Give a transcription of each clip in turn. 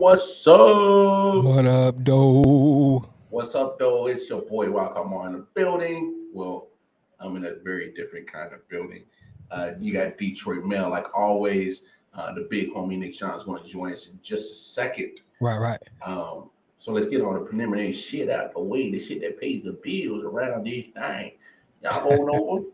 What's up? What's up? What's up? What up, though? What's up, though? It's your boy Wakamar in the building. Well, I'm in a very different kind of building. Uh, you got Detroit Mail, like always. Uh, the big homie Nick Sean is going to join us in just a second. Right, right. Um, so let's get all the preliminary shit out the way, the shit that pays the bills around this thing. Y'all hold over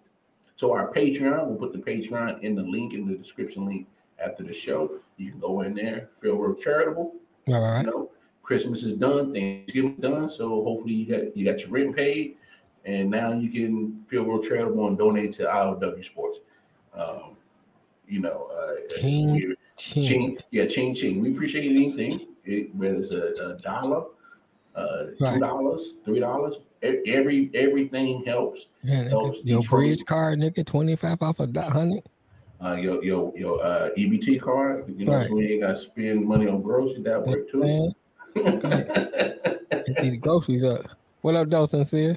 to our Patreon. We'll put the Patreon in the link in the description link after the show. You can go in there, feel real charitable. All right. You know, Christmas is done, Thanksgiving done. So hopefully you got you got your rent paid, and now you can feel real charitable and donate to IOW Sports. Um, you know, uh, Ching, ching. ching, yeah, ching ching. We appreciate anything. It, whether it's a, a dollar, uh, two dollars, three dollars, every everything helps. Yeah, Those your Detroit- bridge card, nigga, 25 off a dot hundred. Uh, your your your uh, EBT card, you know, Right. so you ain't got to spend money on groceries. That work too. Man, these groceries up. What up, Dawson? sincere?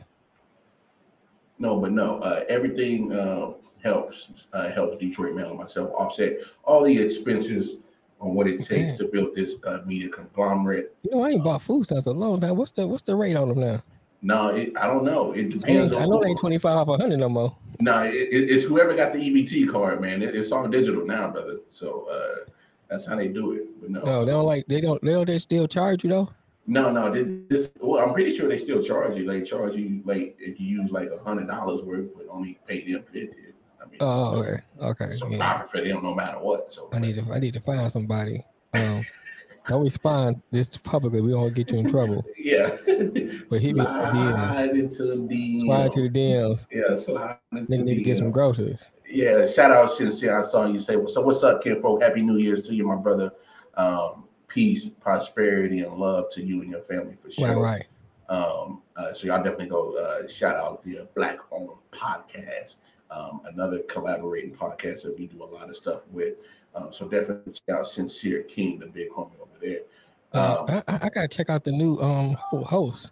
No, but no, uh, everything uh, helps. Uh, helps Detroit Mail and myself offset all the expenses on what it takes Okay. to build this uh, media conglomerate. You know, I ain't bought food stamps a long time. What's the what's the rate on them now? No, it, I don't know. It I, depends I know they ain't 25 off a hundred no more. No, it, it- it's whoever got the EBT card, man. It, it's all digital now, brother. So uh, that's how they do it. But no, No, they don't like they don't they don't they still charge you though. no, no. This, this well, I'm pretty sure they still charge you. They charge you like if you use like a hundred dollars worth, but only pay them fifty. I mean, Oh, so, okay, okay. so Yeah. profit for them no matter what. So I need to I need to find somebody. Um, don't respond just publicly. We don't get you in trouble. Yeah. But he be- slide into the DM. Slide to the DMs. Yeah, slide into Nigga need to get some groceries. Yeah, shout out Sincere. I saw you say, so what's up, kid folk? Happy New Year's to you, my brother. Um, peace, prosperity, and love to you and your family for sure. Right, right. Um, uh, so y'all definitely go uh, shout out the Black Owned Podcast, um, another collaborating podcast that we do a lot of stuff with. Um, so definitely check out Sincere King, the big homie there. Uh, Um, I, I I gotta check out the new um host.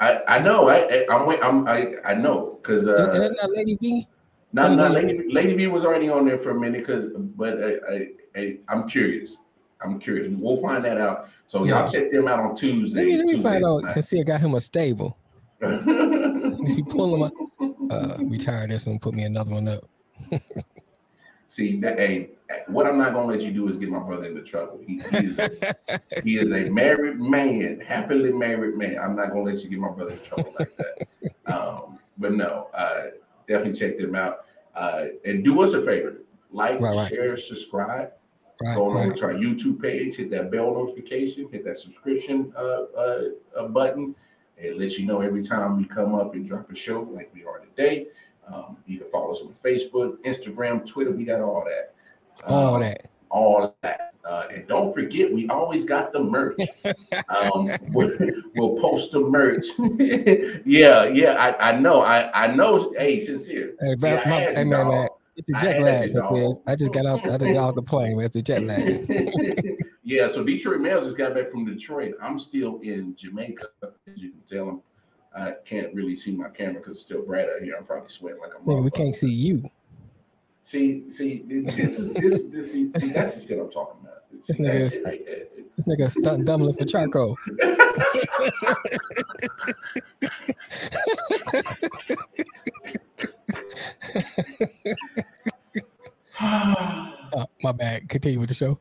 I, I know I, I I'm wait I'm I, I know because uh, that not Lady B? not, Lady not B? Lady B was already on there for a minute because but I, I, I I'm curious I'm curious we'll find that out so Yeah. y'all check them out on Tuesday. Let me, let me Tuesday find out. night. Sincere got him a stable. he you pull him up, uh, retire this one, put me another one up. See that hey what I'm not gonna let you do is get my brother into trouble. He, he is a, he is a married man, happily married man. I'm not gonna let you get my brother in trouble like that. Um, but no, uh, definitely check them out. Uh, and do us a favor: like, Right, right. share, subscribe. Right, Go on over to our YouTube page, hit that bell notification, hit that subscription uh, uh, uh, button. It lets you know every time we come up and drop a show like we are today. Um, you can follow us on Facebook, Instagram, Twitter. We got all that. All Um, that. all that. Uh, and don't forget, we always got the merch. Um, we'll, we'll post the merch. yeah, yeah, I, I know. I, I know. Hey, sincere. Hey, See, bro, I my- hey, man, man. It's a I jet had lag. I just got out. I just got off the plane. man. It's a jet lag. yeah, so Detroit Mail just got back from Detroit. I'm still in Jamaica, as you can tell. I'm, I can't really see my camera because it's still bright out here. I'm probably sweating like a Nigga, we can't see you. See, see, this is this this see, see that's the shit I'm talking about. See, This nigga that is- shit right. This nigga stunt dumbling for charcoal. Oh, my bad. Continue with the show.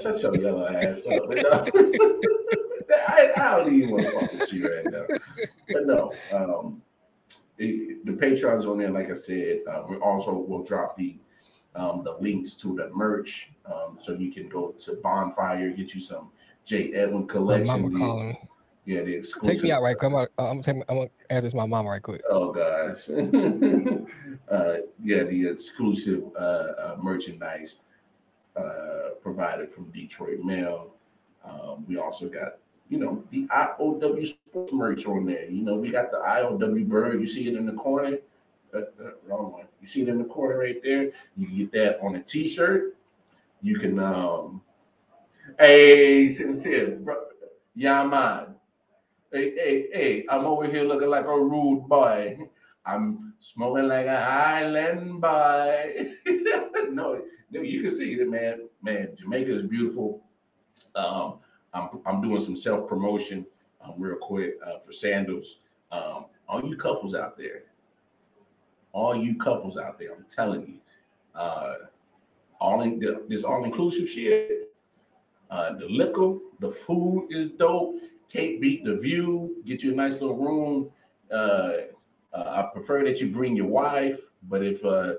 Shut your yellow ass up. I, I don't even want to fuck with you right now. But no, um, it- the Patreon's on there. Like I said, uh, we also will drop the um, the links to the merch, um, so you can go to Bonfire, get you some J. Edwin My collection. mama the- calling yeah, the exclusive. Take me out right quick. I'm gonna, I'm gonna, I'm gonna ask this my mama right quick. Oh gosh. uh, yeah, the exclusive uh, uh, merchandise uh, provided from Detroit Mail. Um, we also got, you know, the IOW sports merch on there. You know, we got the IOW bird. You see it in the corner. Uh, uh, wrong one. You see it in the corner right there. You get that on a T-shirt. You can, um, hey, sincere, bro, yeah, man. Hey, hey, hey, I'm over here looking like a rude boy. I'm smoking like a Highland boy. no, no, you can see it, man. Man, Jamaica is beautiful. Um, I'm, I'm doing some self promotion um, real quick uh, for sandals. Um, all you couples out there, all you couples out there, I'm telling you, uh, all in this all inclusive shit. Uh, the liquor, the food is dope. Can't beat the view. Get you a nice little room. Uh, uh, I prefer that you bring your wife, but if uh,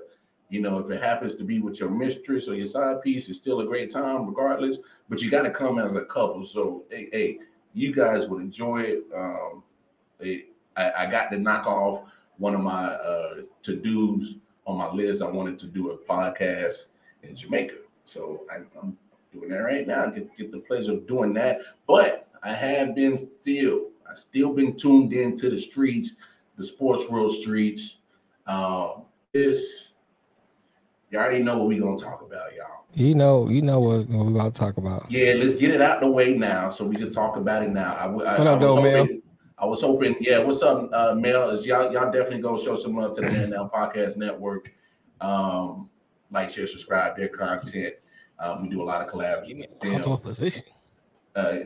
you know if it happens to be with your mistress or your side piece, it's still a great time regardless. But you got to come as a couple. So hey, hey, you guys would enjoy it. Um, I, I got to knock off one of my uh, to dos on my list. I wanted to do a podcast in Jamaica, so I, am doing that right now. Get get the pleasure of doing that, but I have been still. I still been tuned into the streets, the sports world streets. Um, this you already know what we're gonna talk about, y'all. You know, you know what, what we're gonna talk about. Yeah, let's get it out the way now, so we can talk about it now. I, I, what up, I though, Mel? I was hoping, yeah. What's up, uh, Mel? Is y'all y'all definitely go show some love to the Man Down Podcast Network. Um, like, share, subscribe their content. Um, we do a lot of collabs. Give me a comfortable position. Uh,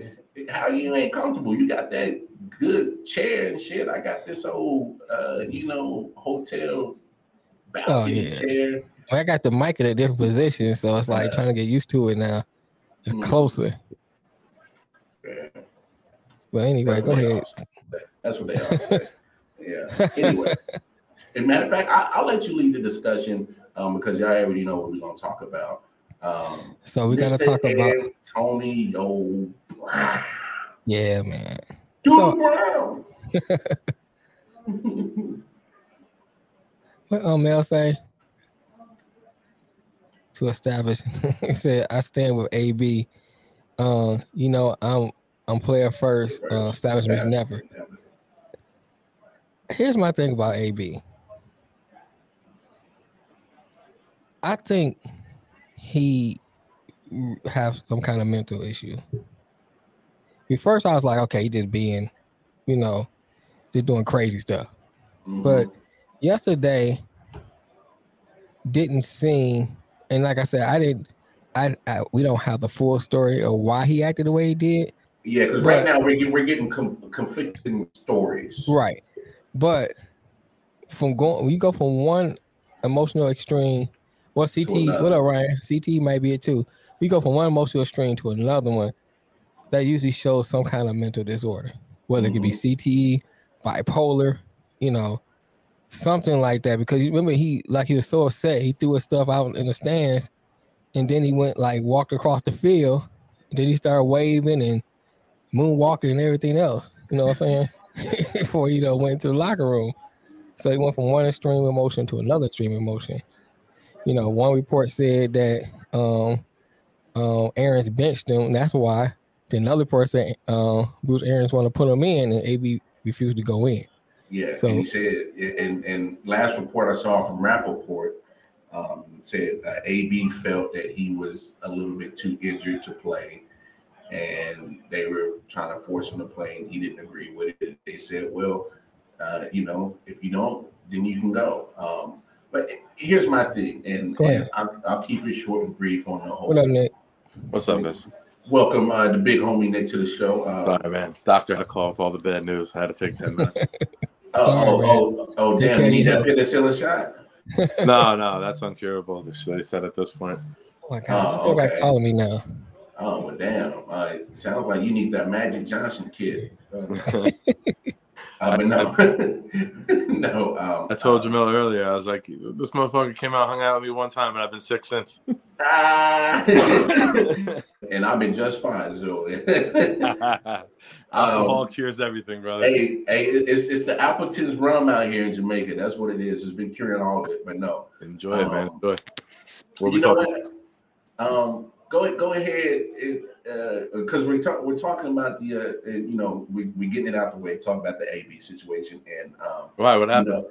how you ain't comfortable? You got that good chair and shit. I got this old, uh, you know, hotel oh, yeah. chair. I got the mic in a different position, so it's like uh, trying to get used to it now. It's mm-hmm. closer. Yeah. But anyway, go ahead. That's what they are. yeah. Anyway, as matter of fact, I, will let you lead the discussion um, because y'all already know what we're going to talk about. Um, so we got to talk about Tony Yo Brown. Yeah, man. so, Brown. what um Mel say? To establish, he said, "I stand with AB. Um, you know, I'm I'm player first. Uh, establishment never." Here's my thing about AB. I think he have some kind of mental issue. At first, I was like, okay, he just being, you know, just doing crazy stuff. Mm-hmm. But yesterday didn't seem, and like I said, I didn't. I, I, we don't have the full story of why he acted the way he did. Yeah, because right now we're we're getting com- conflicting stories. Right, but from going, you go from one emotional extreme. Well, CT, what up, Ryan? CT might be it too. We go from one emotional extreme to another one that usually shows some kind of mental disorder, whether mm-hmm. it could be CTE, bipolar, you know, something like that. Because you remember he like he was so upset, he threw his stuff out in the stands, and then he went like walked across the field. Then he started waving and moonwalking and everything else. You know what I'm saying? Before you know went to the locker room. So he went from one extreme emotion to another extreme emotion. You know, one report said that um, um, Arians benched him. that's why. Then another person, uh, Bruce Arians want to put him in, and AB refused to go in. Yeah, so and he said, and, and last report I saw from Rapoport um, said uh, AB felt that he was a little bit too injured to play, and they were trying to force him to play, and he didn't agree with it. They said, well, uh, you know, if you don't, then you can go. Um, but here's my thing, and, and I'll, I'll, keep it short and brief on the whole. What up, Nick? What's up, miss? Welcome, uh, the big homie Nick to the show. Uh, Sorry, man. Doctor had to call for all the bad news. I had to take 10 minutes. oh, Sorry, oh, oh, oh, damn. You need that penicillin shot? no, no, that's uncurable. They said at this point. Oh, my God. Oh, okay. calling me now. Oh, well, damn. Uh, sounds like you need that Magic Johnson kid. Uh, uh, but no, no. Um, I told uh, Jamil earlier. I was like, this motherfucker came out, hung out with me one time, and I've been sick since. Ah, and I've been just fine. So, alcohol um, cures everything, brother. Hey, hey, it's it's the Appleton's rum out here in Jamaica. That's what it is. It's been curing all of it. But no, enjoy um, it, man. Um, enjoy. What we talking? Um, go go ahead because uh, we're talking we're talking about the uh, you know we we getting it out the way. talking about the AB situation and um, why what happened? You know,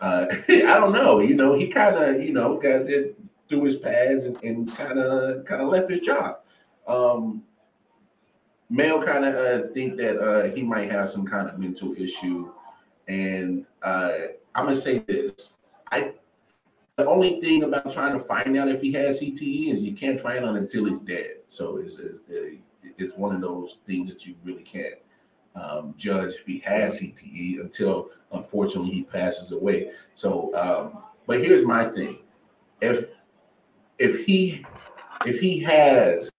uh, I don't know. You know, he kind of you know got it through his pads and kind of kind of left his job. Um, Male kind of uh, think that uh, he might have some kind of mental issue, and uh, I'm gonna say this: I the only thing about trying to find out if he has CTE is you can't find out until he's dead. So it's it's, it's one of those things that you really can't um, judge if he has CTE until unfortunately he passes away. So, um, but here's my thing: if if he if he has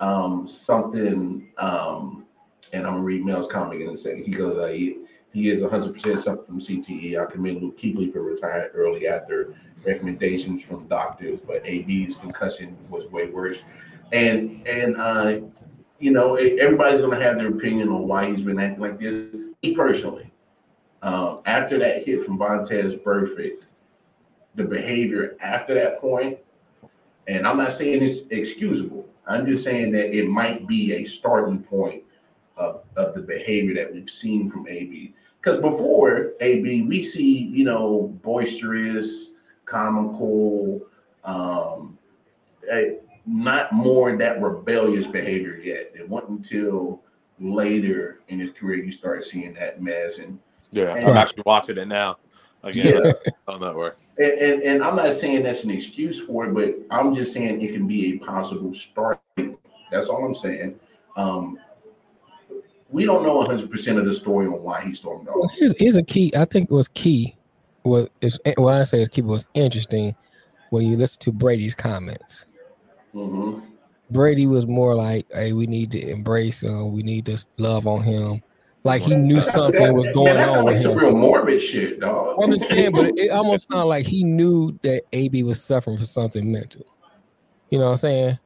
um, something, um, and I'm gonna read Mel's comment in a second. He goes, uh, he, he is 100% suffering from CTE. I commend Luke Kuechly for retiring early after recommendations from doctors, but AB's concussion was way worse. And and uh, you know, everybody's gonna have their opinion on why he's been acting like this. Me personally, um, after that hit from Vontaze Burfict, the behavior after that point, and I'm not saying it's excusable. I'm just saying that it might be a starting point of, of the behavior that we've seen from AB. Because before AB, we see, you know, boisterous, comical, um, a, not more that rebellious behavior yet. It wasn't until later in his career you start seeing that mess. And yeah, and, I'm actually watching it now again yeah. on network. And, and, and, I'm not saying that's an excuse for it, but I'm just saying it can be a possible start. That's all I'm saying. Um, we don't know 100 percent of the story on why he stormed off. Well, here's, here's a key. I think it was key. Was is what I say is key was interesting when you listen to Brady's comments. Mm-hmm. Brady was more like, "Hey, we need to embrace him. We need to love on him." Like he knew something that, was going man, on. Like some real morbid shit, dog. I'm just saying, but it almost sounded like he knew that AB was suffering from something mental. You know what I'm saying?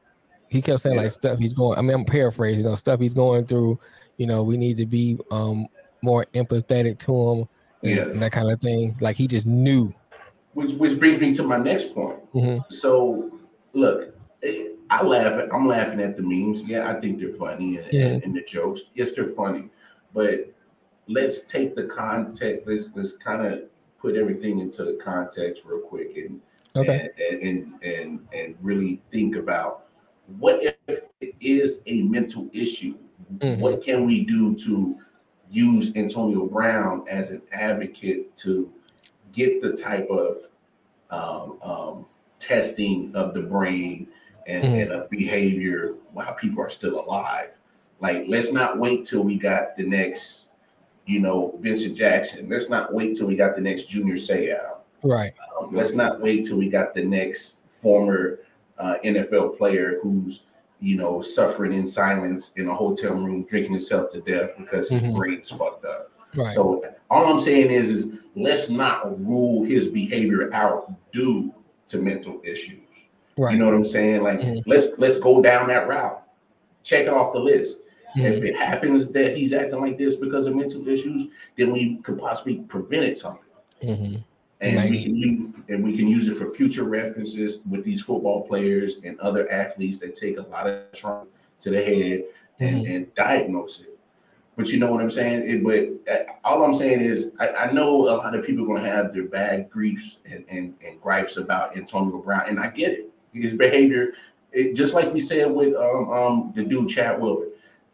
He kept saying yeah. like stuff he's going. I mean, I'm paraphrasing. You know, stuff he's going through. You know, we need to be um more empathetic to him. And, yes. that kind of thing. Like he just knew. Which which brings me to my next point. Mm-hmm. So look, I laugh at I'm laughing at the memes. Yeah, I think they're funny and, yeah. and, and the jokes. Yes, they're funny. But let's take the context. Let's let's kind of put everything into the context real quick and okay. and, and and and really think about what if it is a mental issue? Mm-hmm. What can we do to use Antonio Brown as an advocate to get the type of um, um, testing of the brain and, mm-hmm. and of behavior while people are still alive? Like, let's not wait till we got the next, you know, Vincent Jackson. Let's not wait till we got the next Junior Seau. Right. Um, let's not wait till we got the next former uh, NFL player who's, you know, suffering in silence in a hotel room, drinking himself to death because his mm-hmm. brain's fucked up. Right. So all I'm saying is, is let's not rule his behavior out due to mental issues. Right. You know what I'm saying? Like mm-hmm. let's let's go down that route. Check it off the list. Mm-hmm. If it happens that he's acting like this because of mental issues, then we could possibly prevent it something. And right. we can use, and we can use it for future references with these football players and other athletes that take a lot of trauma to the head and, mm-hmm. and diagnose it. But you know what I'm saying? It, but uh, all I'm saying is, I, I, know a lot of people are going to have their bad griefs and, and, and gripes about Antonio Brown, and I get it. His behavior, it, just like we said with um, um, the dude Chad Wheeler,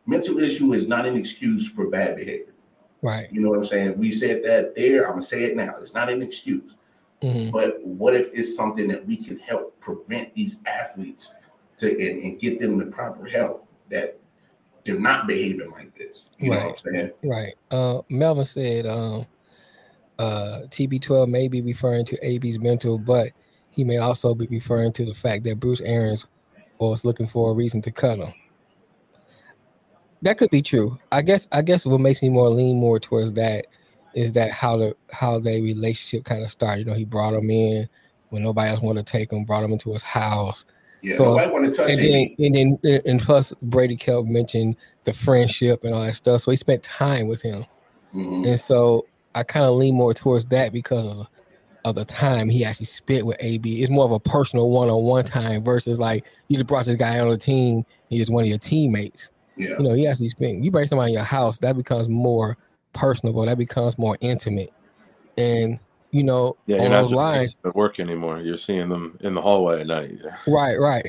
mental issue is not an excuse for bad behavior. Right. You know what I'm saying? We said that there. I'm gonna say it now. It's not an excuse. Mm-hmm. But what if it's something that we can help prevent these athletes to and, and, get them the proper help that they're not behaving like this. You right. know what I'm saying? Right. Uh, Melvin said um, uh, TB12 may be referring to AB's mental, but he may also be referring to the fact that Bruce Arians was looking for a reason to cut him. That could be true. I guess. I guess what makes me more lean more towards that is that how the how their relationship kind of started. You know, he brought him in when nobody else wanted to take him, brought him into his house. Yeah, so, wanted to touch and then, and then and plus Brady kept mentioned the friendship and all that stuff. So he spent time with him, mm-hmm. and so I kind of lean more towards that because of of the time he actually spent with AB. It's more of a personal one-on-one time versus like you just brought this guy on the team. He's one of your teammates. Yeah. You know, he actually spent. You bring somebody in your house, that becomes more personable. That becomes more intimate, and you know, yeah, on those lines, at work anymore. You're seeing them in the hallway at night. Right, right.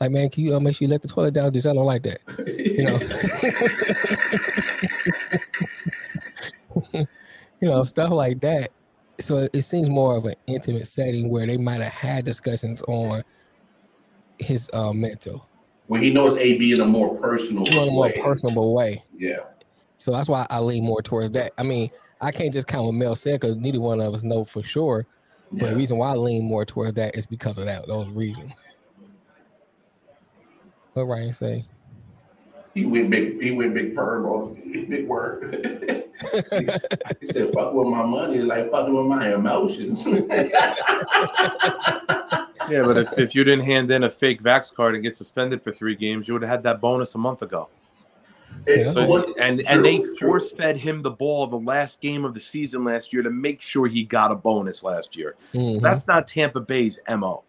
Like, man, can you uh, make sure you let the toilet down? Just I don't like that. You know. you know, stuff like that so it seems more of an intimate setting where they might have had discussions on his uh, mental, Where he knows AB in a more personal in a more way. personable way. Yeah. So that's why I lean more towards that. I mean, I can't just count what Mel said because neither one of us know for sure. But yeah. the reason why I lean more towards that is because of that, those reasons. What Ryan say? He went big. He went big perm on big word. he, he said, "Fuck with my money, like fucking with my emotions." Yeah, but if, if you didn't hand in a fake Vax card and get suspended for three games, you would have had that bonus a month ago. Yeah. But, and true, and they force fed him the ball the last game of the season last year to make sure he got a bonus last year. So Mhm. that's not Tampa Bay's mo.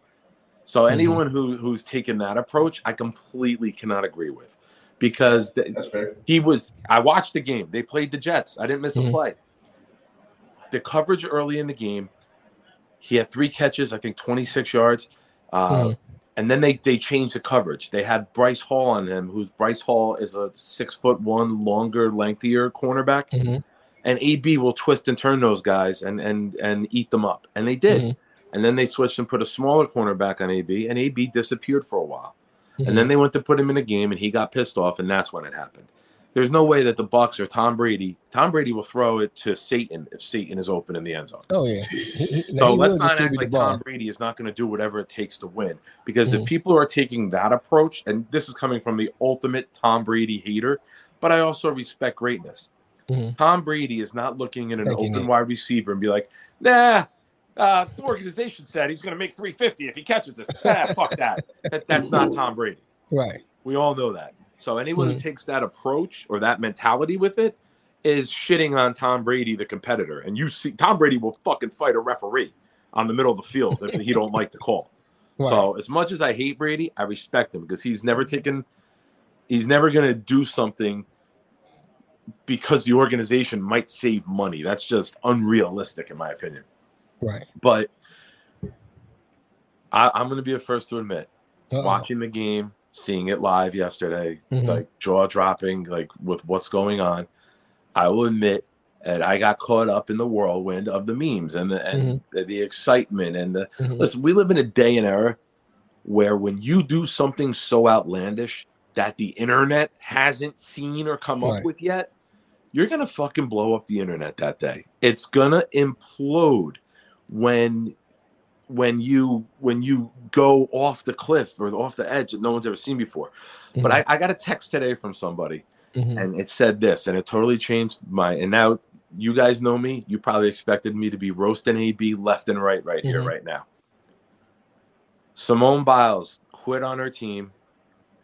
So anyone who who's taken that approach, I completely cannot agree with, because th- That's fair. he was. I watched the game. They played the Jets. I didn't miss a Mhm. play. The coverage early in the game, he had three catches. I think twenty six yards. Uh, Mhm. And then they they changed the coverage. They had Bryce Hall on him, who's Bryce Hall is a six foot one, longer, lengthier cornerback, Mhm. and AB will twist and turn those guys and and and eat them up, and they did. Mhm. And then they switched and put a smaller cornerback on AB, and AB disappeared for a while. Mhm. And then they went to put him in a game, and he got pissed off, and that's when it happened. There's no way that the Bucks or Tom Brady, Tom Brady will throw it to Satan if Satan is open in the end zone. Oh yeah. He- he- So let's not act like. Tom Brady is not going to do whatever it takes to win. Because Mhm. if people are taking that approach, and this is coming from the ultimate Tom Brady hater, but I also respect greatness. Mhm. Tom Brady is not looking at an Thank open Nick. wide receiver and be like, nah. Uh, the organization said he's going to make 350 if he catches this. Nah, fuck that. that. That's not Tom Brady. Right. We all know that. So anyone Mhm. who takes that approach or that mentality with it is shitting on Tom Brady, the competitor. And you see, Tom Brady will fucking fight a referee on the middle of the field if he don't like the call. Right. So as much as I hate Brady, I respect him because he's never taken, he's never going to do something because the organization might save money. That's just unrealistic, in my opinion. right. But I, I'm going to be the first to admit Uh-oh. watching the game, seeing it live yesterday, Mhm. like jaw dropping, like with what's going on. I will admit that I got caught up in the whirlwind of the memes and the and the, the excitement and the Mhm. listen. We live in a day and era where when you do something so outlandish that the internet hasn't seen or come Right. up with yet, you're gonna fucking blow up the internet that day. It's gonna implode when when you when you go off the cliff or off the edge that no one's ever seen before. But I, I got a text today from somebody Mhm. and it said this and it totally changed my and now you guys know me you probably expected me to be roasting ab left and right right here Mhm. right now simone biles quit on her team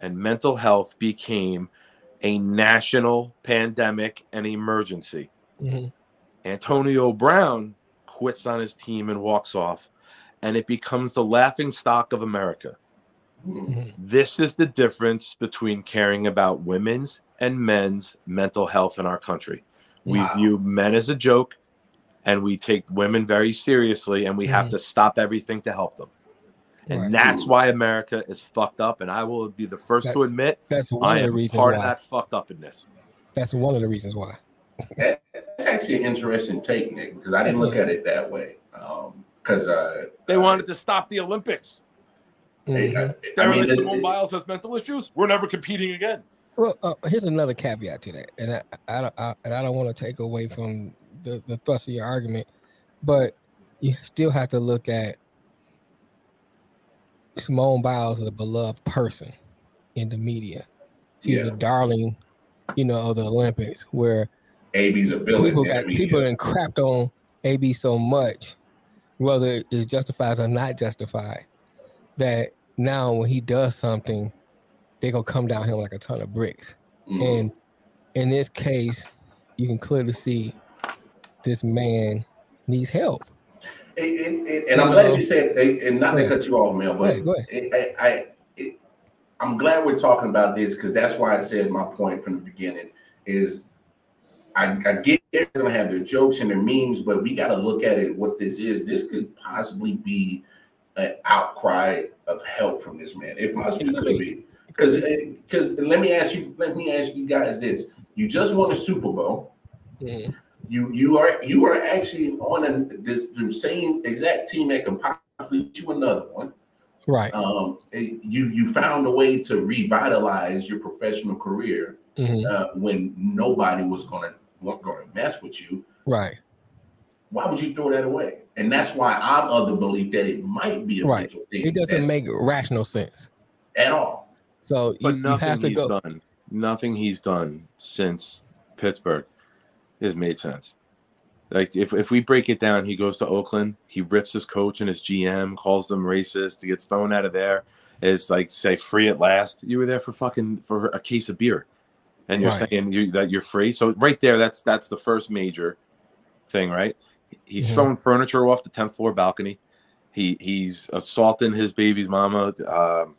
and mental health became a national pandemic and emergency Mhm. antonio brown quits on his team and walks off and it becomes the laughing stock of america Mhm. this is the difference between caring about women's and men's mental health in our country. We view men as a joke and we take women very seriously and we have Mhm. to stop everything to help them. And Right. that's why America is fucked up. And I will be the first to admit That's one I of the am reasons part why. of that fucked upness. That's one of the reasons why. That's actually an interesting take, Nick, because I didn't look at it that way. Because uh, They uh, wanted to stop the Olympics. Mhm. I, I They're mean, it- Simone it- Biles has mental issues. We're never competing again. Well, uh, here's another caveat to that, and I, I, don't- I and I don't want to take away from the, the thrust of your argument, but you still have to look at Simone Biles as a beloved person in the media. She's Yeah. a darling, you know, of the Olympics, where AB's a villain. people got people done crapped on AB so much, whether it's justified or not justified, that now when he does something, they're gonna come down him like a ton of bricks. Mhm. And in this case, you can clearly see this man needs help. And, and- and- and I'm glad you said, and and not to cut you off, Mel, but ahead, go ahead. it- I, I, I'm glad we're talking about this because that's why I said my point from the beginning is I, I get they're gonna have their jokes and their memes, but we got to look at it. What this is, this could possibly be an outcry of help from this man. It possibly could be because because let me ask you, let me ask you guys this: You just won a Super Bowl. Mhm. you you are you are actually on a, this the same exact team that can possibly get you another one. Right. Um, you you found a way to revitalize your professional career Mhm. uh, when nobody was going to mess with you. Right. Why would you throw that away? And that's why I'm of the belief that it might be a Right. mental thing. It doesn't make rational sense. at all. So But you, you have to he's go. done, nothing he's done since Pittsburgh has made sense. Like if, if we break it down, he goes to Oakland, he rips his coach and his GM, calls them racist, he gets thrown out of there. It's like say free at last. You were there for fucking for a case of beer, and you're Right. saying you, that you're free. So right there, that's that's the first major thing, right? He's Mhm. throwing furniture off the tenth floor balcony. He he's assaulting his baby's mama um,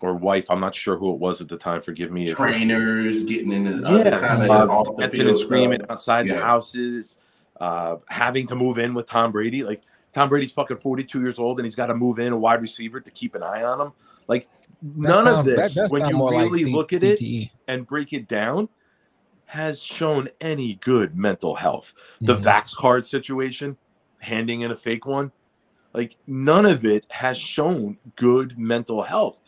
or wife. I'm not sure who it was at the time. Forgive me. if- Trainers getting in the yeah, other kind of uh, off the dancing field and screaming stuff. outside the houses, uh, having to move in with Tom Brady. Like Tom Brady's fucking 42 years old and he's got to move in a wide receiver to keep an eye on him. Like That none sounds- of that this, does when you more like really C- look at it CTE. and break it down, has shown any good mental health. The Mhm. Vax card situation, handing in a fake one, like none of it has shown good mental health.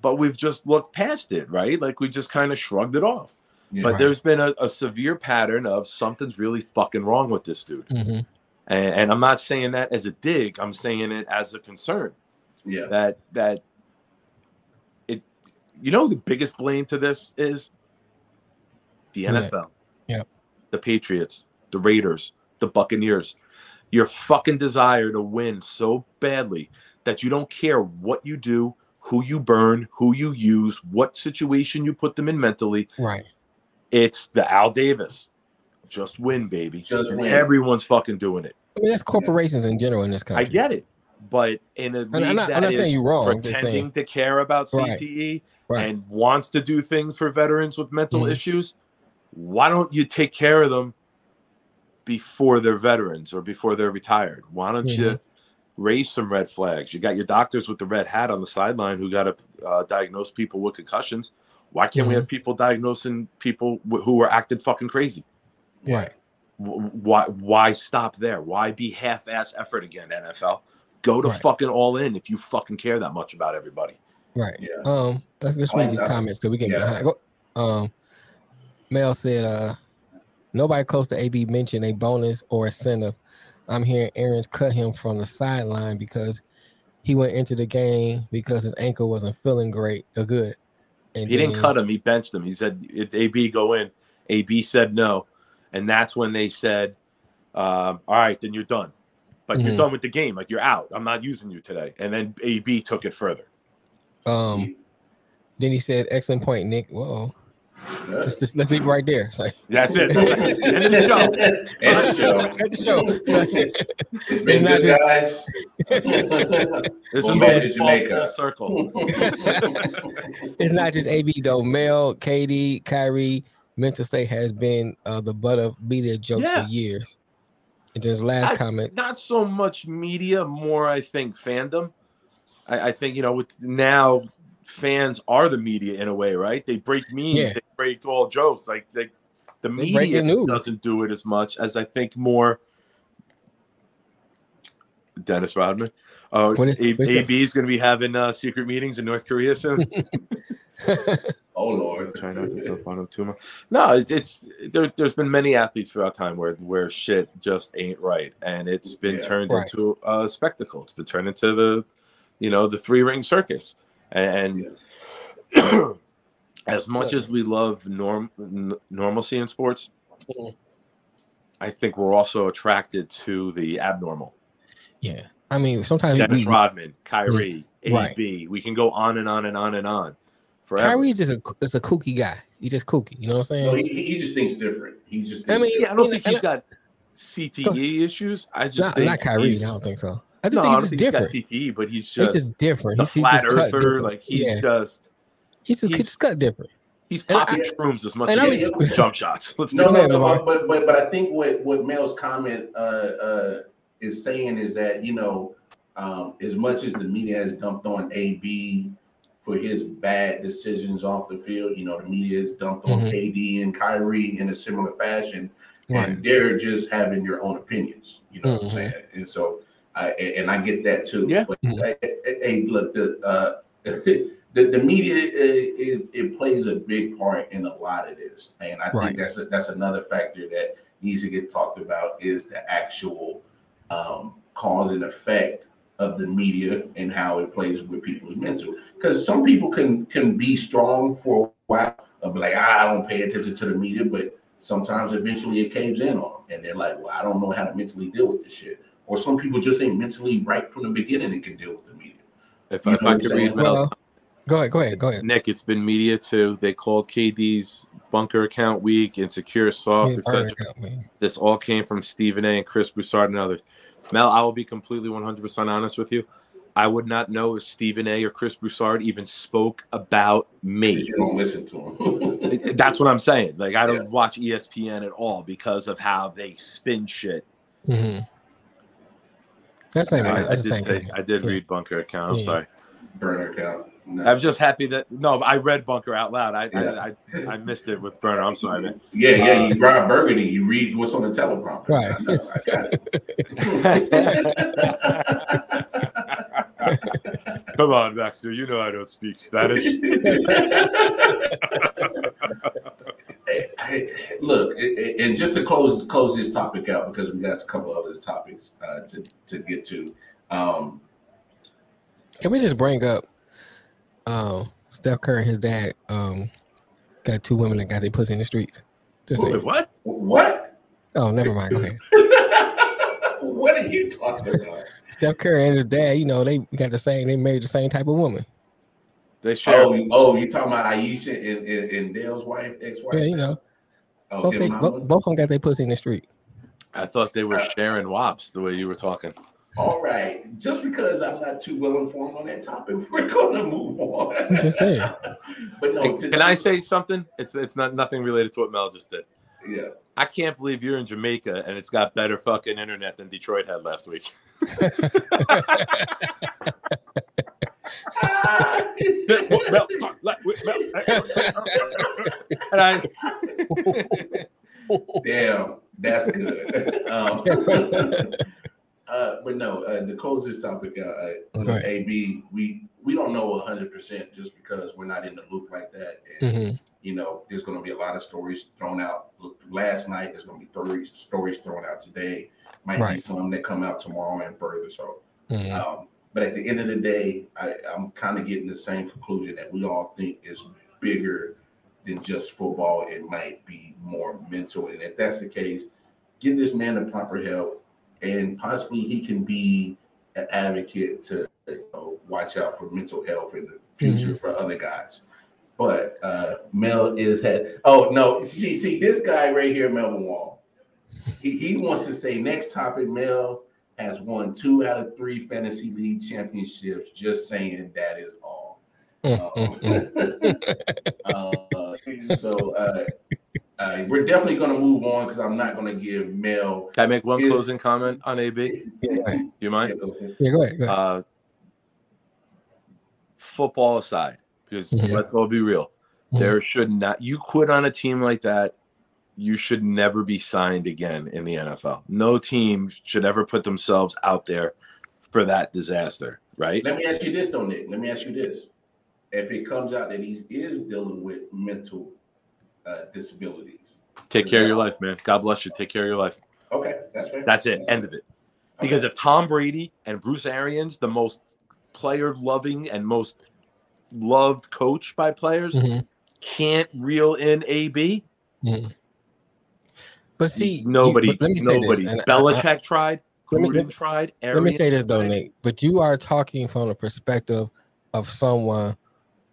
But we've just looked past it, right? Like we just kind of shrugged it off. Yeah. But Right. there's been a, a severe pattern of something's really fucking wrong with this dude. Mhm. And, and I'm not saying that as a dig, I'm saying it as a concern yeah. that that it you know the biggest blame to this is the Who that? NFL. Yep. The Patriots, the Raiders, the Buccaneers. Your fucking desire to win so badly that you don't care what you do, who you burn, who you use, what situation you put them in mentally. Right. It's the Al Davis. Just win, baby. Just win. Everyone's fucking doing it. I mean, that's corporations in general in this country. I get it, but in a league I'm not- I'm that not saying you're wrong, I'm pretending saying- to care about CTE Right. And wants to do things for veterans with mental Mhm. issues, why don't you take care of them before they're veterans or before they're retired? Why don't you Mhm. raise some red flags? You got your doctors with the red hat on the sideline who got to uh, diagnose people with concussions. Why can't we Mhm. have people diagnosing people wh- who are acting fucking crazy? Right. Wh- Why why stop there? Why be half-ass effort again, NFL? Go to Right. fucking all in if you fucking care that much about everybody. Right. Yeah. Um, let's, let's read these comments because we get yeah. behind. Go, um, Mel said, uh, nobody close to AB mentioned a bonus or incentive. I'm hearing Arians cut him from the sideline because he went into the game because his ankle wasn't feeling great or good. And He didn't cut him. He benched him. He said, "It's AB go in." AB said no, and that's when they said, um, "All right, then you're done. Like you're Mhm. done with the game. Like you're out. I'm not using you today." And then AB took it further. Um, then he said, "Excellent point, Nick." Whoa, let's just, let's leave it right there. It's like That's it. End of the show. End of the show. At the show. So, It's been not good, just- guys. This Go is back all to Jamaica. full circle. it's not just AB though. Mel, KD, Kyrie, mental state has been uh, the butt of media jokes Yeah. for years. And his last I- comment, Not so much media, more I think fandom. I, I think you know with now fans are the media in a way, right? They break memes, Yeah. they break all jokes. Like they, the They media the doesn't do it as much as I think more. Dennis Rodman. Uh, What is- A- AB is going to be having uh, secret meetings in North Korea soon. Oh Lord. Try not to jump on him too much. No, it, it's there, there's been many athletes throughout time where where shit just ain't right, and it's been Yeah. turned Right. into a spectacle. It's been turned into the, you know, the three ring circus, and. as much as we love norm n- normalcy in sports, Mhm. I think we're also attracted to the abnormal. yeah. I mean, sometimes Dennis we, Rodman, Kyrie, Right. AB. We can go on and on and on and on forever. Kyrie's just a is a kooky guy. He's just kooky. You know what I'm No, saying? he, he just thinks different. He just. I mean, yeah, I don't think and he's got CTE issues. I just not, think not Kyrie. I don't think so. I just no, think don't he's just think different. he's got CTE, but he's He's just, just different. the He's, he's flat just earther. different. Like he's yeah. just he's just, he's- he's just cut different. he's And popping shrooms as much as he is was- with jump shots. Let's No, no, no, but but but I think what what Mel's comment uh, uh, is saying is that you know, um, as much as the media has dumped on AB for his bad decisions off the field, you know, the media has dumped on Mhm. KD and Kyrie in a similar fashion. Right. and they're just having your own opinions. You know what I'm Mhm. saying? And so, I and I get that too. Yeah. But Mhm. hey, hey, hey, look, the uh, the, the media it, it, it plays a big part in a lot of this, and I Right. think that's a, that's another factor that needs to get talked about is the actual um, cause and effect of the media and how it plays with people's mental. Because some people can can be strong for a while, of like "Ah, I don't pay attention to the media, but sometimes eventually it caves in on them, and they're like, well, I don't know how to mentally deal with this shit. Or some people just ain't mentally right from the beginning and can deal with the media. If, You if I could read? Mel's Well, go ahead, go ahead, go ahead. Nick, it's been media too. They called KD's bunker account weak, insecure, soft, Yeah, etc. burn account, man. This all came from Stephen A. and Chris Broussard and others. Mel, I will be completely 100% honest with you. I would not know if Stephen A. or Chris Broussard even spoke about me. You don't listen to them. That's what I'm saying. Like, I don't Yeah. watch ESPN at all because of how they spin shit. Mhm. That's the same. I, I did say. I did Yeah. read bunker account. I'm Yeah. sorry. Burner account. No. I was just happy that no, I read bunker out loud. I Yeah. I, I, I missed it with Burner. I'm sorry, man. Yeah, yeah. Uh, You drive Burgundy. You read what's on the teleprompter. Right. I know. I got it. Come on, Baxter. You know I don't speak Spanish. Hey, hey, Look, a- a- and just to close close this topic out because we got a couple other topics uh, to to get to. Um, Can we just bring up um, Steph Curry and his dad um, got two women that got their pussy in the streets? Just Wait, say, what? what? oh, never mind. Go ahead. what are you talking about? Steph Curry and his dad, you know, they got the same. They married the same type of woman. They share. Oh, you- oh, you talking about Ayesha and, and, and Dell's wife, ex-wife? Yeah, you know, Oh, both, they, both, both of them got their pussy in the street. I thought they were uh, sharing wops the way you were talking. All right. Just because I'm not too well informed on that topic, we're going to move on. I'm just saying. but no, Hey, to- can I say something? It's it's not nothing related to what Mel just did. Yeah. I can't believe you're in Jamaica and it's got better fucking internet than Detroit had last week. Damn, that's good. um, uh, but no, uh, to close this topic out, uh, Go ahead. AB, we we don't know 100 percent just because we're not in the loop like that. And hmm you know, there's going to be a lot of stories thrown out. Last night there's going to be stories stories thrown out today. Might be some that come out tomorrow and further. So, hmm um, but at the end of the day, I, I'm kind of getting the same conclusion that we all think is bigger than just football. It might be more mental, and if that's the case, give this man the proper help, and possibly he can be an advocate to you know, watch out for mental health in the future for other guys. But uh, Mel is had. Oh no, see, see this guy right here, Melvin Wall. He, he wants to say next topic. Mel has won two out of three fantasy league championships. Just saying that is all. Uh, uh, so uh, uh, we're definitely going to move on because I'm not going to give Mel. Can I make one Is- closing comment on AB? You mind? Yeah, go ahead. Go ahead. Uh, football aside, because Mhm. let's all be real, Mhm. there should not. You quit on a team like that, you should never be signed again in the NFL. No team should ever put themselves out there for that disaster, right? Let me ask you this, though, Nick. Let me ask you this: If it comes out that he is dealing with mental uh, disabilities, Take care of your life, man. God bless you. Take care of your life. okay, that's fair. That's it. End of it. Because if Tom Brady and Bruce Arians, the most player loving and most loved coach by players, Mhm. can't reel in AB, But see, you- nobody, but let me say nobody. This, and I- Belichick tried, Let me- Gruden let me- tried, Let me say this though, tried. Nick. But you are talking from the perspective of someone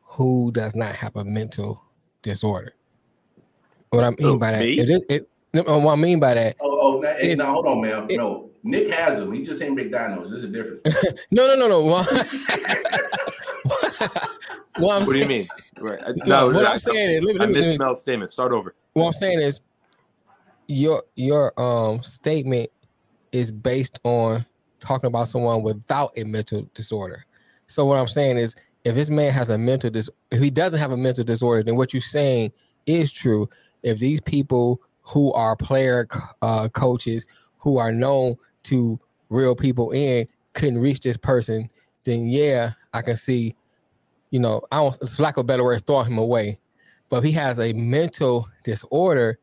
who does not have a mental disorder. What I mean Who, by that, me? it, it, no, what I mean by that, Oh, oh, If- hold on, man. if- no, Nick has him. He just ain't McDonald's. There's a difference. no, no, no, no. What, what I'm do you mean? Right. I- No, what I- I'm saying is, let me- I missed Mel's statement. Start over. what I'm saying is, your your um statement is based on talking about someone without a mental disorder. So what I'm saying is, if this man has a mental dis, if he doesn't have a mental disorder, then what you're saying is true. If these people who are player uh, coaches who are known to real people in couldn't reach this person, then yeah, I can see, you know, I don't, for lack of a better word, throwing him away. But if he has a mental disorder,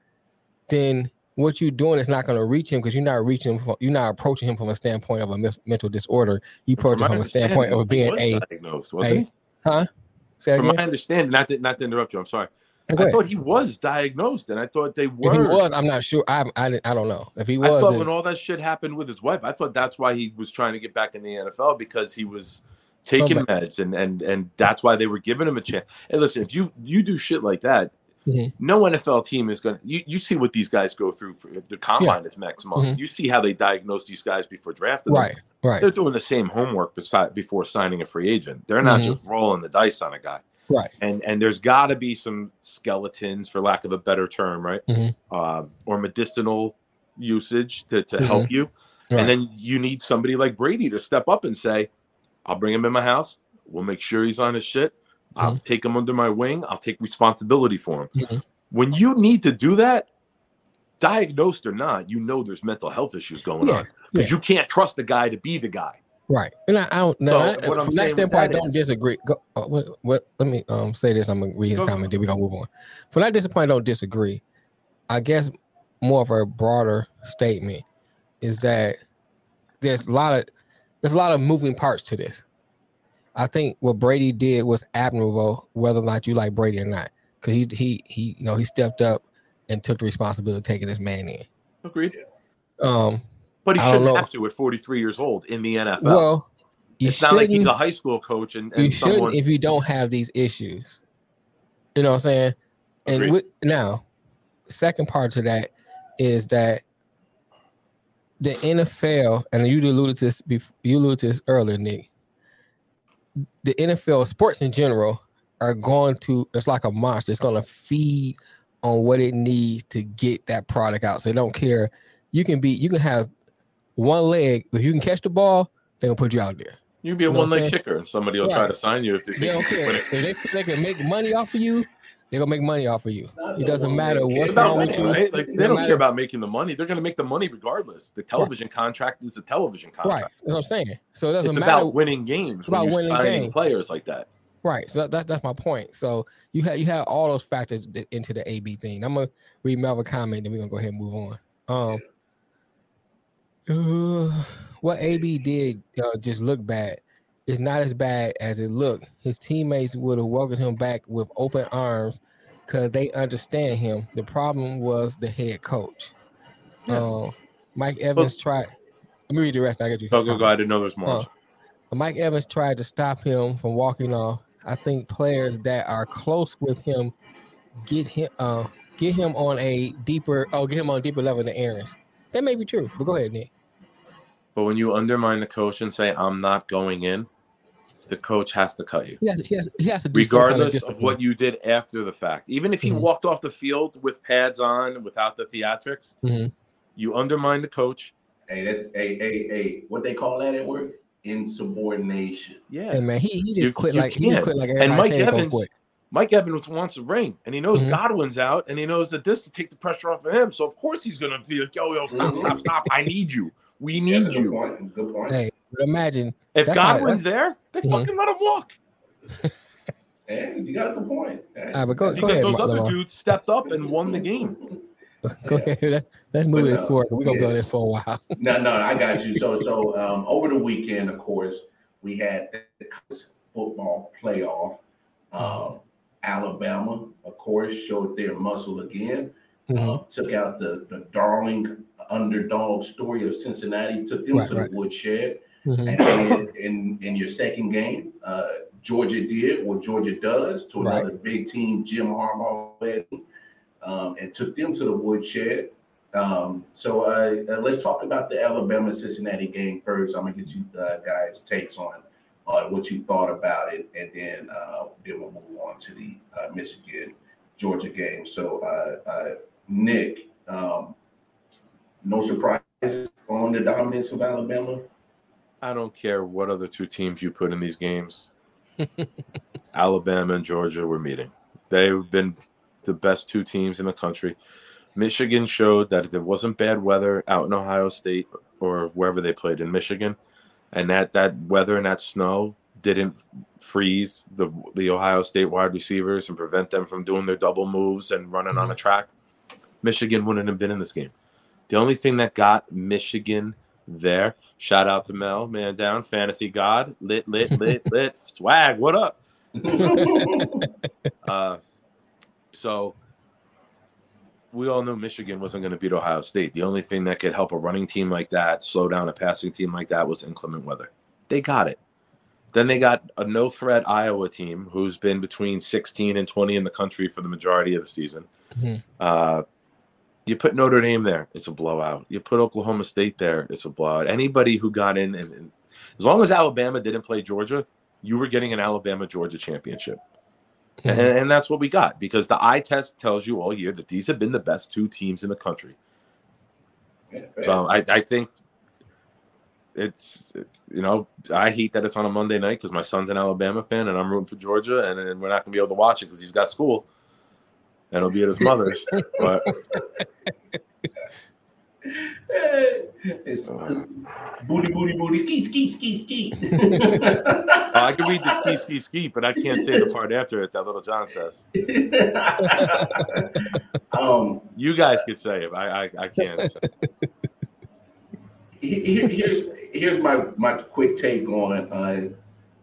then what you're doing is not going to reach him because you're not reaching, him, you're not approaching him from a standpoint of a mis- mental disorder. You approach him from a standpoint of being a diagnosed, wasn't a, he? Huh? Say From again? my understanding, not to not to interrupt you, I'm sorry. I thought he was diagnosed, and I thought they If were. he was, I'm not sure. I I, I don't know if he was. I thought then- when all that shit happened with his wife, I thought that's why he was trying to get back in the NFL because he was taking Oh, meds and and and that's why they were giving him a chance. Hey, listen, if you you do shit like that, Mhm. no NFL team is gonna. You, you see what these guys go through for the combine is next month. Mhm. You see how they diagnose these guys before drafting them. right, right, They're doing the same homework beside before signing a free agent. They're not Mhm. just rolling the dice on a guy right. and and there's got to be some skeletons for lack of a better term right? Mhm. um, or medicinal usage to, to help you. Right. and then you need somebody like brady to step up and say i'll bring him in my house. We'll make sure he's on his shit. I'll take him under my wing. I'll take responsibility for him. Mhm. when you need to do that diagnosed or not you know there's mental health issues going Yeah, on. Because you can't trust the guy to be the guy Right. And I, I don't no, So, from that standpoint, I don't is- disagree. Go, uh, what, what let me um say this. I'm gonna read his Go- comment, then we're gonna move on. From that standpoint, I don't disagree. I guess more of a broader statement is that there's a lot of there's a lot of moving parts to this. I think what Brady did was admirable, whether or not you like Brady or not, because he he he you know he stepped up and took the responsibility of taking this man in. agreed Um, but he shouldn't know. have to at 43 years old in the nfl well, you it's not like he's a high school coach and, you and shouldn't someone if you don't have these issues. You know what I'm saying? And with, now, second part to that is that the NFL, and you alluded to this, you alluded to this earlier, Nick. The NFL, sports in general, are going to. It's like a monster. It's going to feed on what it needs to get that product out. So they don't care. You can be. You can have one leg. If you can catch the ball, they're gonna put you out there. you can be a You know one leg kicker and somebody will try to sign you if they They don't can care. If they feel they can make money off of you, they're gonna make money off of you. It doesn't matter what's It's about wrong with you. right? Like they don't matter- care about making the money. They're going to make the money regardless. The television contract is a television contract. Right. contract. That's what I'm saying. So it doesn't It's matter. about winning games. about when you're winning games. players like that. Right. So that, that, that's my point. So you have you have all those factors into the AB thing. I'm gonna read Melvin comment, then we're gonna go ahead and move on. Um, uh, what AB did uh, just look bad. It's not as bad as it looked. His teammates would have welcomed him back with open arms because they understand him. The problem was the head coach. Yeah. Um, Mike Evans tried. Let me read the rest. I get you. Go, go, go. I didn't know there was more. Uh, Mike Evans tried to stop him from walking off. I think players that are close with him get him uh get him on a deeper oh get him on a deeper level than Arians. That may be true, but go ahead, Nick. but when you undermine the coach and say, I'm not going in, the coach has to cut you. He has, he has, he has to do some kind regardless of what you did after the fact. Even if he Mhm. walked off the field with pads on, without the theatrics, Mhm. you undermine the coach. Hey, that's hey, hey, hey. What they call that at work? Insubordination. Yeah. Hey man, he, he just You- quit you like he just quit like And Mike saying he gonna Evans, quit. Mike Evans wants to ring, and he knows Mhm. Godwin's out, and he knows that this to take the pressure off of him. So of course he's gonna be like, "Yo, yo, stop, Mhm. stop, stop! I need you. We That's need a good you." point. Good point. Hey, but imagine If That's how- Godwin's there, they Mhm. fucking let him walk Hey, you got a good point. Hey. Ah, but go- because ahead, those Mark other Lamar. dudes stepped up and won the game. go Yeah. ahead. Let, let's move But, it uh, forward. We're gonna be on yeah. this for a while. No, no, I got you. So, so um, over the weekend, of course, we had the college football playoff. Um, Alabama, of course, showed their muscle again. Mhm. Uh, took out the, the darling underdog story of Cincinnati, took them Right, to right. the woodshed. Mhm. And then in, in your second game, uh, Georgia did what Georgia does to Right. another big team, Jim Harbaugh, led, um, and took them to the woodshed. Um, so uh, uh, let's talk about the Alabama Cincinnati game first. I'm gonna get you uh, guys' takes on on what you thought about it, and then uh, then we'll move on to the uh, Michigan Georgia game. So uh, uh, Nick, um, no surprises on the dominance of Alabama. I don't care what other two teams you put in these games. Alabama and Georgia were meeting. They've been the best two teams in the country. Michigan showed that if it wasn't bad weather out in Ohio State or wherever they played in Michigan, and that that weather and that snow didn't freeze the the Ohio State wide receivers and prevent them from doing their double moves and running on a track, Michigan wouldn't have been in this game. The only thing that got Michigan there, shout out to Mel, man down, fantasy god, lit, lit, lit, lit, swag, what up? uh, so we all knew Michigan wasn't going to beat Ohio State. The only thing that could help a running team like that slow down a passing team like that was inclement weather. They got it. Then they got a no threat Iowa team who's been between 16 and 20 in the country for the majority of the season. Mm-hmm. Uh, you put Notre Dame there, it's a blowout. You put Oklahoma State there, it's a blowout. Anybody who got in, and, and as long as Alabama didn't play Georgia, you were getting an Alabama Georgia championship. Mm-hmm. And, and that's what we got because the eye test tells you all year that these have been the best two teams in the country. So I, I think it's, it's, you know, I hate that it's on a Monday night because my son's an Alabama fan and I'm rooting for Georgia and, and we're not going to be able to watch it because he's got school and he'll be at his mother's. but it's booty, booty, booty, ski, ski, ski, ski. uh, I can read the ski, ski, ski, but I can't say the part after it that little John says. um, You guys could say it. I, I, I can't. Here, here's here's my my quick take on uh,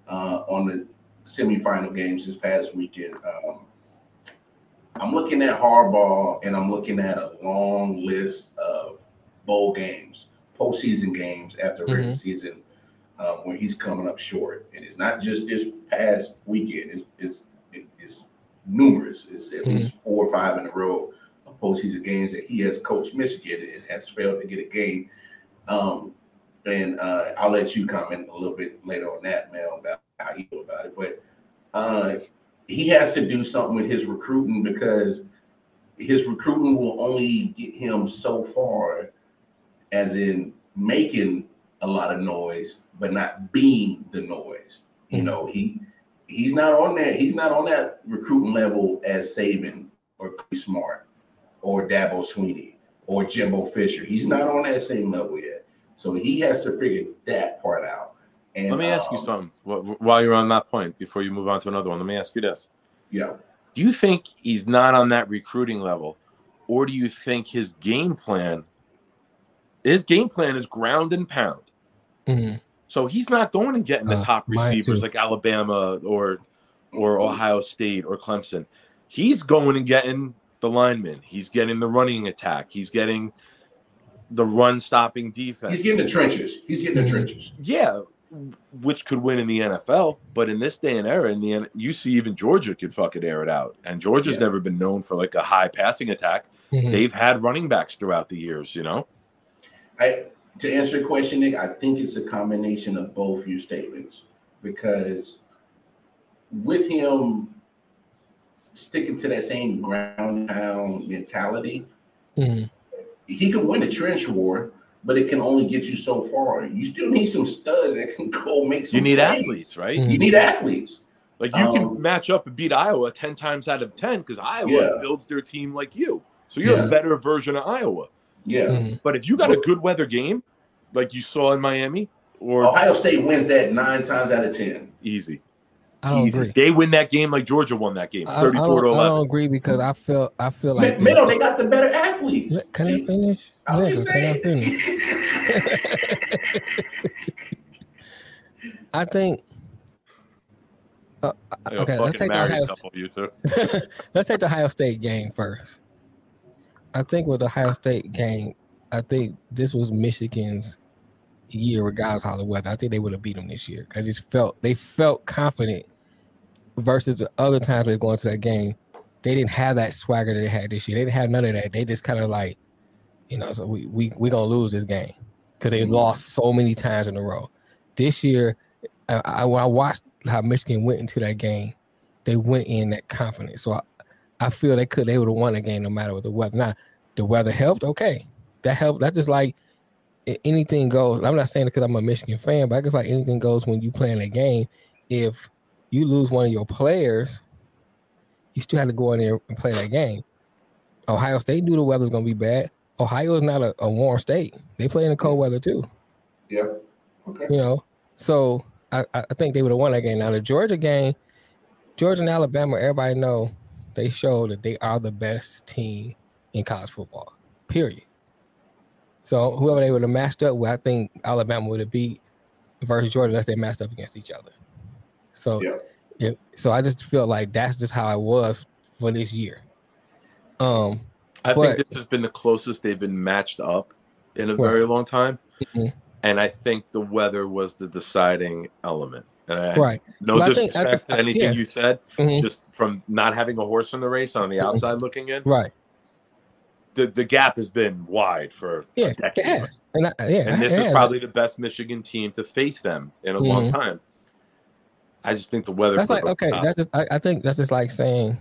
uh, on the semifinal games this past weekend. Um, I'm looking at Harbaugh, and I'm looking at a long list of bowl games, postseason games after regular season, uh, where he's coming up short. And it's not just this past weekend; it's it's it's numerous. It's at least four or five in a row of postseason games that he has coached Michigan and has failed to get a game. Um, and uh, I'll let you comment a little bit later on that, Mel, about how you feel about it. But uh, he has to do something with his recruiting because his recruiting will only get him so far, as in making a lot of noise, but not being the noise. You Mhm. know, he he's not on there. He's not on that recruiting level as Saban or Chris Smart or Dabo Swinney or Jimbo Fisher. He's not on that same level yet. So he has to figure that part out. And Let me ask you um, something while you're on that point before you move on to another one. Let me ask you this. Yeah. Do you think he's not on that recruiting level, or do you think his game plan, his game plan is ground and pound? Mhm. So he's not going and getting the Uh, top receivers like Alabama or or Ohio State or Clemson. He's going and getting the linemen. He's getting the running attack. He's getting the run stopping defense. He's getting the trenches. He's getting the Mhm. trenches. yeah, which could win in the NFL. But in this day and era, in the N- you see even Georgia could fucking air it out, and Georgia's Yeah. never been known for like a high passing attack. Mhm. They've had running backs throughout the years, you know. I to answer your question, Nick, I think it's a combination of both your statements because with him sticking to that same ground pound mentality, Mhm. he can win a trench war, but it can only get you so far. You still need some studs that can go make some. You need plays. athletes, right? Mhm. You need athletes. Like you Um, can match up and beat Iowa ten times out of ten because Iowa Yeah. builds their team like you, so you're Yeah. a better version of Iowa. Yeah. Mhm. But if you got a good weather game, like you saw in Miami, or Ohio State wins that nine times out of ten. easy, I don't easy. agree. They win that game like Georgia won that game, I, I thirty-four to don't, I eleven. don't agree because I feel I feel Ma- like Melo, they got the better athletes. Can I finish? I'm Yeah, just can I saying. finish? I think. Uh, okay, let's take the married Ohio. couple, you two. let's take the Ohio State game first. I think with the Ohio State game, I think this was Michigan's year, regardless of the weather. I think they would have beat them this year because it felt they felt confident versus the other times they going to that game. They didn't have that swagger that they had this year. They didn't have none of that. They just kind of like, you know, so we we we gonna lose this game because they lost so many times in a row. This year, I, I I watched how Michigan went into that game, they went in that confidence. So I, I feel they could they would have won the game no matter what the weather. Now the weather helped, okay, that helped. That's just like anything goes. I'm not saying it because I'm a Michigan fan, but I guess like anything goes when you play in a game. If you lose one of your players, you still have to go in there and play that game. Ohio State knew the weather's gonna be bad. Ohio is not a, a warm state. They play in the cold weather too. Yeah. Okay. You know, so I, I think they would have won that game. Now the Georgia game, Georgia and Alabama, everybody know they showed that they are the best team in college football. Period. So whoever they would have matched up with, I think Alabama would have beat versus Georgia unless they matched up against each other. So Yeah. yeah, so I just feel like that's just how it was for this year. Um, I But- think this has been the closest they've been matched up in a Right. very long time. Mhm. And I think the weather was the deciding element. Right. no Well, I think- disrespect think- to anything yeah. you said, Mhm. just from not having a horse in the race on the Mhm. outside looking in, Right. the, the gap has been wide for Yeah. a decade. And I, yeah. And this is probably the best Michigan team to face them in a long Mhm. time. I just think the weather. That's like okay. That's just, I, I think that's just like saying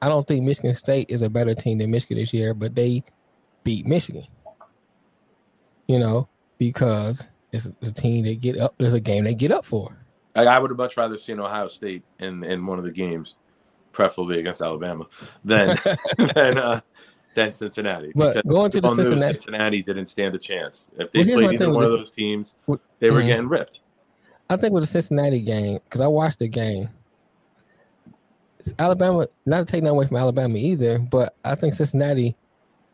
I don't think Michigan State is a better team than Michigan this year, but they beat Michigan. You know, because it's a, it's a team they get up. There's a game they get up for. I, I would have much rather seen Ohio State in, in one of the games, preferably against Alabama, than than uh, than Cincinnati. But going to the Cincinnati- Cincinnati didn't stand a chance. If they Well, played either one of those teams, with- they were Mhm. getting ripped. I think with the Cincinnati game, because I watched the game, Alabama, not to take nothing away from Alabama either, but I think Cincinnati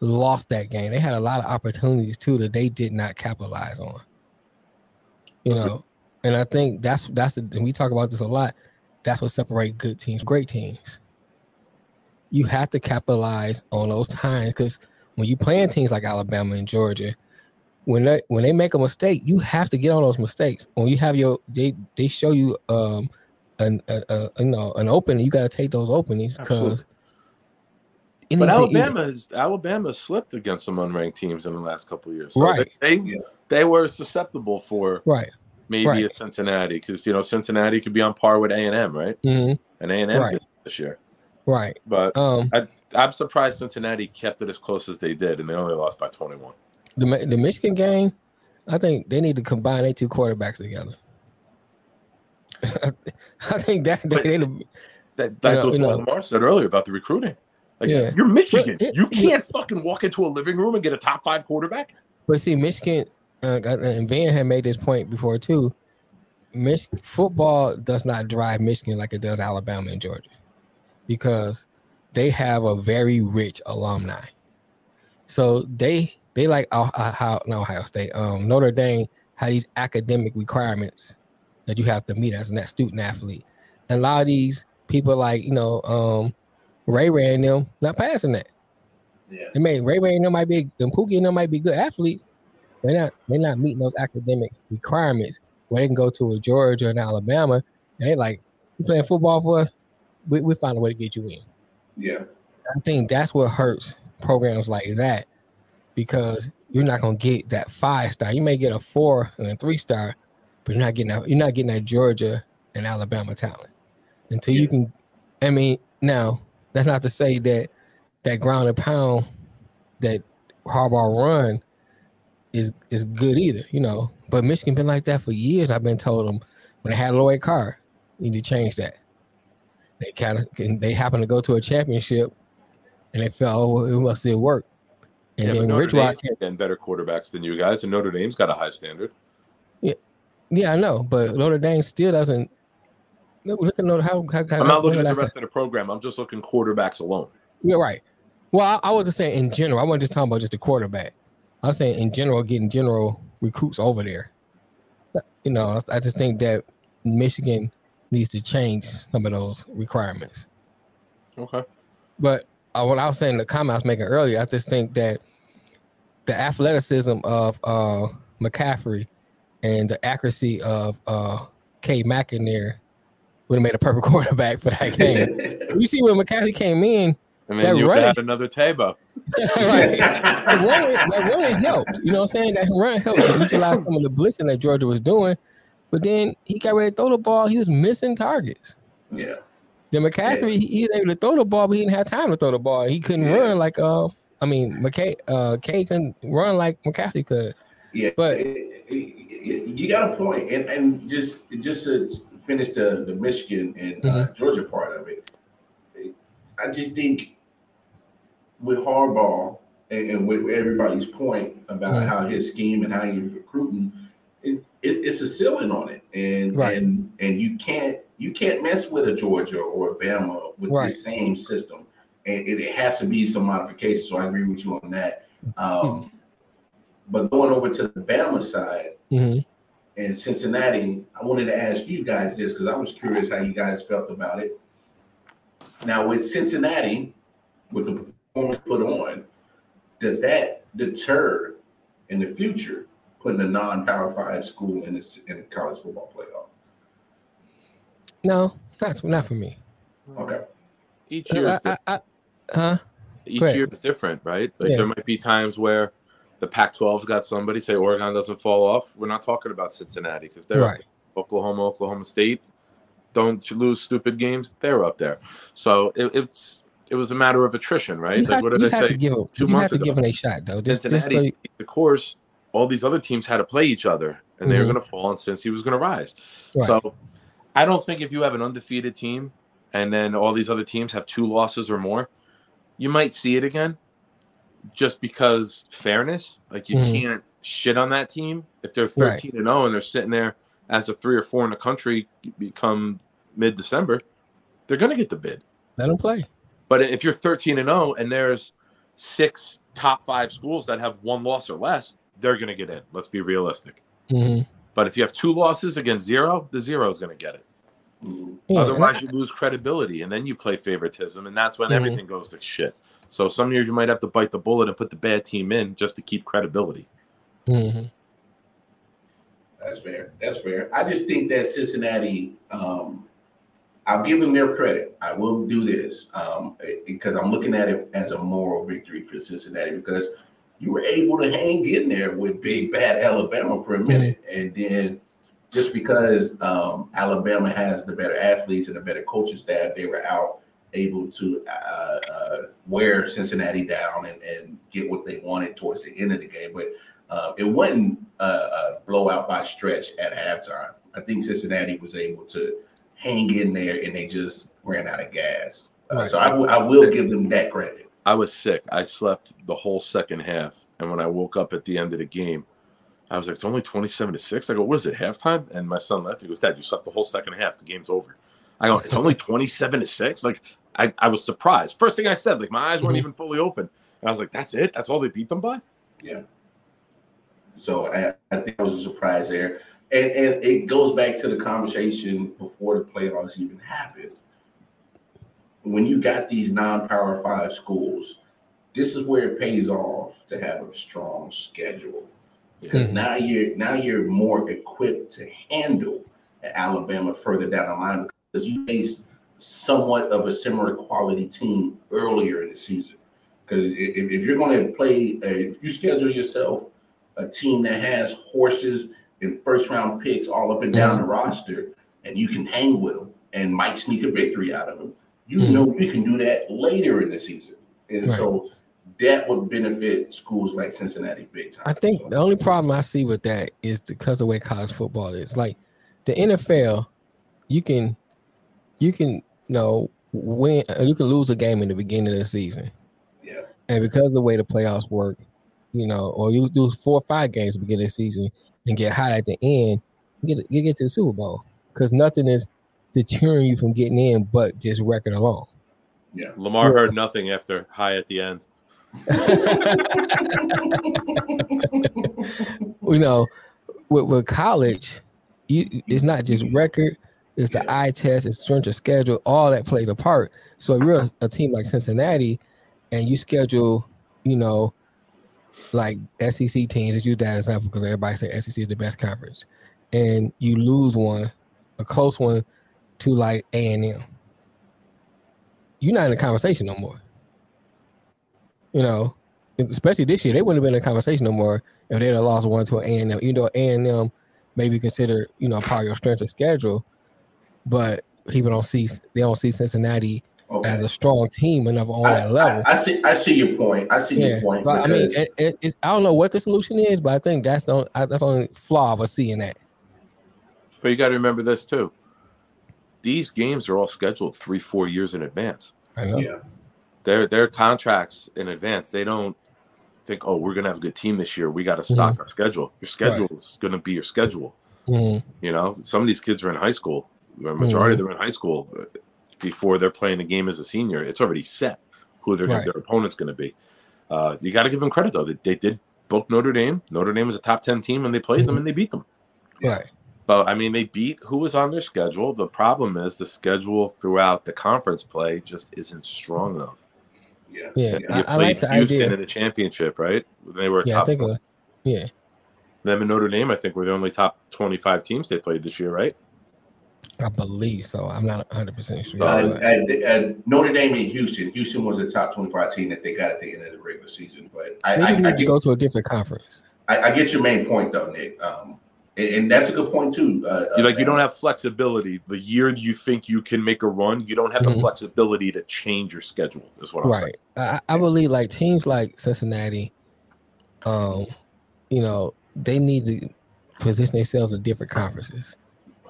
lost that game. They had a lot of opportunities too that they did not capitalize on. You know, and I think that's that's the and we talk about this a lot. That's what separates good teams, great teams. You have to capitalize on those times because when you playing teams like Alabama and Georgia, when they when they make a mistake, you have to get on those mistakes. When you have your they they show you um an a, a, you know an opening, you got to take those openings because. But Alabama has Alabama slipped against some unranked teams in the last couple of years. So Right. They, they they were susceptible for right? Maybe Right. a Cincinnati because you know Cincinnati could be on par with A and M, right? hmm And A and M Right. this year, Right. but Um, I, I'm surprised Cincinnati kept it as close as they did, and they only lost by 21. the the Michigan game, I think they need to combine their two quarterbacks together. I think that they, they, That, that know- goes to what Lamar said earlier about the recruiting. Like, Yeah. you're Michigan. But you can't fucking walk into a living room and get a top five quarterback. but see Michigan uh, and Van had made this point before too. Mich- football does not drive Michigan like it does Alabama and Georgia because they have a very rich alumni. So they they like uh, uh, how no Ohio State, um, Notre Dame had these academic requirements that you have to meet as a student athlete. And a lot of these people like you know um, Ray Ray and them not passing that. Yeah. They may Ray Ray and them might be and Pookie and them might be good athletes. They're not they're not meeting those academic requirements where they can go to a Georgia or an Alabama and they like you playing football for us, we we find a way to get you in. Yeah. I think that's what hurts programs like that because you're not gonna get that five star. You may get a four and a three star, but you're not getting that. You're not getting that Georgia and Alabama talent until you can. I mean, now that's not to say that that ground and pound that Harbaugh run is is good either. You know, but Michigan been like that for years. I've been told them when they had Lloyd Carr, you need to change that. They kind of they happened to go to a championship, and they felt oh it must still work. And yeah, then Rich came. getting better quarterbacks than you guys, and Notre Dame's got a high standard. Yeah, yeah, I know, but Notre Dame still doesn't. Look look at Notre how how. how I'm not looking at the rest of the program. I'm just looking quarterbacks alone. Yeah, right. Well, I, I was just saying in general. I wasn't just talking about just the quarterback. I was saying in general, getting general recruits over there. You know, I, I just think that Michigan needs to change some of those requirements. Okay. But uh, what I was saying, the comment I was making earlier, I just think that the athleticism of uh, McCaffrey and the accuracy of uh, K McInerney would have made a perfect quarterback for that game. you see when McCaffrey came in, And That then you had another Tabo. right? that run, that run helped. You know what I'm saying? That run helped to utilize some of the blitzing that Georgia was doing. But then he got ready to throw the ball. He was missing targets. Yeah. Then McCaffrey, he, he was able to throw the ball, but he didn't have time to throw the ball. He couldn't Yeah. run like uh, I mean, McKay, uh, K couldn't run like McCaffrey could. Yeah, But- you got a point, and and just just to finish the the Michigan and uh, Georgia part of it, I just think with Harbaugh and, and with everybody's point about Mhm. how his scheme and how he's recruiting, it, it, it's a ceiling on it, and Right. and and you can't you can't mess with a Georgia or a Bama with Right. the same system, and it, it has to be some modifications. So I agree with you on that. Um, but going over to the Bama side Mhm. and Cincinnati, I wanted to ask you guys this because I was curious how you guys felt about it. Now with Cincinnati, with the performance put on, does that deter in the future putting a non-power five school in the in the college football playoff? No, not not for me. Okay. Each year, is I, I, I, huh? each Go year is different, right? Like Yeah. there might be times where the Pac-12's got somebody. Say Oregon doesn't fall off. We're not talking about Cincinnati because they're Right. Oklahoma, Oklahoma State. Don't you lose stupid games? They're up there. So it, it's it was a matter of attrition, right? You like have, what did I say? to give two You months have to give ago? them a shot though. Just, just so you, the course, all these other teams had to play each other, and they were Mhm. going to fall, and Cincy was going to rise. Right. So, I don't think if you have an undefeated team, and then all these other teams have two losses or more, you might see it again, just because fairness. Like you Mhm. can't shit on that team if they're Right. thirteen and zero and they're sitting there as a three or four in the country become mid December, they're going to get the bid. let them play. But if you're 13 and 0 and there's six top five schools that have one loss or less, they're going to get in. Let's be realistic. hmm But if you have two losses against zero, the zero is going to get it. Mhm. Yeah, Otherwise, you lose credibility, and then you play favoritism, and that's when Mhm. everything goes to shit. So some years you might have to bite the bullet and put the bad team in just to keep credibility. mhm. That's fair. That's fair. I just think that Cincinnati, um, I'll give them their credit. I will do this um, because I'm looking at it as a moral victory for Cincinnati because you were able to hang in there with big bad Alabama for a minute, and then just because um, Alabama has the better athletes and the better coaching staff, they were out able to uh, uh, wear Cincinnati down and, and get what they wanted towards the end of the game. But uh, it wasn't a, a blowout by stretch at halftime. I think Cincinnati was able to hang in there and they just ran out of gas. Uh, Right. So I, w- I will give them that credit. I was sick. I slept the whole second half. And when I woke up at the end of the game, I was like, it's only 27 to 6. I go, what is it, halftime? And my son left. He goes, Dad, you slept the whole second half. The game's over. I go, it's only 27 to 6. Like, I, I was surprised. First thing I said, like, my eyes weren't Mhm. even fully open. And I was like, that's it? That's all they beat them by? Yeah. So I, I think it was a surprise there. And, and it goes back to the conversation before the playoffs even happened. When you got these non-power five schools, this is where it pays off to have a strong schedule. Because Mhm. now you're now you're more equipped to handle Alabama further down the line because you faced somewhat of a similar quality team earlier in the season. Because if, if you're going to play, uh, if you schedule yourself a team that has horses and first round picks all up and down the roster, and you can hang with them and might sneak a victory out of them, you Mhm. know you can do that later in the season. And so that would benefit schools like Cincinnati big time. I think So, the only problem I see with that is because of the way college football is. Like the NFL, you can, you can, you know, win. uh, You can lose a game in the beginning of the season, yeah, and because of the way the playoffs work, you know, or you do four or five games at the beginning of the season and get hot at the end, you get you get to the Super Bowl because nothing is deterring you from getting in, but just record alone. yeah. Lamar Yeah. heard nothing after high at the end. you know, with, with college, you it's not just record, it's the eye test, it's strength of schedule, all that plays a part. So if you're a, a team like Cincinnati and you schedule, you know, like SEC teams, let's use that example because everybody say SEC is the best conference, and you lose one, a close one to like A and M, you're not in the conversation no more. You know, especially this year, they wouldn't have been in the conversation no more if they'd have lost one to an A&M, even though A&M may be considered, you know, part of your strength of schedule, but people don't see they don't see Cincinnati Okay. as a strong team enough on I, that level. I, I see. I see your point. I see yeah, your point. so, I mean, because- it, it, I don't know what the solution is, but I think that's the only, that's the only flaw of us seeing that. But you got to remember this too. These games are all scheduled three, four years in advance. I know. yeah, their their contracts in advance. They don't think, oh, we're gonna have a good team this year. We got to stock Mhm. our schedule. Your schedule is gonna be your schedule. Mhm. You know, some of these kids are in high school. The majority Mhm. of them are in high school before they're playing a game as a senior. It's already set who their, Right. their opponent's going to be. Uh, you got to give them credit though. They, they did book Notre Dame. Notre Dame was a top ten team, and they played them Mhm. and they beat them. Right. But I mean, they beat who was on their schedule. The problem is the schedule throughout the conference play just isn't strong enough. Yeah. Yeah. You I, I played like the Houston idea. in the championship, right? They were a Yeah, I top. think. Uh, yeah. them and Notre Dame, I think, were the only top twenty-five teams they played this year, right? I believe so. I'm not 100 percent sure. Uh, Uh, but- uh, uh, Notre Dame and Houston. Houston was a top 25 team that they got at the end of the regular season. But I, They I, just I, need to go to a different conference. I, I get your main point though, Nick. Um, and, and that's a good point too. Uh, You like uh, you don't have flexibility. The year you think you can make a run, you don't have the Mhm. flexibility to change your schedule. Is what I'm saying. Right. I, I believe like teams like Cincinnati, um, you know, they need to position themselves in different conferences.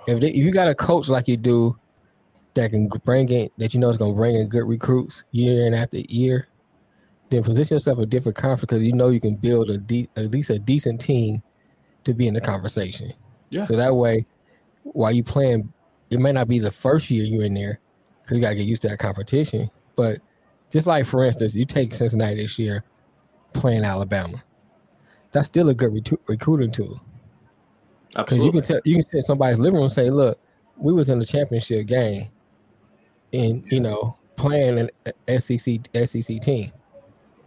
If, they, if you got a coach like you do that can bring in that you know is going to bring in good recruits year in after year, then position yourself a different conference because you know you can build a de- at least a decent team to be in the conversation. Yeah. So that way, while you playing, it may not be the first year you're in there because you got to get used to that competition. But just like for instance, you take Cincinnati this year playing Alabama. That's still a good recru- recruiting tool because you can tell you can sit in somebody's living room and say, "Look, we was in the championship game, and you know playing an SEC SEC team."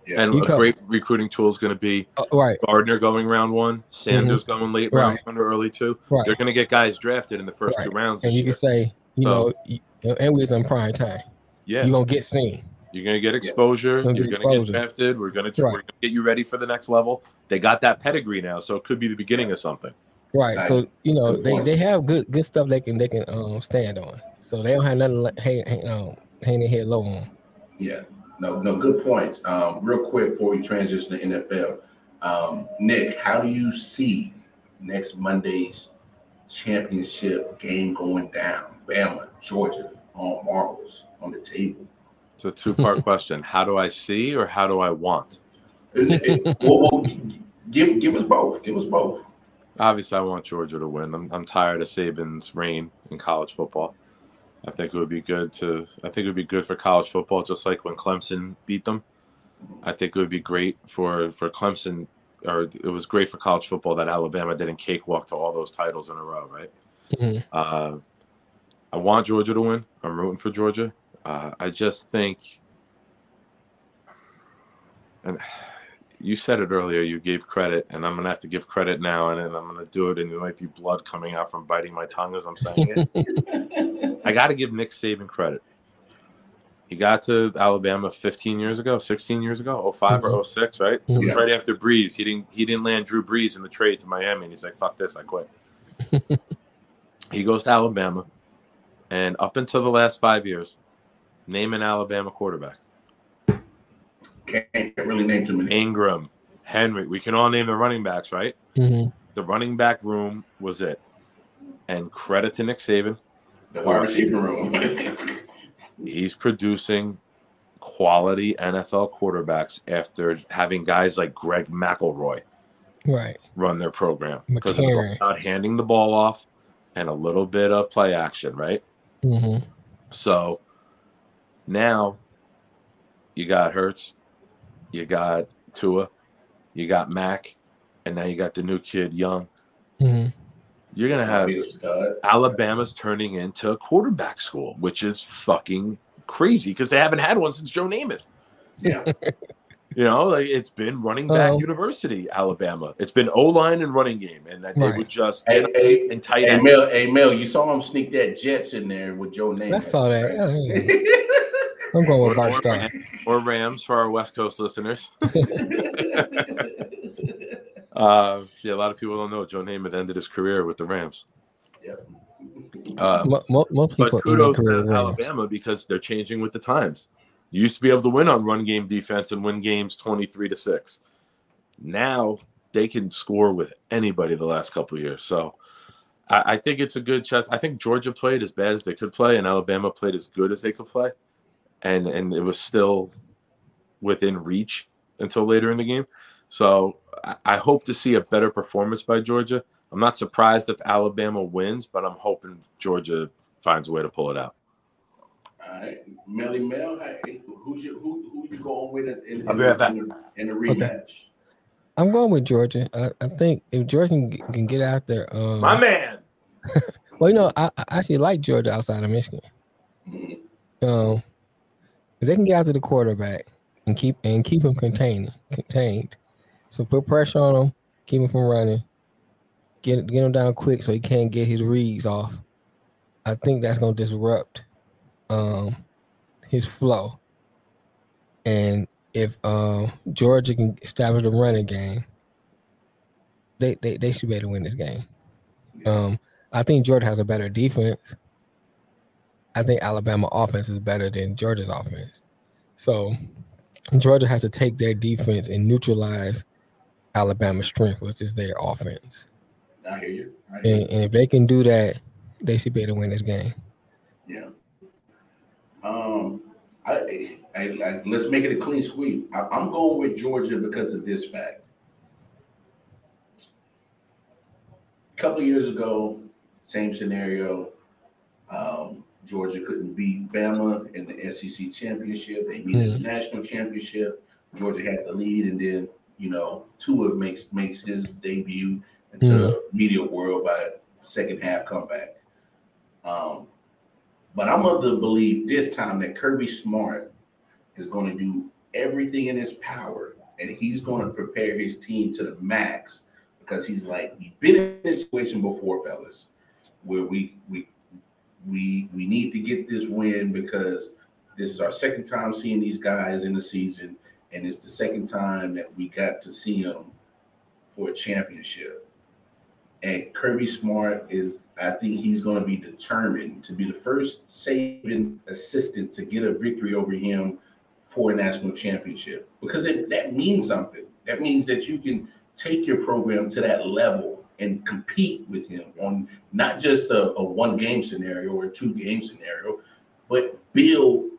Yeah. and you a come- great recruiting tool is going to be Uh, right, Gardner going round one, Sanders going late round Mm-hmm. Right. one or early two. right. They're going to get guys drafted in the first two rounds. And you year. can say, you So- know, you, and we was in prime time. yeah, You're gonna get seen. You're gonna get exposure. Gonna You're get gonna get drafted. We're gonna, Right. we're gonna get you ready for the next level. They got that pedigree now, so it could be the beginning of something. Right. Right. So you know they, they have good good stuff they can they can um stand on. So they don't have nothing like hang hang um hang their head low on. Yeah, no, no, good points. Um, real quick before we transition to NFL, um, Nick, how do you see next Monday's championship game going down? Bama, Georgia, on marbles on the table. It's a two part question. How do I see or how do I want? And it- well, well, give give us both. Give us both. Obviously, I want Georgia to win. I'm, I'm tired of Saban's reign in college football. I think it would be good to. I think it would be good for college football, just like when Clemson beat them. I think it would be great for for Clemson, or it was great for college football that Alabama didn't cakewalk to all those titles in a row, right? Mhm. Uh, I want Georgia to win. I'm rooting for Georgia. Uh, I just think, and you said it earlier. You gave credit, and I'm gonna have to give credit now, and then I'm gonna do it, and there might be blood coming out from biting my tongue as I'm saying it. I got to give Nick Saban credit. He got to Alabama 15 years ago, 16 years ago, 05 or mm-hmm. 06, right? It was right after Brees. He didn't he didn't land Drew Brees in the trade to Miami, and he's like, "Fuck this, I quit." he goes to Alabama, and up until the last five years, name an Alabama quarterback: Can't really name too many. Ingram, Henry. We can all name the running backs, right? Mhm. The running back room was it. And credit to Nick Saban, The wide receiving room. he's producing quality NFL quarterbacks after having guys like Greg McElroy Right. run their program because it's about handing the ball off and a little bit of play action, right? hmm So now you got Hurts, you got Tua, you got Mac, and now you got the new kid Young. hmm You're gonna have Be a stud. Alabama's turning into a quarterback school, which is fucking crazy because they haven't had one since Joe Namath. Yeah. You know, like it's been running back Oh. university, Alabama. It's been O line and running game, and that they Right. would just Hey, hey, and tight hey, ends. Mel, hey, Mel, you saw him sneak that Jets in there with Joe Namath. I saw that. right? Yeah, I'm going with or, Bart or, Starr. Rams, or Rams for our West Coast listeners. Uh, yeah, a lot of people don't know Joe Namath ended his career with the Rams. Yep. Uh, Mo- mo- most but people in kudos to. Alabama because they're changing with the times. You used to be able to win on run game defense and win games 23 to 6. Now they can score with anybody the last couple of years. So I, I think it's a good chess. I think Georgia played as bad as they could play, and Alabama played as good as they could play. And and it was still within reach until later in the game. So I, I hope to see a better performance by Georgia. I'm not surprised if Alabama wins, but I'm hoping Georgia finds a way to pull it out. All right, Melly Mel, hey, who's your, who who you going with in, in, I'll be right back. in, the, in the rematch? I'm going with Georgia. I, I think if Georgia can, can get out there, um, My man. well, you know, I, I actually like Georgia outside of Michigan. Mhm. Um, if they can get after the quarterback and keep and keep him contained, contained. So put pressure on him, keep him from running, get get him down quick so he can't get his reads off. I think that's gonna disrupt um his flow. And if um Georgia can establish the running game, they they, they should be able to win this game. Um, I think Georgia has a better defense. I think Alabama offense is better than Georgia's offense. So Georgia has to take their defense and neutralize Alabama's strength, which is their offense. I hear you. I hear you. And, and if they can do that, they should be able to win this game. Yeah. Um, I, I, I let's make it a clean sweep. I, I'm going with Georgia because of this fact. A couple of years ago, same scenario. Um, Georgia couldn't beat Bama in the SEC championship. They needed the national championship. Georgia had the lead, and then you know Tua makes makes his debut into the media world by second half comeback. Um, but I'm of the belief this time that Kirby Smart is going to do everything in his power, and he's going to prepare his team to the max because he's like we've been in this situation before, fellas, where we we we we need to get this win because this is our second time seeing these guys in the season, and it's the second time that we got to see them for a championship. And Kirby Smart is, I think he's going to be determined to be the first Saban assistant to get a victory over him for a national championship because it, that means something. That means that you can take your program to that level and compete with him on not just a, a one game scenario or a two game scenario, but build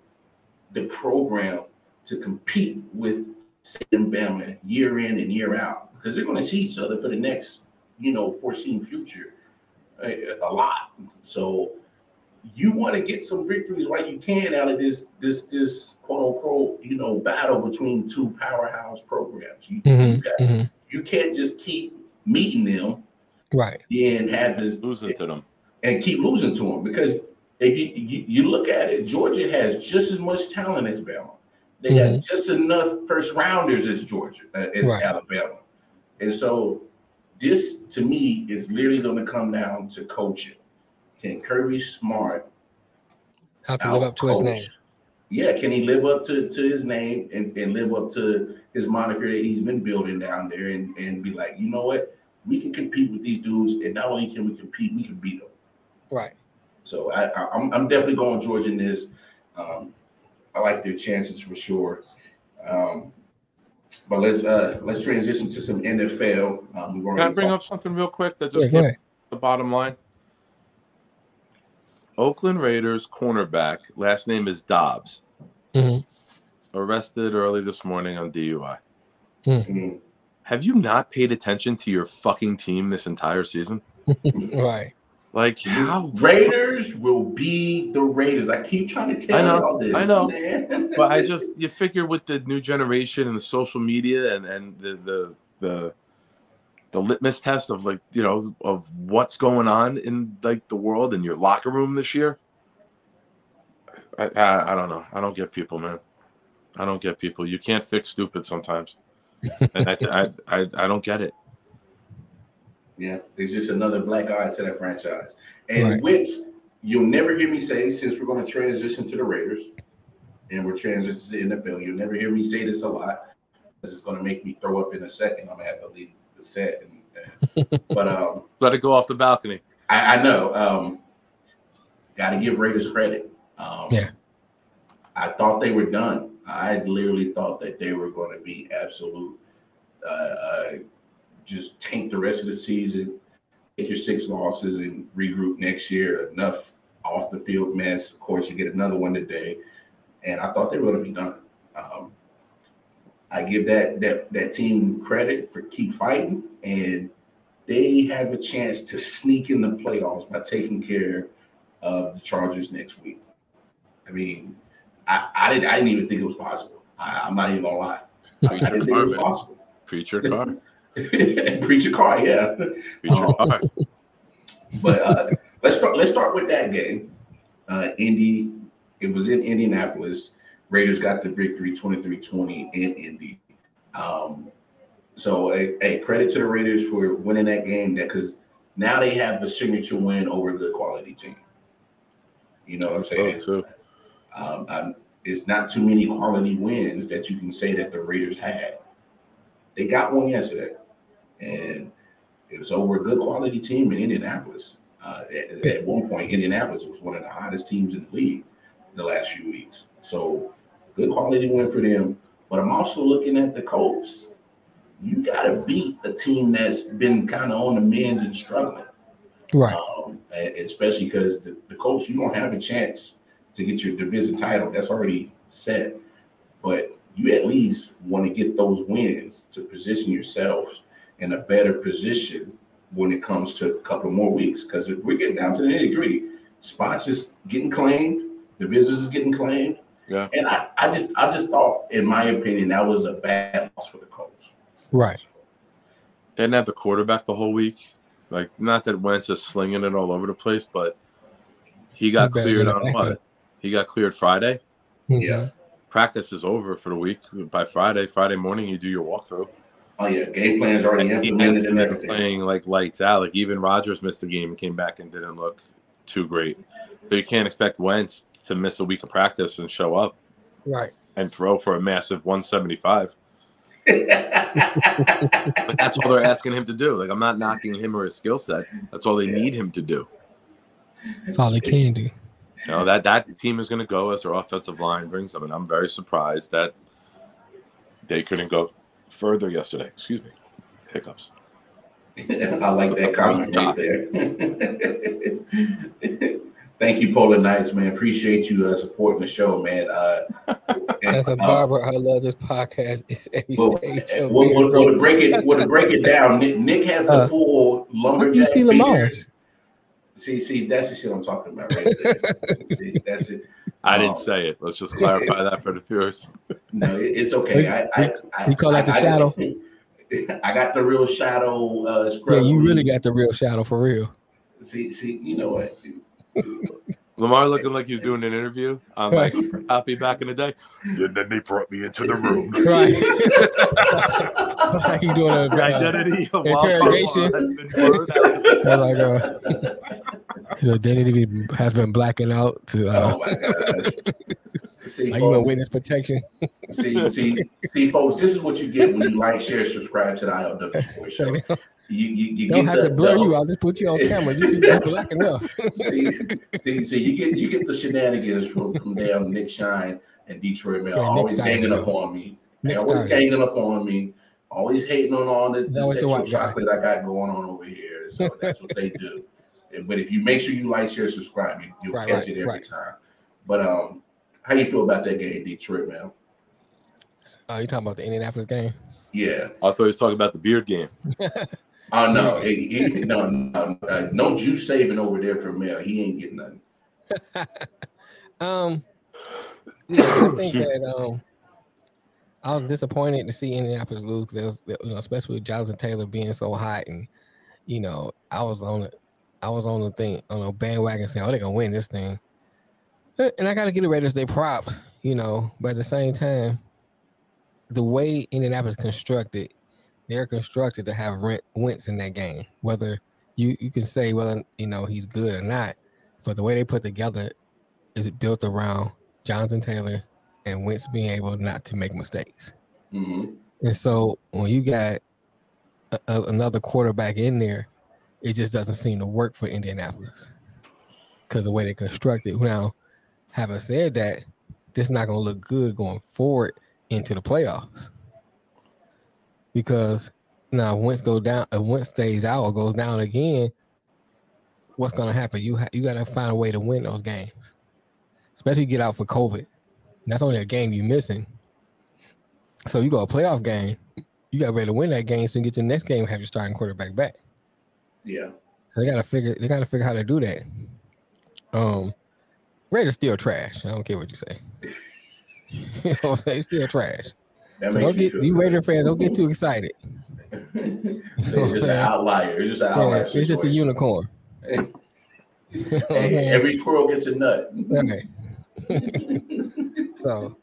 the program to compete with Saban Bama year in and year out because they're going to see each other for the next, you know, foreseen future uh, a lot. So you want to get some victories while you can out of this this this quote unquote you know battle between two powerhouse programs. You, Mhm, you, got- mhm. you can't just keep meeting them Right. and have this Losing to them. and keep losing to them because if you, you, you look at it, Georgia has just as much talent as Bama. They got just enough first rounders as Georgia, uh, as Right. Alabama, and so this to me is literally going to come down to coaching. Can Kirby Smart Have to live up to his name. Yeah, can he live up to, to his name and, and live up to his moniker that he's been building down there and, and be like, you know what? We can compete with these dudes, and not only can we compete, we can beat them. Right. So I, I I'm, I'm definitely going Georgia in this. Um, I like their chances for sure. Um, but let's uh let's transition to some NFL. Um, we've Can I already bring talked- up something real quick that just go came the bottom line? Oakland Raiders cornerback, last name is Hobbs, Mhm. arrested early this morning on DUI. Mhm. Have you not paid attention to your fucking team this entire season? Right. Like how Raiders will be the Raiders. I keep trying to tell I know, y'all this. I know. man. but I just you figure with the new generation and the social media and and the the the the litmus test of like you know of what's going on in like the world in your locker room this year. I, I I don't know. I don't get people, man. I don't get people. You can't fix stupid sometimes, and I I I, I don't get it. Yeah, it's just another black eye to that franchise. And Right. which you'll never hear me say since we're going to transition to the Raiders and we're transitioning to the NFL. You'll never hear me say this a lot because it's going to make me throw up in a second. I'm going to have to leave the set. And, and- but um, Let it go off the balcony. I, I know. Um, Got to give Raiders credit. Um, Yeah. I thought they were done. I literally thought that they were going to be absolute, uh, uh, just tank the rest of the season, take your six losses and regroup next year. Enough off the field mess. Of course, you get another one today. And I thought they were going to be done. Um, I give that that that team credit for keep fighting, and they have a chance to sneak in the playoffs by taking care of the Chargers next week. I mean, I, I didn't I didn't even think it was possible. I, am not even gonna lie. I, I didn't think it was possible. Preacher Carr. Preacher Carr, yeah. Preacher Um, Carr. But uh, let's start. Let's start with that game. Uh, Indy. It was in Indianapolis. Raiders got the victory, 23-20 in Indy. Um, so, hey, hey, credit to the Raiders for winning that game. That because now they have the signature win over a good quality team. You know what I'm saying? Oh. Um, um, it's not too many quality wins that you can say that the Raiders had. They got one yesterday, and it was over a good quality team in Indianapolis. Uh, at, at one point, Indianapolis was one of the hottest teams in the league the last few weeks. So, good quality win for them. But I'm also looking at the Colts. You got to beat a team that's been kind of on the mend and struggling Right. um, especially because the, the Colts, you don't have a chance to get your division title. That's already set. But you at least want to get those wins to position yourselves in a better position when it comes to a couple more weeks. Because if we're getting down to the nitty gritty, spots is getting claimed, divisions is getting claimed. Yeah. And I, I just I just thought, in my opinion, that was a bad loss for the Colts. Right. They didn't have the quarterback the whole week. Like, not that Wentz is slinging it all over the place, but he got He cleared on what? Up. He got cleared Friday. Mhm. Yeah. Practice is over for the week. By Friday, Friday morning, you do your walkthrough. Oh yeah, game plan's already He has implemented and been everything. playing like lights out. Like even Rodgers missed the game and came back and didn't look too great. But you can't expect Wentz to miss a week of practice and show up Right. and throw for a massive 175. But that's all they're asking him to do. Like I'm not knocking him or his skill set. That's all they Yeah. need him to do. That's all they can do. You know that that team is going to go as their offensive line brings them, and I'm very surprised that they couldn't go further yesterday. Excuse me, hiccups. I like that comment right there. Thank you, Polar Knights, man. Appreciate you uh, supporting the show, man. Uh, and, As a barber, I love this podcast. It's every well, stage of well, well, well, to break it, well, to break it down, Nick, Nick has the Uh, full How lumberjack. do you see. Lamar's? See, see, that's the shit I'm talking about right there. see, that's it. I Um, didn't say it. Let's just clarify that for the viewers. No, it's okay. I, I, I, You call that the I- I- shadow? I got the real shadow uh, Yeah, you really got the real shadow for real. see, see, you know what? Lamar looking like he's doing an interview on like Happy back in the day. And then they brought me into the room. Right. Like you doing a uh, identity of interrogation. Wildfire has been blurred out. Sound like uh, his identity has been blacking out to uh, Oh my gosh. See, like you know witness protection. see, see, see, folks, this is what you get when you like, share, subscribe to the ILW Sports Show. You, you, you Don't have the, to blur the- you. I'll just put you on camera. You see you black enough. see, see, see, you get you get the shenanigans from, from damn Nick Shine and Detroit Mail, Yeah, Nick always Stein, hanging though. up on me. They always time. hanging up on me, always hating on all the, the always the sexual white guy. chocolate I got going on over here. So that's what they do. But if you make sure you like, share, subscribe, you, you'll Right, catch right, it every right. time. But um, how you feel about that game, Detroit, man? Uh, you talking about the Indianapolis game? Yeah. I thought he was talking about the beard game. Oh no, he, he, no, no, uh, no juice saving over there for Mel. He ain't getting nothing. Um, yeah, I think that um, I was disappointed to see Indianapolis lose. was, you know, especially with Jonathan Taylor being so hot, and you know, I was on it. I was on the thing on a bandwagon saying, "Oh, they're gonna win this thing," and I got to give the Raiders their props, you know. But at the same time, the way Indianapolis constructed, they're constructed to have rent Wentz in that game. Whether you you can say whether you know he's good or not, but the way they put together is built around Jonathan Taylor and Wentz being able not to make mistakes. hmm And so when you got a, a- another quarterback in there, it just doesn't seem to work for Indianapolis because the way they constructed. Now, having said that, this is not going to look good going forward into the playoffs because now once go down, if Wentz stays out or goes down again, what's going to happen? You ha- you got to find a way to win those games, especially get out for COVID. That's only a game you're missing. So you go a playoff game, you got ready to win that game, so you get to the next game and have your starting quarterback back. Yeah. So they gotta figure they gotta figure how to do that. Um Raiders still trash. I don't care what you say. you know what I'm saying? Still trash. That So don't get you good. Raider fans don't get too excited. So it's just an outlier. It's just an Yeah, outlier. it's just a unicorn. You know what I'm Hey, every squirrel gets a nut. Okay. so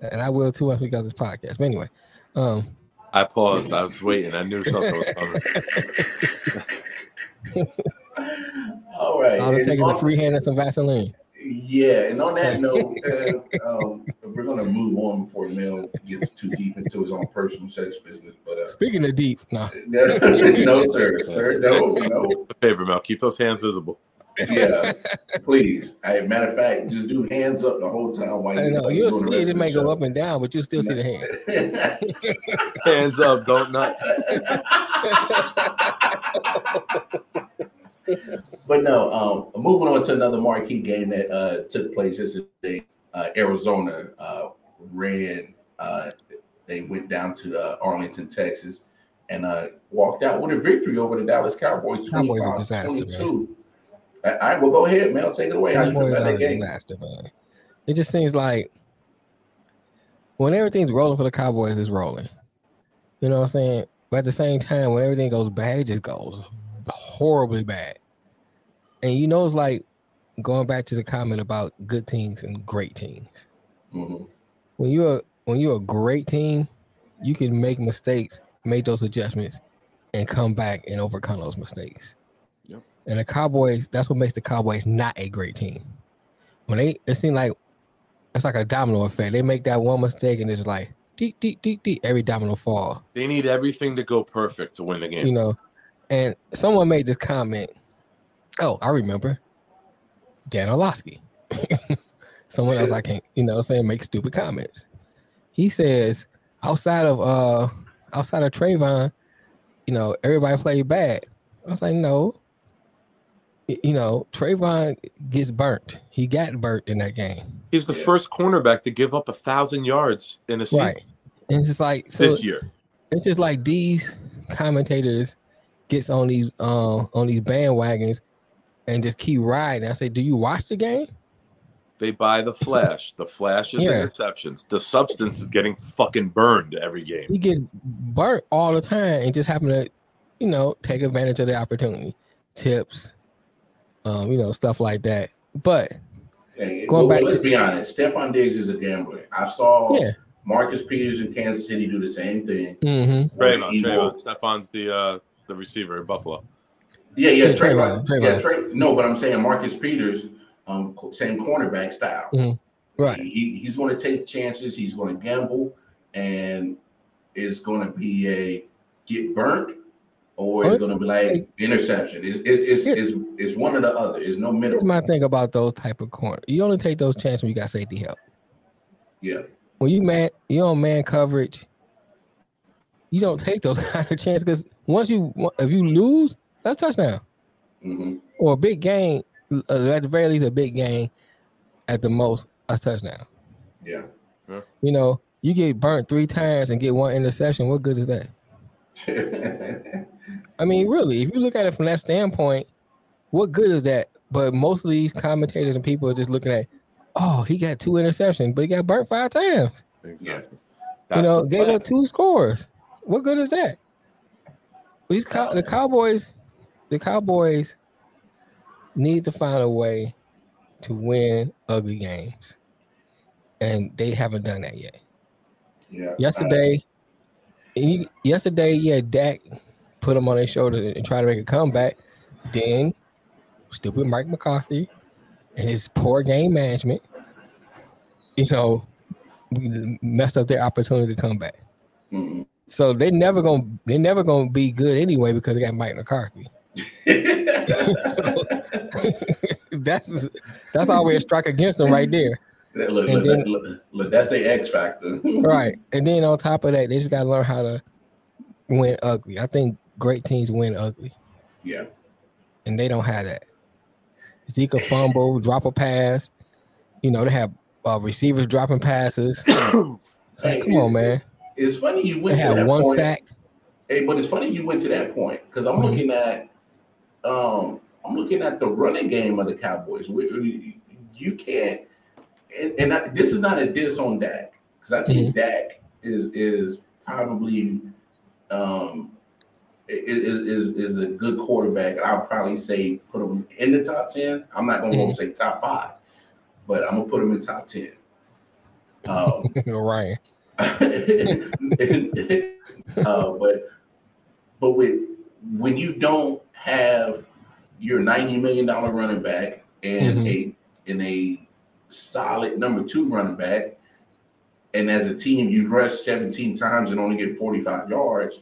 and I will too once we got this podcast. But anyway, um I paused. I was waiting. I knew something was coming. All right. all it and takes is a free hand and some Vaseline. Yeah, and on that note, uh, um, we're gonna move on before Mel gets too deep into his own personal sex business. But uh, Speaking of deep, no. no, sir, sir, no, no. Favor, Mel. Keep those hands visible. Yeah, please. I, matter of fact, just do hands up the whole time while I you. know while you're you'll see it, it of may go up and down, but you'll still see the hand. Hands up. Don't nut. But no, um, moving on to another marquee game that uh, took place yesterday. Uh, Arizona uh, ran. Uh, they went down to uh, Arlington, Texas, and uh, walked out with a victory over the Dallas Cowboys, Cowboys are 25 a disaster, 22. All right, well, go ahead, Mel. Take it away. How you feel Cowboys about are that a game? disaster, man. It just seems like when everything's rolling for the Cowboys, it's rolling. You know what I'm saying? But at the same time, when everything goes bad, it just goes horribly bad. And you know, it's like going back to the comment about good teams and great teams. Mhm. When you're when you're a great team, you can make mistakes, make those adjustments, and come back and overcome those mistakes. Yep. And the Cowboys, that's what makes the Cowboys not a great team. When they it seems like it's like a domino effect. They make that one mistake and it's like deep, deep, deep, deep, every domino fall. They need everything to go perfect to win the game. You know. And someone made this comment. Oh, I remember. Dan Orlovsky. someone else I can't, you know, saying make stupid comments. He says outside of uh outside of Trevon, you know, everybody played bad. I was like, no. You know, Trevon gets burnt. He got burnt in that game. He's the Yeah. first cornerback to give up a thousand yards in a season Right. And it's just like so this year. it's just like these commentators gets on these uh, on these bandwagons and just keep riding. I say, do you watch the game? They buy the flash. The flash is Yeah. interceptions. The substance is getting fucking burned every game. He gets burnt all the time and just happen to, you know, take advantage of the opportunity, tips, um, you know, stuff like that. But Hey, Going well, back let's to- be honest. Stefon Diggs is a gambler. I saw yeah, Marcus Peters in Kansas City do the same thing. mm-hmm. Trevon, Trevon. Stefon's the uh the receiver in Buffalo. Yeah, yeah, Yeah, Trevon. Trevon, Yeah, Trevon. Trey, no, but I'm saying Marcus Peters, um, same cornerback style. Mhm. right. He, he's going to take chances. He's going to gamble, and it's going to be a get burnt, or it's going to be like interception. It's it's it's, Yeah. it's, it's one or the other. There's no middle. Here's my thing about those type of corner. You only take those chances when you got safety help. Yeah, when you man you on man coverage, you don't take those kind of chances because once you if you lose, that's touchdown hmm or a big game. uh, At the very least, a big game. At the most, a touchdown. yeah. You know, you get burnt three times and get one interception. What good is that? I mean, really, if you look at it from that standpoint, what good is that? But most of these commentators and people are just looking at, oh, he got two interceptions, but he got burnt five times. Exactly. you know, the gave plan. up two scores. What good is that? These cow- the Cowboys, the Cowboys need to find a way to win ugly games, and they haven't done that yet. yeah. Yesterday, he, yesterday, yeah, Dak put him on their shoulder and try to make a comeback. Then, stupid Mike McCarthy and his poor game management, you know, messed up their opportunity to come back. Mhm. So they never gonna they never gonna be good anyway because they got Mike McCarthy. So that's that's always a strike against them right there. look, And look, then- look, look, that's the X factor. Right. And then on top of that, they just gotta learn how to win ugly. I think great teams win ugly, Yeah. and they don't have that. Zeke a fumble, drop a pass. You know, they have uh, receivers dropping passes. It's like, come on, man. it's funny you went They to had that one point. sack. Hey, but it's funny you went to that point because I'm Mhm. looking at um I'm looking at the running game of the Cowboys. We, you can't, and, and I, this is not a diss on Dak because I think Dak is is probably um is, is is a good quarterback. I'll probably say put him in the top ten. I'm not gonna say top five, but I'm gonna put him in top ten. Um, Ryan. uh, but but with when you don't have your ninety million dollar running back and Mhm. a in a solid number two running back, and as a team you rush seventeen times and only get forty five yards,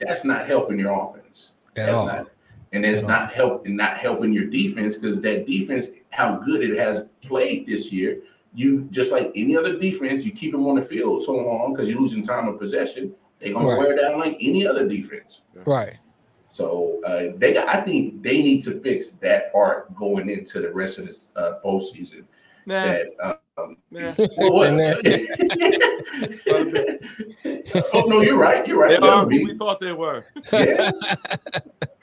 that's not helping your offense. At That's all. not, and it's At not helping not helping your defense because that defense, how good it has played this year. You just like any other defense, you keep them on the field so long because you're losing time of possession. They're gonna Right. wear down like any other defense. Right. So uh, they got. I think they need to fix that part going into the rest of this uh, postseason. Nah, That um, nah. oh no, you're right. You're right. They are who we thought they were. yeah.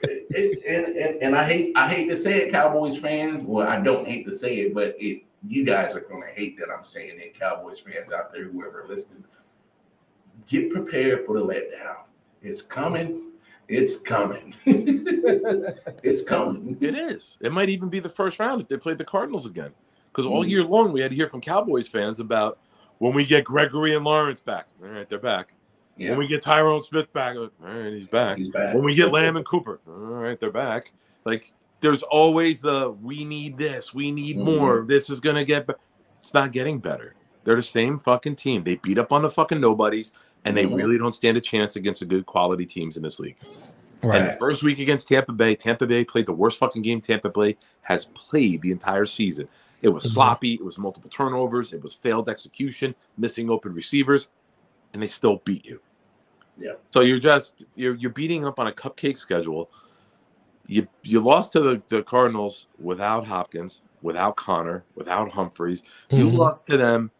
It- and, and and I hate I hate to say it, Cowboys fans. Well, I don't hate to say it, but it you guys are gonna hate that I'm saying it, Cowboys fans out there, whoever listening. Get prepared for the letdown. It's coming. It's coming. it's coming. It is. It might even be the first round if they play the Cardinals again. Because all Mhm. year long we had to hear from Cowboys fans about when we get Gregory and Lawrence back. All right, they're back. Yeah, When we get Tyron Smith back, all right, he's back. he's back. When we get Lamb and Cooper, all right, they're back. Like there's always the we need this, we need Mhm. more. This is gonna get. Be-. It's not getting better. They're the same fucking team. They beat up on the fucking nobodies, and they Mhm. really don't stand a chance against the good quality teams in this league. And Right. the first week against Tampa Bay, Tampa Bay played the worst fucking game Tampa Bay has played the entire season. It was Mhm. sloppy. It was multiple turnovers. It was failed execution, missing open receivers, and they still beat you. Yeah. So you're just you're you're beating up on a cupcake schedule. You you lost to the, the Cardinals without Hopkins, without Conner, without Humphries. You Mhm. lost to them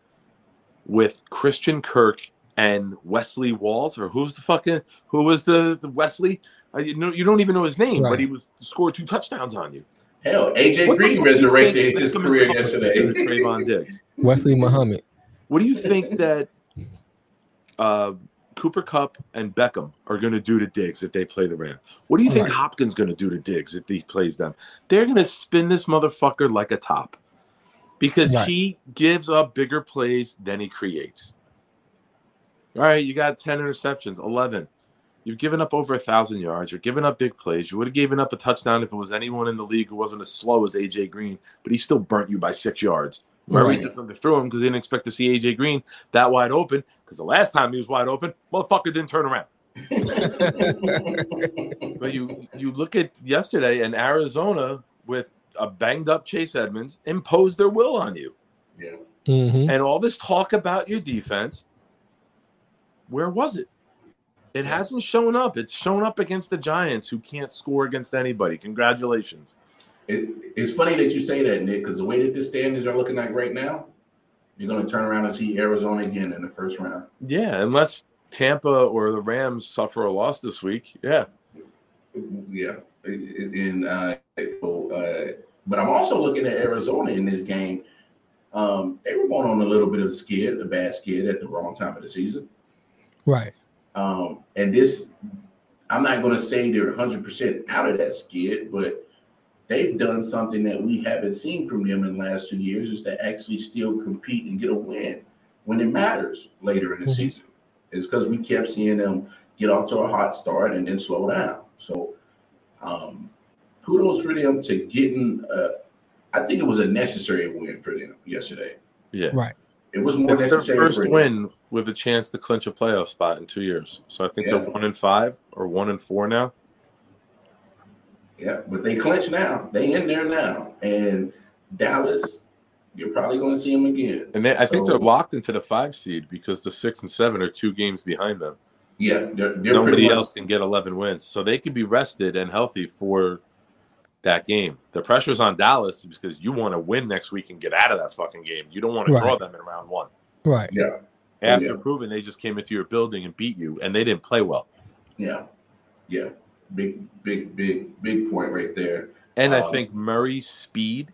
with Christian Kirk and Wesley Walls, or who's the fucking who was the, the Wesley? Uh, you know, you don't even know his name, but he was scored two touchdowns on you. Hell, AJ What Green fuck do you resurrected his career Company yesterday. did to Trevon Diggs. Wesley Muhammad. What do you think that uh, Cooper Kupp and Beckham are going to do to Diggs if they play the Rams? What do you think Right. Hopkins going to do to Diggs if he plays them? They're going to spin this motherfucker like a top because Right. he gives up bigger plays than he creates. All right, you got 10 interceptions, 11. You've given up over a thousand yards. You're giving up big plays. You would have given up a touchdown if it was anyone in the league who wasn't as slow as AJ Green, but he still burnt you by six yards. Murray Right. just underthrew him because he didn't expect to see AJ Green that wide open. Because the last time he was wide open, motherfucker didn't turn around. But you you look at yesterday and Arizona with a banged up Chase Edmonds imposed their will on you. yeah. hmm And all this talk about your defense, where was it? It hasn't shown up. It's shown up against the Giants, who can't score against anybody. Congratulations. It, it's funny that you say that, Nick, because the way that the standings are looking like right now, you're going to turn around and see Arizona again in the first round. Yeah, unless Tampa or the Rams suffer a loss this week. Yeah. Yeah, uh, uh, but I'm also looking at Arizona in this game. Um, they were going on a little bit of a skid, a bad skid at the wrong time of the season. Right. Um, and this, I'm not going to say they're 100% out of that skid, but they've done something that we haven't seen from them in the last two years is to actually still compete and get a win when it matters later in the Mhm. season. It's because we kept seeing them get off to a hot start and then slow down. So, um, kudos for them to getting. Uh, I think it was a necessary win for them yesterday. Yeah. Right. It was more It's their first for them. win with a chance to clinch a playoff spot in two years. So I think Yeah. they're one and five or one and four now. Yeah, but they clinch now. They in there now, and Dallas, you're probably going to see them again. And they, I think they're locked into the five seed because the six and seven are two games behind them. Yeah, they're, they're Nobody pretty much- else can get 11 wins. So they could be rested and healthy for that game. The pressure's on Dallas because you want to win next week and get out of that fucking game. You don't want to draw them in round one. Right. Yeah, After yeah. proving they just came into your building and beat you, and they didn't play well. Yeah, yeah, big, big, big, big point right there. And I Um, think Murray's speed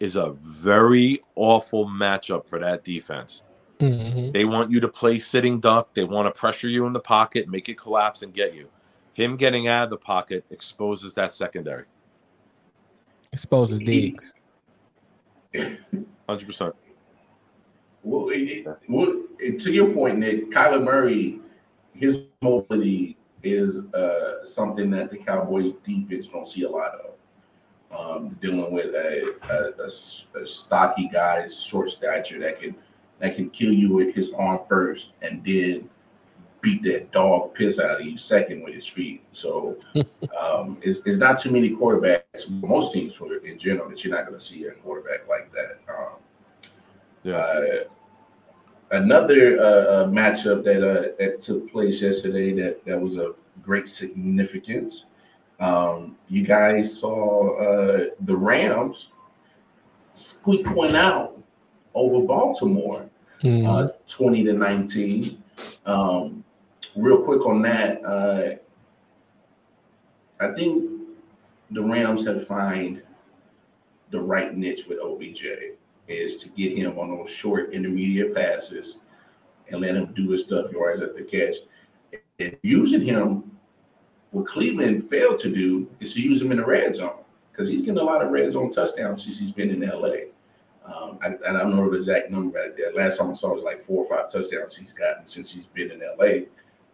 is a very awful matchup for that defense. Mhm. They want you to play sitting duck. They want to pressure you in the pocket, make it collapse, and get you. Him getting out of the pocket exposes that secondary. Exposes Diggs. Hundred percent. Well, it, it- well, it- to your point, Nick, Kyler Murray, his mobility is uh, something that the Cowboys defense don't see a lot of. Um, dealing with a stocky guy, short stature that can that can kill you with his arm first, and then beat that dog piss out of you second with his feet. So um, it's, it's not too many quarterbacks. Most teams, for in general, that you're not going to see a quarterback like that. Um, Yeah. uh, another uh, uh, matchup that uh, that took place yesterday that that was of great significance. Um, you guys saw uh, the Rams squeak one out over Baltimore, uh, twenty to nineteen. Um, real quick on that, uh, I think the Rams have find the right niche with OBJ is to get him on those short intermediate passes and let him do his stuff yards at the catch. And using him, what Cleveland failed to do is to use him in the red zone because he's getting a lot of red zone touchdowns since he's been in LA. Um, I, I don't know the exact number. There. Last time I saw it was like four or five touchdowns he's gotten since he's been in LA.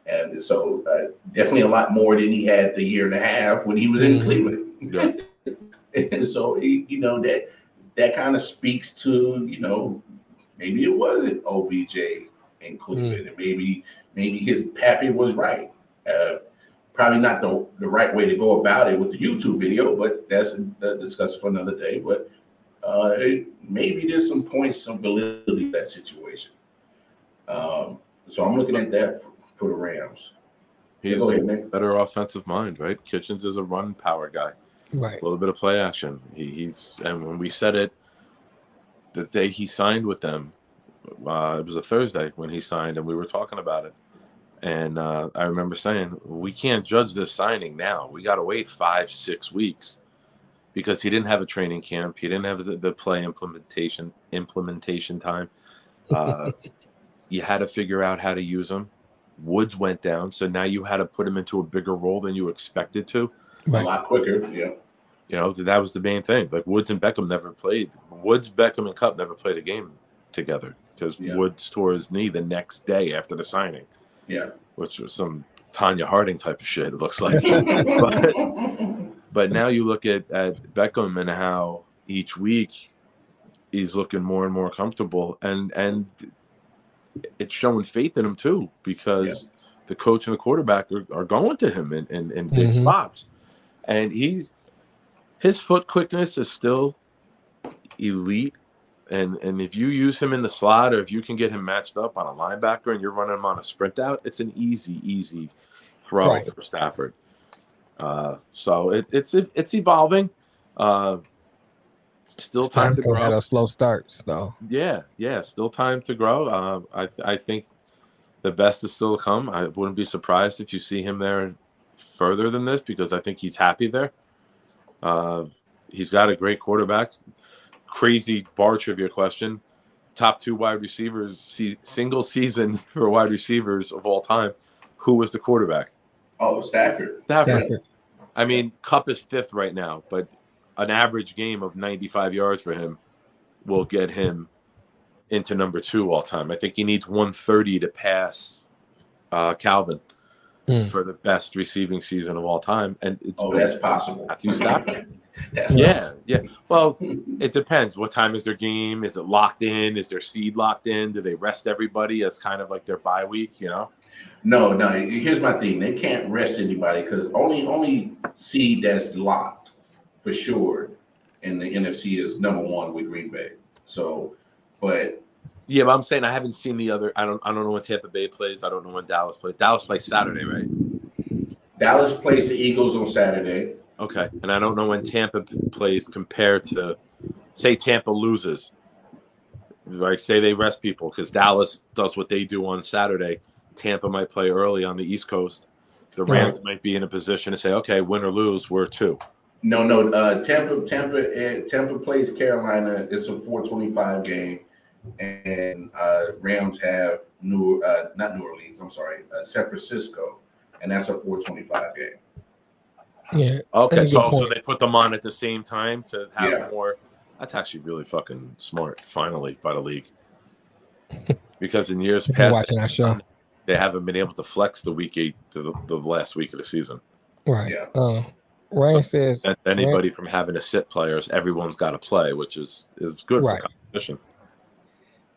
And so uh, definitely a lot more than he had the year and a half when he was in Mhm. Cleveland. Yeah. and so he, you know that that kind of speaks to you know maybe it wasn't OBJ in Cleveland, and maybe maybe his pappy was right. Uh, probably not the the right way to go about it with the YouTube video, but that's a, a discussion for another day. But uh, it- maybe there's some points, some validity to that situation. Um, so I'm looking at that for, for the Rams. He's ahead, a better offensive mind, right? Kitchens is a run power guy. Right. A little bit of play action. He, he's and when we said it, the day he signed with them, uh, it was a Thursday when he signed, and we were talking about it. And uh, I remember saying, we can't judge this signing now. We got to wait five, six weeks because he didn't have a training camp. He didn't have the, the play implementation implementation time. Uh, you had to figure out how to use him. Woods went down, so now you had to put him into a bigger role than you expected to. A lot quicker, yeah. You know, that was the main thing. Like Woods and Beckham never played. Woods, Beckham, and Kupp never played a game together because Yeah. Woods tore his knee the next day after the signing, Yeah. which was some Tonya Harding type of shit. It looks like. but, but now you look at at Beckham and how each week he's looking more and more comfortable, and and it's showing faith in him too because the coach and the quarterback are, are going to him in, in, in big Mhm. spots, and he's his foot quickness is still elite. And and if you use him in the slot, or if you can get him matched up on a linebacker, and you're running him on a sprint out, it's an easy, easy throw Right. for Stafford. Uh, so it, it's it's evolving. Uh, still time to Stafford had grow. a slow start, so Yeah, yeah, still time to grow. Uh, I I think the best is still to come. I wouldn't be surprised if you see him there further than this because I think he's happy there. Uh, he's got a great quarterback. Crazy bar trivia question: Top two wide receivers, see, single season for wide receivers of all time. Who was the quarterback? Oh, Stafford. Stafford. Stafford. I mean, Kupp is fifth right now, but an average game of 95 yards for him will get him into number two all time. I think he needs 130 to pass uh, Calvin Hmm. for the best receiving season of all time. And it's Oh, that's possible. Matthew Stafford. that's yeah, yeah. Well, it depends. What time is their game? Is it locked in? Is their seed locked in? Do they rest everybody as kind of like their bye week? You know? No, no. Here's my thing. They can't rest anybody because only only seed that's locked for sure in the NFC is number one with Green Bay. So, but Yeah, but I'm saying I haven't seen the other. I don't. I don't know when Tampa Bay plays. I don't know when Dallas plays. Dallas plays Saturday, right? Dallas plays the Eagles on Saturday. Okay, and I don't know when Tampa p- plays compared to, say, Tampa loses. like say they rest people because Dallas does what they do on Saturday. Tampa might play early on the East Coast. The Rams right. might be in a position to say, okay, win or lose, we're two. No, no. Uh, Tampa, Tampa, uh, Tampa plays Carolina. It's a 425 game, and uh, Rams have New, uh, not New Orleans. I'm sorry, uh, San Francisco, and that's a 425 game. Yeah. Okay, so so they put them on at the same time to have yeah. more. That's actually really fucking smart. Finally, by the league, because in years past, watching our show, they haven't been able to flex the week eight to the, the last week of the season. Right. Yeah. Uh, Ryan so says anybody Ryan, from having to sit players, everyone's got to play, which is is good right. for competition.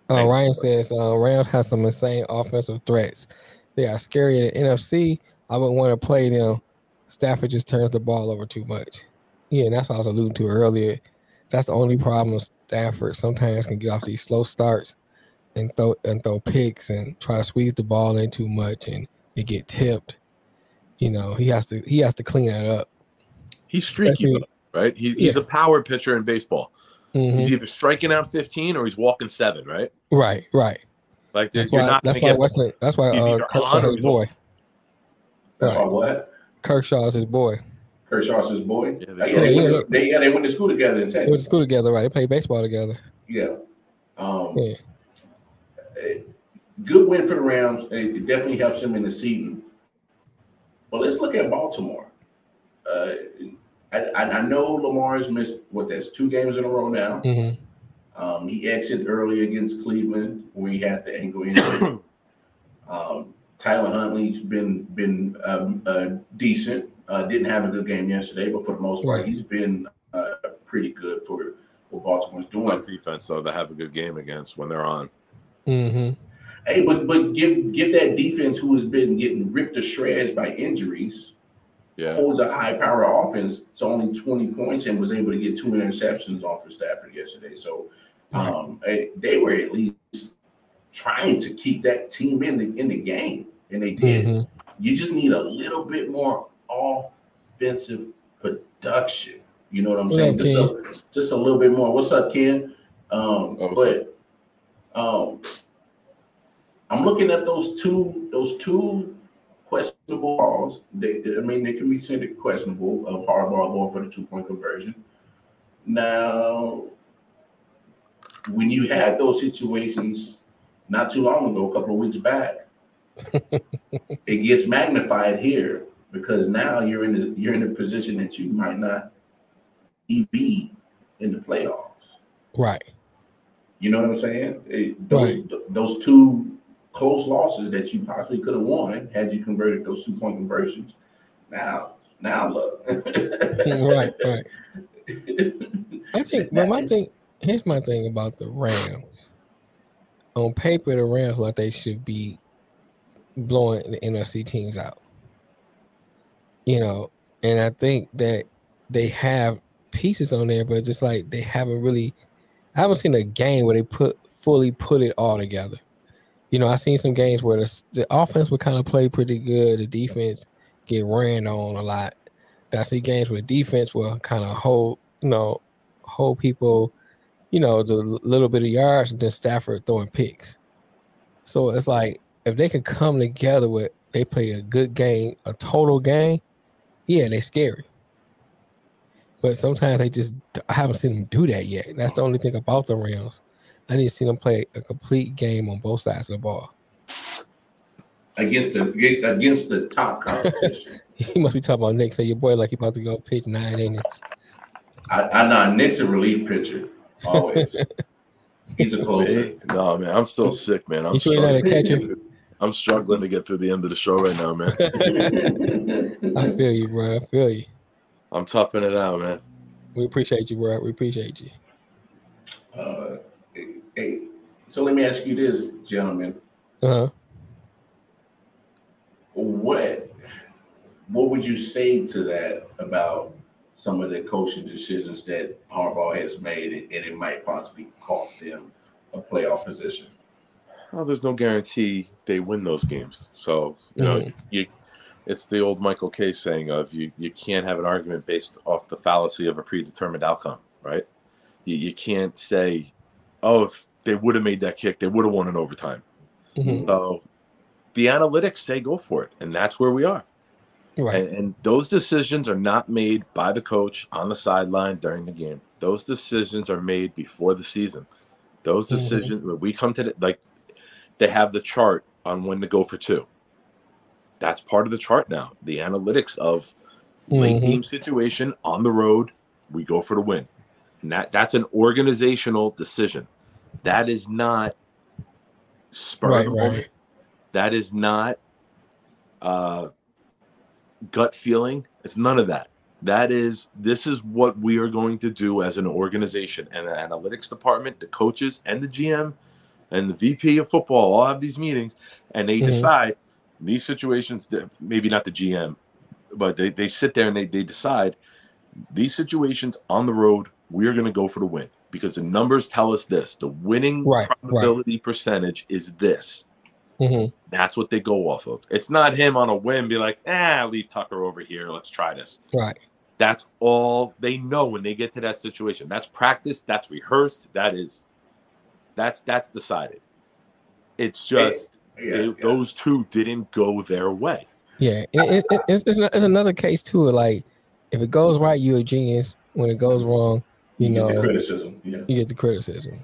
Uh, Ryan says uh, Rams have some insane offensive threats. They are scary in the NFC. I would want to play them. Stafford just turns the ball over too much. Yeah, and that's what I was alluding to earlier. That's the only problem Stafford. Sometimes can get off these slow starts and throw and throw picks and try to squeeze the ball in too much and it get tipped. You know, he has to he has to clean that up. He's streaky, right? He's, yeah. he's a power pitcher in baseball. Mm-hmm. He's either striking out 15 or he's walking seven, right? Right, right. Like that's why, not that's why Wesley, that's why uh, Kershaw's his boy. Right. Oh, what? Kershaw's his boy. Kershaw's his boy. Yeah, they, yeah, they, went to, they, yeah, they went to school together in Texas. They went to school together, right? They played baseball together. Yeah. Um, yeah. Good win for the Rams. It definitely helps them in the season. But let's look at Baltimore. Uh, I, I know Lamar's missed what that's two games in a row now. Mm-hmm. Um, he exited early against Cleveland where he had the ankle injury. um, Tyler Huntley's been been um, uh, decent. Uh, didn't have a good game yesterday, but for the most part, he's been uh, pretty good for what Baltimore's doing. Tough defense, though, to have a good game against when they're on. Mm-hmm. Hey, but but give give that defense who has been getting ripped to shreds by injuries yeah. holds a high power offense to only 20 points and was able to get two interceptions off of Stafford yesterday. So um, they were at least trying to keep that team in the in the game, and they did. Mm-hmm. You just need a little bit more offensive production. You know what I'm saying? Just a, just a little bit more. What's up, Ken? Um, oh, but um, I'm looking at those two those two questionable calls. They, I mean, they can be considered questionable of Harbaugh going for the two point conversion. Now, when you had those situations not too long ago, a couple of weeks back, it gets magnified here because now you're in the, you're in a position that you might not be in the playoffs. Right. You know what I'm saying? It, those right. those two close losses that you possibly could have won had you converted those two point conversions. Now, now look. right, right. I think, but my thing here's my thing about the Rams. On paper, the Rams like they should be blowing the NFC teams out. You know, and I think that they have pieces on there, but just like they haven't really. I haven't seen a game where they put fully put it all together you know, I seen some games where the, the offense would kind of play pretty good, the defense get ran on a lot. I see games where the defense will kind of hold, you know, hold people, you know, the little bit of yards, and then Stafford throwing picks. So it's like if they can come together with they play a good game, a total game, yeah, they're scary. But sometimes they just I haven't seen them do that yet. That's the only thing about the Rams. I need to see them play a complete game on both sides of the ball. Against the against the top competition. he must be talking about Nick. Say your boy like he about to go pitch nine innings. I, I know Nick's a relief pitcher always. He's a closer. Hey, no man, I'm still sick, man. I'm struggling. Catcher? I'm struggling to get through the end of the show right now, man. I feel you, bro. I feel you. I'm toughing it out, man. We appreciate you, bro. We appreciate you. Uh, Hey, so let me ask you this, gentlemen. Uh-huh. What what would you say to that about some of the coaching decisions that Harbaugh has made, and it might possibly cost him a playoff position? Well, there's no guarantee they win those games. So you know, mm. you it's the old Michael Kay saying of you you can't have an argument based off the fallacy of a predetermined outcome, right? You, you can't say oh, if they would have made that kick. They would have won in overtime. Mhm. So the analytics say go for it, and that's where we are. Right. And, and those decisions are not made by the coach on the sideline during the game. Those decisions are made before the season. Those Mhm. decisions when we come to the, like they have the chart on when to go for two. That's part of the chart now. The analytics of late Mhm. game situation on the road, we go for the win. And that that's an organizational decision. That is not spur Right, of the right. moment. That is not uh gut feeling. It's none of that. That is this is what we are going to do as an organization and the analytics department, the coaches and the GM and the VP of football all have these meetings and they Mhm. decide these situations that maybe not the GM, but they, they sit there and they, they decide these situations on the road, we're going to go for the win because the numbers tell us this the winning Right, right. probability percentage is this. hmm That's what they go off of. It's not him on a whim, be like, ah, leave Tucker over here. Let's try this. Right. That's all they know when they get to that situation. That's practice. That's rehearsed. That is, that's that's decided. It's just Yeah, they, yeah. those two didn't go their way. Yeah. It, it, it- it's, it's, it's another case too. Like if it goes right, you're a genius. When it goes wrong, you you get the know, criticism. Yeah. you get the criticism.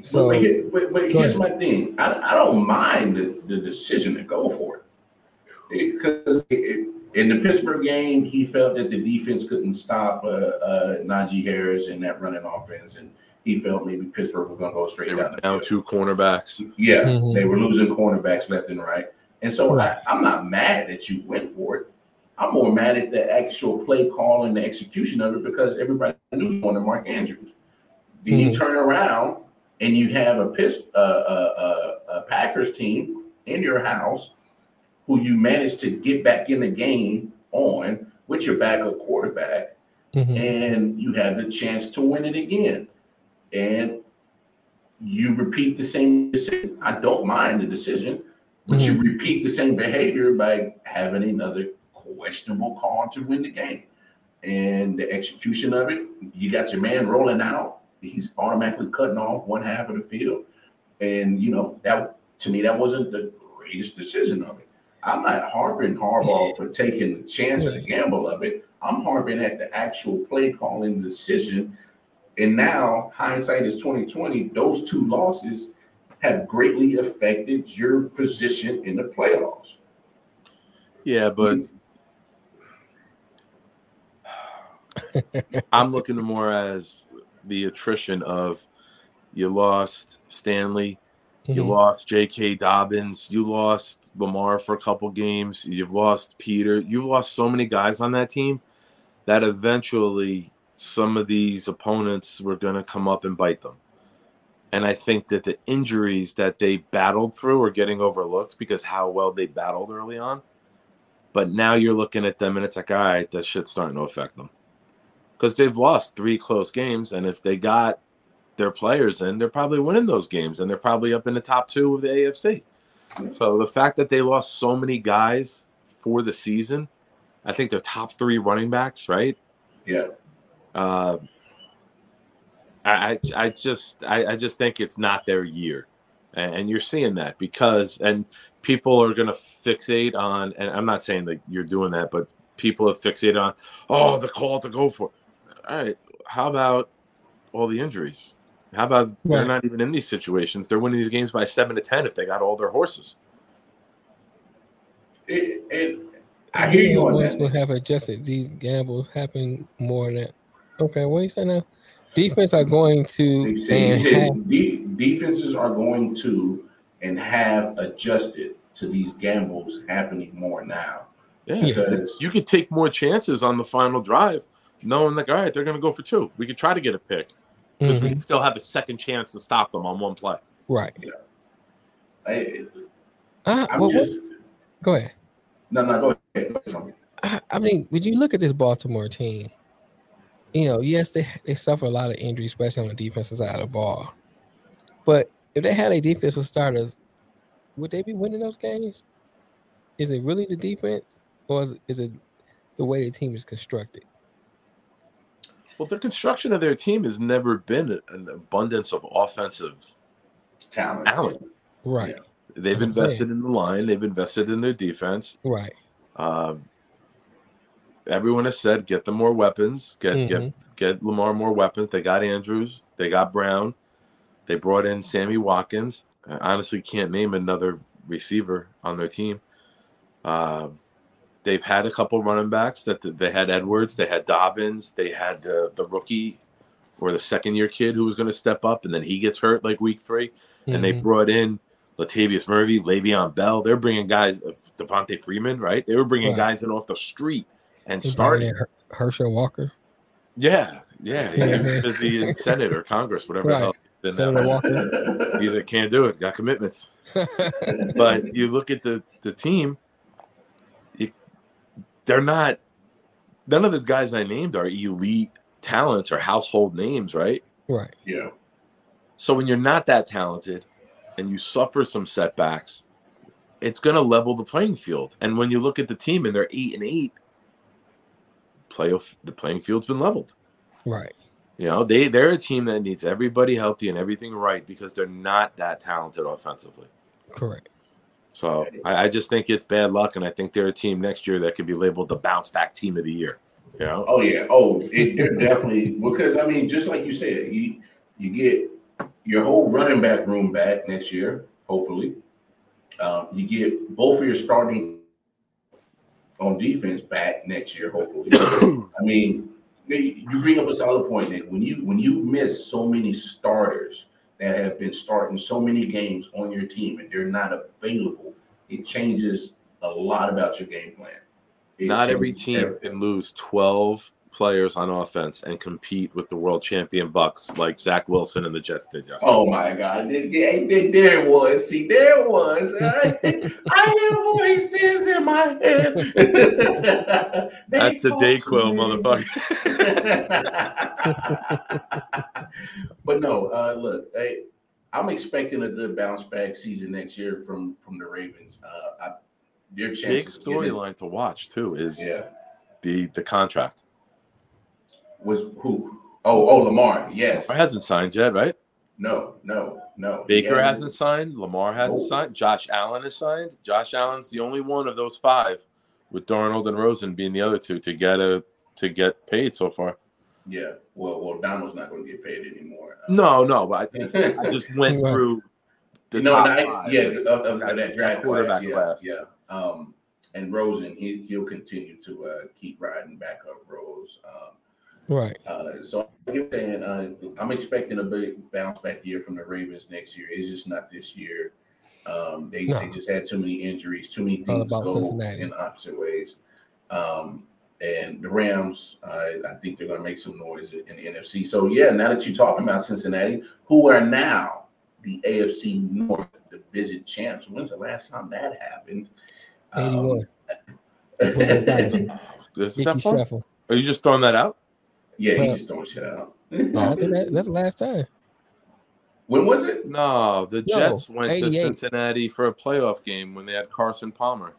So, So- but, here- but, but here's my thing. I, I don't mind the, the decision to go for it. Because in the Pittsburgh game, he felt that the defense couldn't stop uh, uh, Najee Harris and that running offense. And he felt maybe Pittsburgh was going to go straight They down were the down two cornerbacks. Yeah, Mhm. they were losing cornerbacks left and right. And so Right. I, I'm not mad that you went for it. I'm more mad at the actual play call and the execution of it because everybody knew you wanted Mark Andrews. Then you Mhm. turn around and you have a Pitts, uh, uh, uh, a Packers team in your house who you managed to get back in the game on with your backup quarterback Mhm. and you have the chance to win it again. And you repeat the same decision. I don't mind the decision, but you repeat the same behavior by having another questionable call to win the game. And the execution of it, you got your man rolling out. He's automatically cutting off one half of the field. And, you know, that to me, that wasn't the greatest decision of it. I'm not harping Harbaugh for taking the chance of the gamble of it. I'm harping at the actual play calling decision. And now hindsight is 2020. Those two losses have greatly affected your position in the playoffs. Yeah, but I'm looking more as the attrition of you lost Stanley, you Mhm. lost J.K. Dobbins, you lost Lamar for a couple games, you've lost Peter, you've lost so many guys on that team that eventually some of these opponents were going to come up and bite them. And I think that the injuries that they battled through are getting overlooked because how well they battled early on. But now you're looking at them and it's like, all right, that shit's starting to affect them. Because they've lost three close games. And if they got their players in, they're probably winning those games and they're probably up in the top two of the AFC. So the fact that they lost so many guys for the season, I think they're top three running backs, right? Yeah. Uh, I, I just I, I just think it's not their year, and, and you're seeing that because and people are gonna fixate on and I'm not saying that you're doing that, but people have fixated on oh the call to go for. it. All right, how about all the injuries? How about they're not even in these situations? They're winning these games by seven to ten if they got all their horses. It, it, I hear you on Once that. will have adjusted. These gambles happen more than that. Okay, what do you say now? Defense are going to They say, and he have, de- defenses are going to and have adjusted to these gambles happening more now. Yeah, Yeah. Because you could take more chances on the final drive, knowing like, all right, they're going to go for two. We could try to get a pick because we Mhm, can still have a second chance to stop them on one play. right. I, Uh, I'm well, just go ahead. no, no, go ahead. Go ahead. I, I mean, would you look at this Baltimore team? You know, yes, they they suffer a lot of injuries, especially on the defensive side of the ball. But if they had a defensive starters, would they be winning those games? Is it really the defense, or is, is it the way the team is constructed? Well, the construction of their team has never been an abundance of offensive talent. Talent. Right. They've I'm invested in the line. They've invested in their defense. Right. Um, everyone has said get them more weapons. Get Mhm. get get Lamar more weapons. They got Andrews. They got Brown. They brought in Sammy Watkins. I honestly can't name another receiver on their team. Um, they've had a couple running backs that they had Edwards. They had Dobbins. They had the the rookie or the second year kid who was going to step up, and then he gets hurt like week three. And they Mhm. brought in Latavius Murray, Le'Veon Bell. They're bringing guys, uh, Devonta Freeman, right? They were bringing Right. guys in off the street and brought starting. in Her- Herschel Walker. Yeah, yeah. Yeah. He's busy in Senate or Congress, whatever Right. the hell. Senator. Walker. He's like, can't do it. Got commitments. But you look at the the team, they're not. None of the guys I named are elite talents or household names, right? right. yeah. So when you're not that talented and you suffer some setbacks, it's going to level the playing field. And when you look at the team and they're eight and eight, playoff the playing field's been leveled. Right. You know, they they're a team that needs everybody healthy and everything right because they're not that talented offensively. Correct. So I, I just think it's bad luck, and I think they're a team next year that could be labeled the bounce back team of the year. You know, Oh yeah. Oh, it, they're definitely because I mean, just like you said, you you get your whole running back room back next year, hopefully. Um, you get both of your starting on defense back next year, hopefully. I mean, you bring up a solid point, Nick. When you when you miss so many starters that have been starting so many games on your team and they're not available, it changes a lot about your game plan. It not every team everything. can lose twelve players on offense and compete with the world champion Bucs like Zach Wilson and the Jets did yesterday. Oh my God! There, it was. See, there it was. I, I hear voices in my head. That's a Dayquil, me. but no, uh, look, I, I'm expecting a good bounce back season next year from from the Ravens. Uh, I, their Big chances storyline to watch too is Yeah, the the contract. Was who? Oh, oh, Lamar. Yes. Lamar hasn't signed yet, right? No, no, no. Baker hasn't signed. Lamar hasn't Nope. signed. Josh Allen has signed. Josh Allen's the only one of those five, with Darnold and Rosen being the other two to get a to get paid so far. Yeah. Well, well, Darnold's not going to get paid anymore. Uh, No, no, but I, I just went Right. through the no, top not, five. yeah, of, of, That- of that draft quarterback class, yeah, class. yeah. Um, and Rosen, he he'll continue to uh, keep riding back up Rose. Um, Right. uh, so I'm saying uh, I'm expecting a big bounce back year from the Ravens next year. It's just not this year. Um, they, No. they just had too many injuries, too many things about go Cincinnati. in opposite ways. Um, and the Rams, I I think they're going to make some noise in the NFC. So yeah, now that you're talking about Cincinnati, who are now the AFC North division champs. When's the last time that happened? Um, 81. Is that fun? Are you just throwing that out? Yeah, he just throwing shit out. No, I think that, that's the last time. when was it? No, the No, Jets went to 88. Cincinnati for a playoff game when they had Carson Palmer.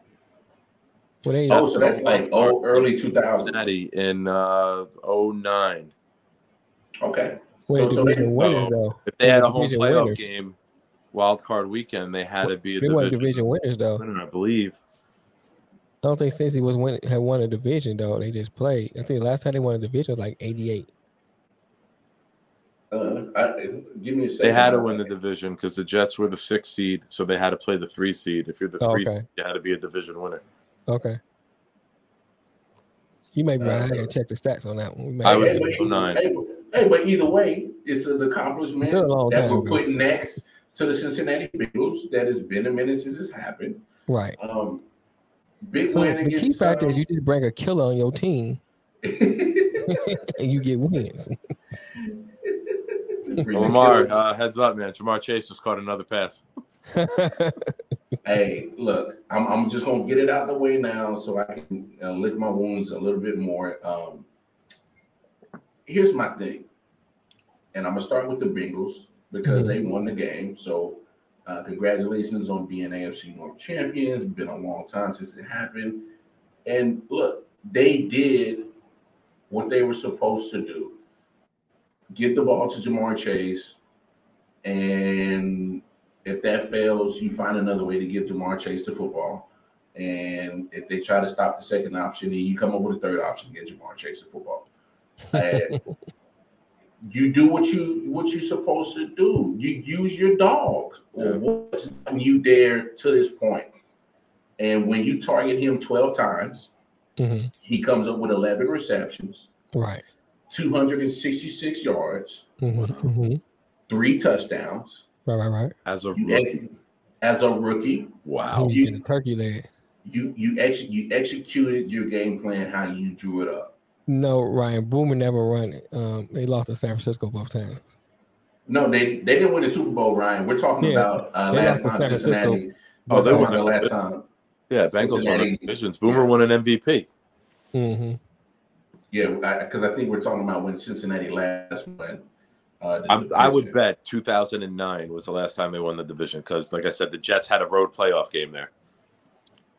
Well, they, Oh, so that's like oh, early 2000s. Cincinnati in uh 09. Okay. well, So, so division they, winners, so though. If they They had were a home division playoff winners. game, wild card weekend, they had to be a They weren't division. division winners, though. winner, I believe. I don't think Cincy was win, had won a division, though. They just played. I think the last time they won a division was like 88. uh, I, give me a second. They had to win the division because the Jets were the sixth seed, so they had to play the three seed. If you're the Oh, three, okay. seed, you had to be a division winner. Okay. You may be right. I Uh, gotta check the stats on that one. I have would Hey, say but, 09. hey, hey, but either way, it's an accomplishment It's a long that time we're putting next to the Cincinnati Bengals. That has been a minute since this happened. right. Um, big So win the key against. factor is um, you just bring a killer on your team and you get wins. bring Lamar, uh, heads up, man. Ja'Marr Chase just caught another pass. Hey, look, I'm, I'm just gonna get it out the way now so I can uh, lick my wounds a little bit more. Um, here's my thing, and I'm gonna start with the Bengals because they won the game. So, uh, congratulations on being AFC North champions. It's been a long time since it happened, and look, they did what they were supposed to do: get the ball to Ja'Marr Chase and If that fails, you find another way to give Ja'Marr Chase the football. And if they try to stop the second option, then you come up with a third option, get Ja'Marr Chase the football. And you do what you what you're supposed to do. You use your dogs. Yeah. What's gotten you there to this point? And when you target him 12 times, Mhm. he comes up with 11 receptions, Right. 266 yards, hmm hmm three touchdowns. Right. Right. Right. As a rookie. as a rookie, Wow. you get turkey leg. you you ex- you executed your game plan how you drew it up. No, Ryan Boomer never run it. Um, they lost to San Francisco both times. No, they they didn't win the Super Bowl, Ryan. We're talking Yeah, about uh, last time San Francisco. Cincinnati. Oh, they won the last time. Yeah, Bengals won the divisions. Boomer won an MVP. Mm-hmm. Yeah, because I, think we're talking about when Cincinnati last won. Uh, I'm, I would bet 2009 was the last time they won the division because, like I said, the Jets had a road playoff game there.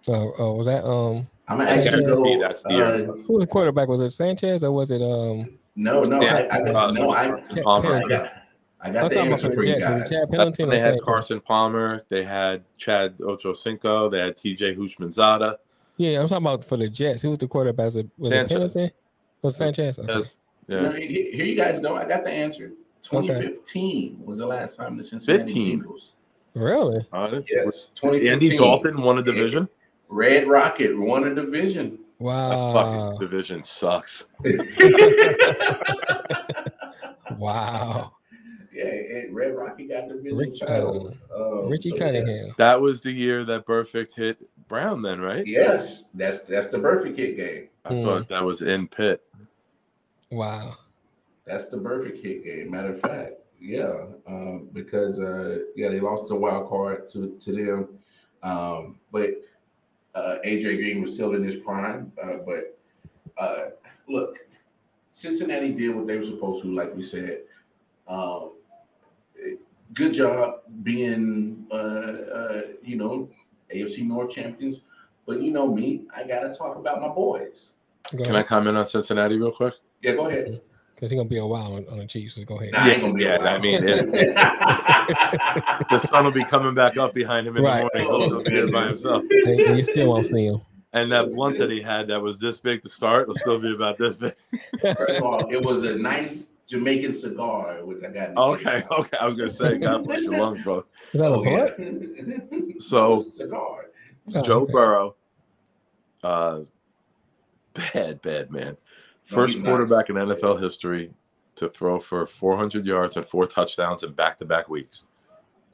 So oh, was that um? I'm gonna I actually guarantee go. that's the uh, Who the quarterback? Was it Sanchez or was it um? no, no, Yeah, I, I, uh, no, I, Palmer. I got, I I'm got the talking about answer for for you Jets. Was it guys. Chad That's Pennington they had Carson Palmer, they had Chad Ochocinco, they had TJ Houshmandzadeh. Yeah, I'm talking about for the Jets. Who was the quarterback? Was it, was it Sanchez. Pennington? Was it Sanchez? Okay. Yes. Yeah. here, here you guys go. I got the answer. 2015 was the last time the Cincinnati 15? Bengals. Really? Uh, Yes, 2015. Andy Dalton won a division. Red Rocket won a division. That Wow. fucking division sucks. Wow. Yeah, and Red Rocket got division Rich- title. Um, Richie so, Cunningham. That was the year that Burfict hit Brown, then, right? Yes, that's that's the Burfict hit game. I Mm. thought that was in Pitt. Wow. That's the Burfict hit game. Matter of fact, yeah, um, because uh, yeah, they lost the wild card to to them, um, but uh, AJ Green was still in his prime. Uh, but uh, look, Cincinnati did what they were supposed to, like we said. Um, good job being, uh, uh, you know, AFC North champions. But you know me, I gotta talk about my boys. Can I comment on Cincinnati real quick? Yeah, go ahead. Because he's gonna be a while on, on the Chiefs. So go ahead. Nah, I ain't gonna be Yeah, around. I mean, The sun will be coming back up behind him in Right. the morning. He'll still be by himself. And you still won't see him. And that blunt that he had that was this big to start will still be about this big. First of all, it was a nice Jamaican cigar, which I got. Okay, okay. I was gonna say, God bless your lungs, bro. Is that Oh, a yeah. butt? So cigar. Oh, Joe okay. Burrow, uh, bad, bad man. First he's quarterback nice. in NFL history to throw for 400 yards and four touchdowns in back-to-back weeks.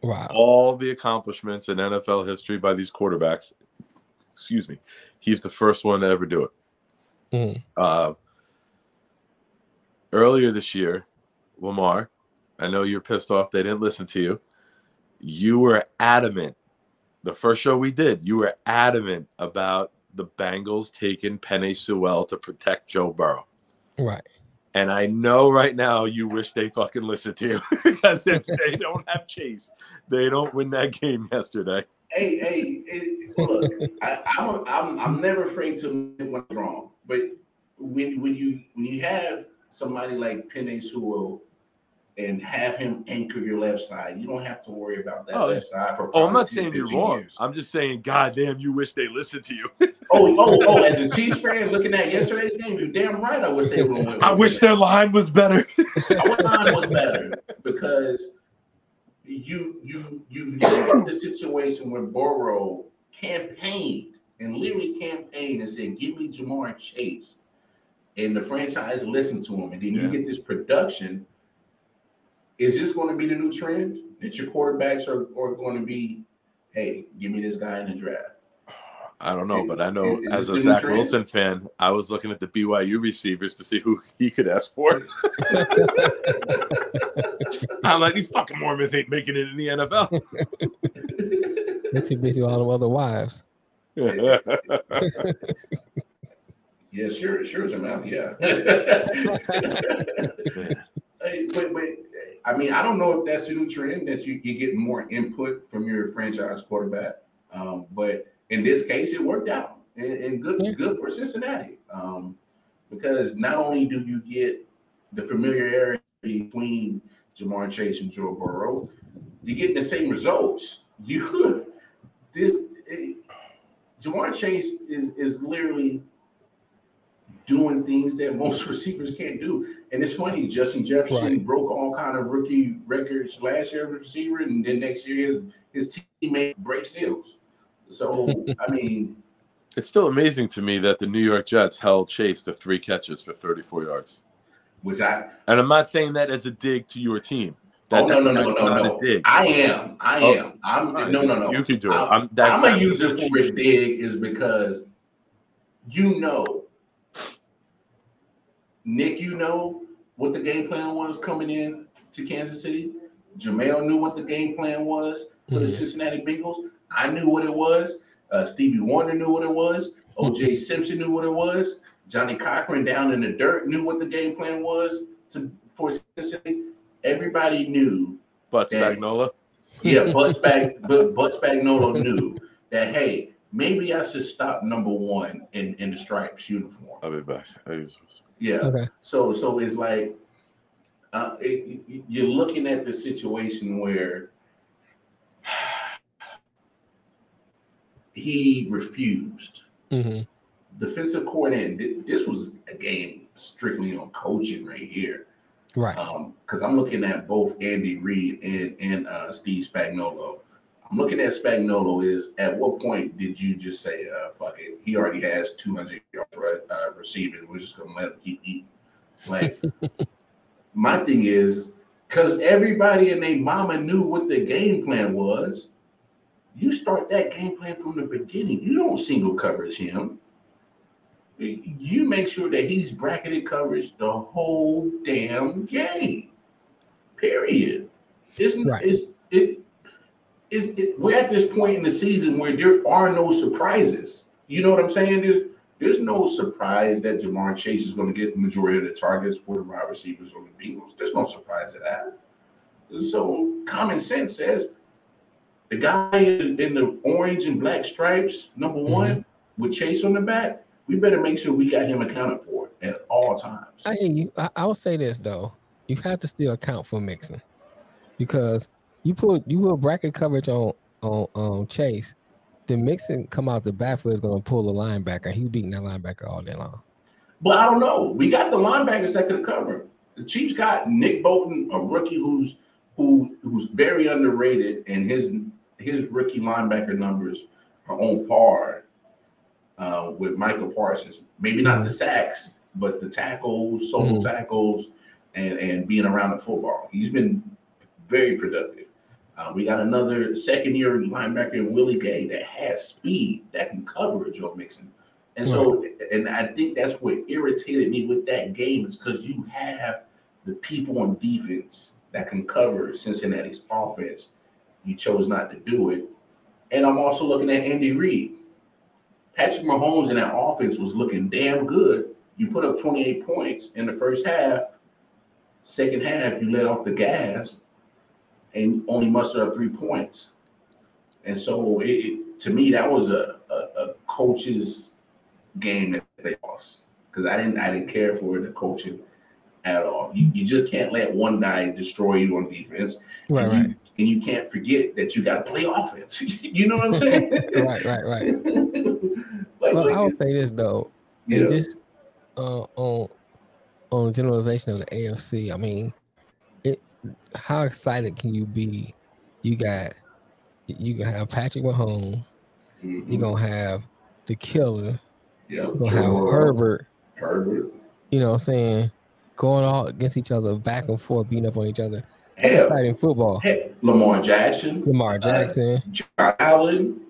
Wow. All the accomplishments in NFL history by these quarterbacks. Excuse me. He's the first one to ever do it. Mm. Uh, earlier this year, Lamar, I know you're pissed off they didn't listen to you. You were adamant. The first show we did, you were adamant about the Bengals taking Penei Sewell to protect Joe Burrow. Right. And I know right now you wish they fucking listened to you because if they don't have Chase, they don't win that game yesterday. Hey, hey, hey look, I, I'm, I'm I'm never afraid to admit what's wrong, but when when you when you have somebody like Penei Sewell and have him anchor your left side, you don't have to worry about that Oh, left side for. Oh, I'm not saying you're wrong. years. I'm just saying, God damn, you wish they listened to you. Oh, oh, oh! As a Chiefs fan, looking at yesterday's game, you're damn right. I wish they would. I wish their line was better. Our line was better because you you you look at the situation where Burrow campaigned and literally campaigned and said, "Give me Ja'Marr Chase," and the franchise listened to him, and then you get this production. Is this going to be the new trend that your quarterbacks are, are going to be? Hey, give me this guy in the draft. I don't know, but I know Is as a this the new Zach trend? Wilson fan, I was looking at the BYU receivers to see who he could ask for. I'm like, these fucking Mormons ain't making it in the NFL. They're too busy with all them other wives. Yeah, sure, sure as a mouth, yeah. Hey, but, but I mean, I don't know if that's the new trend that you, you get more input from your franchise quarterback. Um, but in this case, it worked out and, and good Yeah. good for Cincinnati. Um, because not only do you get the familiarity between Ja'Marr Chase and Joe Burrow, you're getting the same results. You this it, Ja'Marr Chase is is literally doing things that most receivers can't do. And it's funny, Justin Jefferson Right. broke all kind of rookie records last year as a receiver, and then next year his, his teammate breaks deals. So I mean, It's still amazing to me that the New York Jets held Chase to three catches for 34 yards. was I And I'm not saying that as a dig to your team. Oh That, no no no that's no not no! a dig. I am I Oh. am I'm All right, no no no. You can do it. I'm, I'm, that, I'm that- gonna use it for a dig is because you know, Nick, you know what the game plan was coming in to Kansas City. Jamel knew what the game plan was for the Mhm. Cincinnati Bengals. I knew what it was. Uh, Stevie Wonder knew what it was. OJ Simpson knew what it was. Johnnie Cochran down in the dirt knew what the game plan was to for Cincinnati. Everybody knew But Dang. Spagnuolo. yeah, Butts Spag, but Butts Spagnuolo knew that hey, maybe I should stop number one in in the stripes uniform. I'll be back. Yeah. Okay. So so it's like uh, it, you're looking at the situation where he refused. hmm Defensive coordinator. This was a game strictly on coaching right here. Right. Um, because I'm looking at both Andy Reid and and uh, Steve Spagnuolo. I'm looking at Spagnuolo. Is at what point did you just say, uh, "Fuck it"? He already has 200 yards uh, receiving. We're just gonna let him keep eating. Like my thing is, because everybody and their mama knew what the game plan was. You start that game plan from the beginning. You don't single coverage him. You make sure that he's bracketed coverage the whole damn game. Period. Isn't Right. is it is it, we're at this point in the season where there are no surprises. You know what I'm saying? There's there's no surprise that Ja'Marr Chase is going to get the majority of the targets for the wide receivers on the Bengals. There's no surprise to that. So common sense says the guy in, the orange and black stripes, number mm-hmm. one, with Chase on the back, we better make sure we got him accounted for at all times. I hear you. I, I will say this though, you have to still account for Mixon, because you put you put bracket coverage on on on Chase, the Mixon come out the backfield is going to pull the linebacker. He's beating that linebacker all day long. But I don't know. We got the linebackers that could cover him. The Chiefs got Nick Bolton, a rookie who's who who's very underrated, and his his rookie linebacker numbers are on par uh, with Micah Parsons. Maybe not the sacks, but the tackles, solo Mhm. tackles, and and being around the football. He's been very productive. Uh, we got another second year linebacker in Willie Gay that has speed that can cover a Joe Mixon. And so, and I think that's what irritated me with that game is because you have the people on defense that can cover Cincinnati's offense. You chose not to do it. And I'm also looking at Andy Reid. Patrick Mahomes in that offense was looking damn good. You put up 28 points in the first half. Second half, you let off the gas and only mustered up three points. And so, it, to me, that was a, a, a coach's game that they lost because I didn't I didn't care for the coaching at all. You, you just can't let one guy destroy you on defense, Right, and right, You, and you can't forget that you got to play offense. you know what I'm saying? right, right, right. like, Well, like, I would say this though, yeah. just uh, on on generalization of the AFC, I mean. How excited can you be? You got you can have Patrick Mahomes. Mhm. You're gonna have the killer. yeah. You're gonna have Herbert. Herbert. You know, what I'm saying going all against each other, back and forth, beating up on each other. Hell, exciting football. Lamar Jackson, Lamar Jackson. Josh Allen,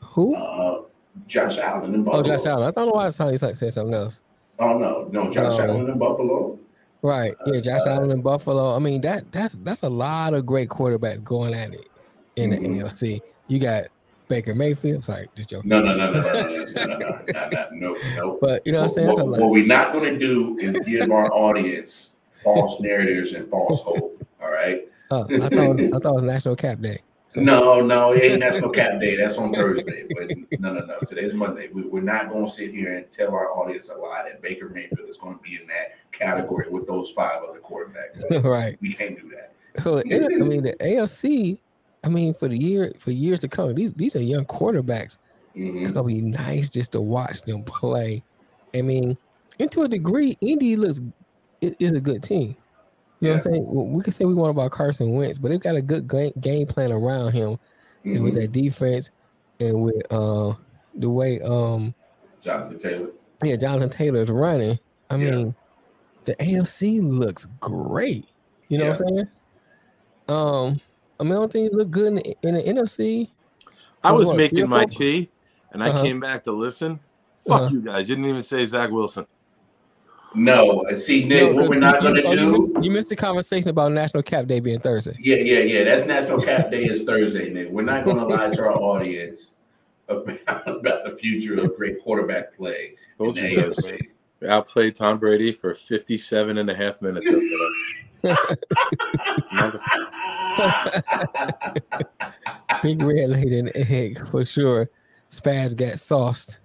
Who? uh, Josh Allen in Buffalo. Oh, Josh Allen. I don't know why I sounded like said something else. Oh no, no, Josh Oh. Allen in Buffalo. Right. Yeah, Josh Uh, Allen in Buffalo. I mean, that that's that's a lot of great quarterbacks going at it in Mhm. the AFC. You got Baker Mayfield. Sorry, just joking. No, no, no, no, no, no, no, no, no. But you know what I'm saying? What, That's what, we're not going to do is give our audience false narratives and false hope. All right. Uh, I thought I thought it was National Cap Day. So- No, no, it ain't National Cap Day. That's on Thursday. But no, no, no. Today's Monday. We, we're not going to sit here and tell our audience a lie that Baker Mayfield is going to be in that category with those five other quarterbacks. right. We can't do that. So I mean, the AFC I mean, for the year for years to come, these these are young quarterbacks. Mhm. It's gonna be nice just to watch them play. I mean, and to a degree, Indy looks is a good team. You know what I'm saying? We can say we want about Carson Wentz, but they've got a good game plan around him, and with Mhm. that defense, and with uh the way um Jonathan Taylor. yeah Jonathan Taylor is running. I Yeah. mean, the AFC looks great. You know what I'm saying? Um, I mean, I don't think you look good in the, in the NFC. I Was was what, making my tea, and I Uh-huh. came back to listen. Fuck Uh-huh. you guys! You didn't even say Zach Wilson. No, uh, see, Nick, No, what 'cause we're not gonna oh, you do. missed, you missed the conversation about National Cap Day being Thursday. Yeah, yeah, yeah. That's National Cap Day is Thursday, Nick. We're not gonna lie to our audience about, about the future of great quarterback play in Told the you guys. AFC. We outplayed Tom Brady for 57 and a half minutes Big red lady and egg for sure. Spaz got sauced.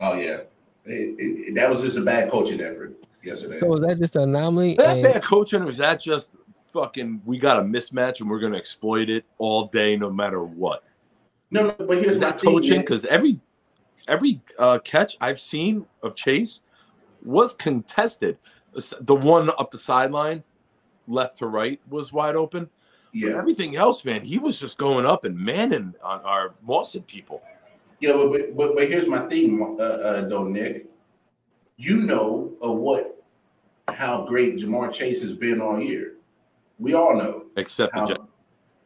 oh yeah, It- it- that was just a bad coaching effort yesterday. So was that just an anomaly? that And- bad coaching, or is that just fucking we got a mismatch and we're gonna exploit it all day no matter what? no, no, but here's Is that coaching? Because every every uh, catch I've seen of Chase was contested. The one up the sideline, left to right, was wide open. But Yeah, everything else, man, he was just going up and manning on our Mawson people. yeah, but, but, but, but here's my thing, uh, uh, though, Nick. You know of what how great Ja'Marr Chase has been all year. We all know. Except the how, Jets.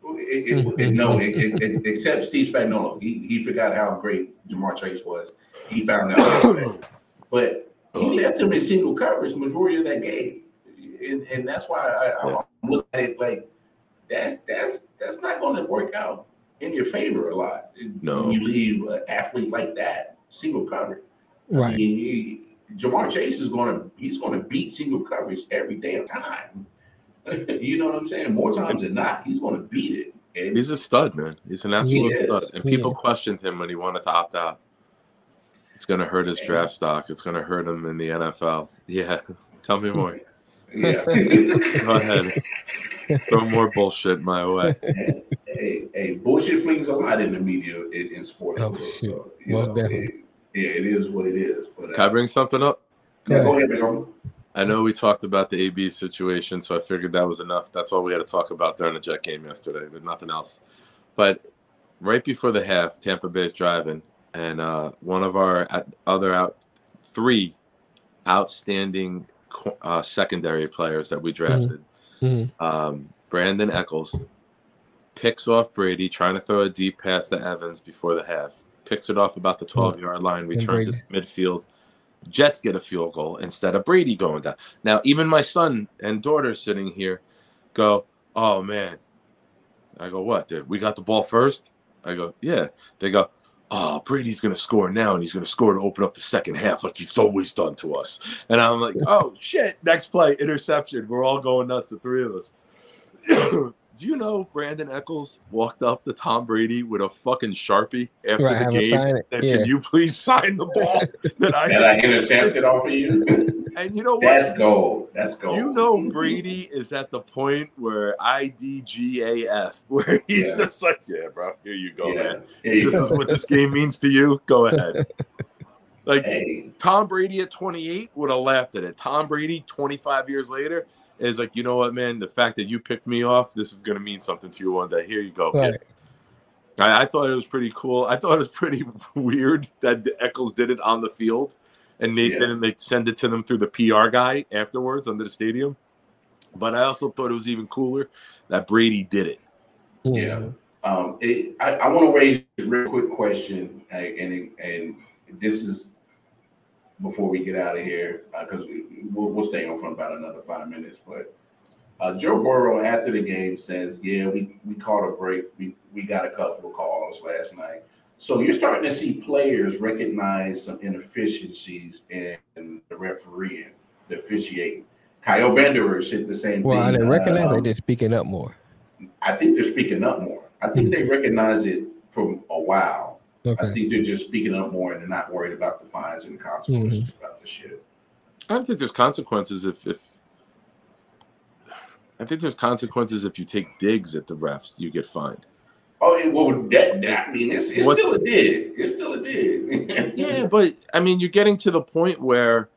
it, it, it- no, except Steve Spagnuolo, he he forgot how great Ja'Marr Chase was. He found out, but he left him in single coverage majority of that game, and, and that's why I, I, I'm looking at it like that's that's that's not going to work out in your favor a lot. No. you leave an athlete like that single coverage. I right. mean, he- Ja'Marr Chase is going to he's going to beat single coverage every damn time. you know what I'm saying? More times than not, he's going to beat it. And He's a stud, man. He's an absolute is. stud. And people questioned him when he wanted to opt out. It's going to hurt his draft stock. It's going to hurt him in the NFL. Yeah. Tell me more. yeah. Go ahead. Throw more bullshit my way. hey, hey, bullshit flings a lot in the media in, in sports. Oh, world, shit. so, you know, definitely. it- yeah, it is what it is. But Can I uh, bring something up? yeah, go ahead, big homie. I know we talked about the AB situation, so I figured that was enough. That's all we had to talk about during the Jet game yesterday. There's nothing else. But right before the half, Tampa Bay's driving, and uh, one of our other out three outstanding uh, secondary players that we drafted, Mhm. um, Brandin Echols, picks off Brady, trying to throw a deep pass to Evans before the half. Picks it off about the 12 yard line, returns it to midfield. Jets get a field goal instead of Brady going down. Now, even my son and daughter sitting here go, Oh man. I go, What? Dude, We got the ball first? I go, Yeah. They go, Oh, Brady's going to score now and he's going to score to open up the second half like he's always done to us. And I'm like, Oh shit. Next play, interception. We're all going nuts, the three of us. Do you know Brandin Echols walked up to Tom Brady with a fucking sharpie after Right, the game? Said, Yeah. Can you please sign the ball that I That I intercepted off of you. And you know what? That's gold. That's gold. You know Brady is at the point where IDGAF, where he's Yeah. just like, yeah, bro, here you go, Yeah. man. Here you This go. is what this game means to you. Go ahead. Like Hey, Tom Brady at 28 would have laughed at it. Tom Brady, 25 years later, is like, you know what, man? The fact that you picked me off, this is going to mean something to you one day. Here you go. Right. I, I thought it was pretty cool. I thought it was pretty weird that Echols did it on the field, and they Yeah. then they send it to them through the PR guy afterwards under the stadium. But I also thought it was even cooler that Brady did it. Yeah. Um, it, I, I want to raise a real quick question, and and this is before we get out of here because we we'll, we'll stay on for about another five minutes. But uh, Joe Burrow after the game says, "Yeah, we we caught a break. We we got a couple of calls last night." So you're starting to see players recognize some inefficiencies in, in the refereeing, the officiating. Kyle Vanderer said the same Well, thing. I didn't recognize uh, they just speaking up more. I think they're speaking up more. I think they recognize it from a while. I think they're just speaking up more and they're not worried about the fines and the consequences mm-hmm. about the shit. I don't think there's consequences if if I think there's consequences if you take digs at the refs, you get fined. Oh, it, well, that, that I mean, it's, it's still a dig. It's still a dig. Yeah, but I mean, you're getting to the point where,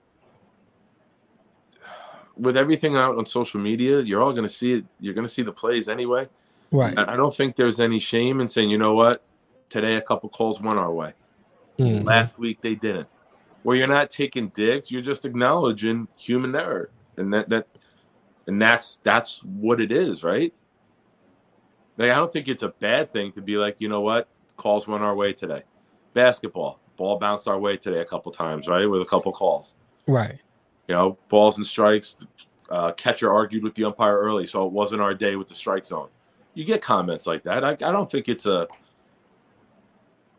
with everything out on social media, you're all going to see it. You're going to see the plays anyway. Right. I I don't think there's any shame in saying, you know what, today a couple calls went our way. Mhm. Last week they didn't. Where you're not taking dicks, you're just acknowledging human error, and that that, and that's that's what it is, right? Like I don't think it's a bad thing to be like, you know what, calls went our way today. Basketball, ball bounced our way today a couple times, right, with a couple calls. Right. You know, balls and strikes. Uh, catcher argued with the umpire early, so it wasn't our day with the strike zone. You get comments like that. I, I don't think it's a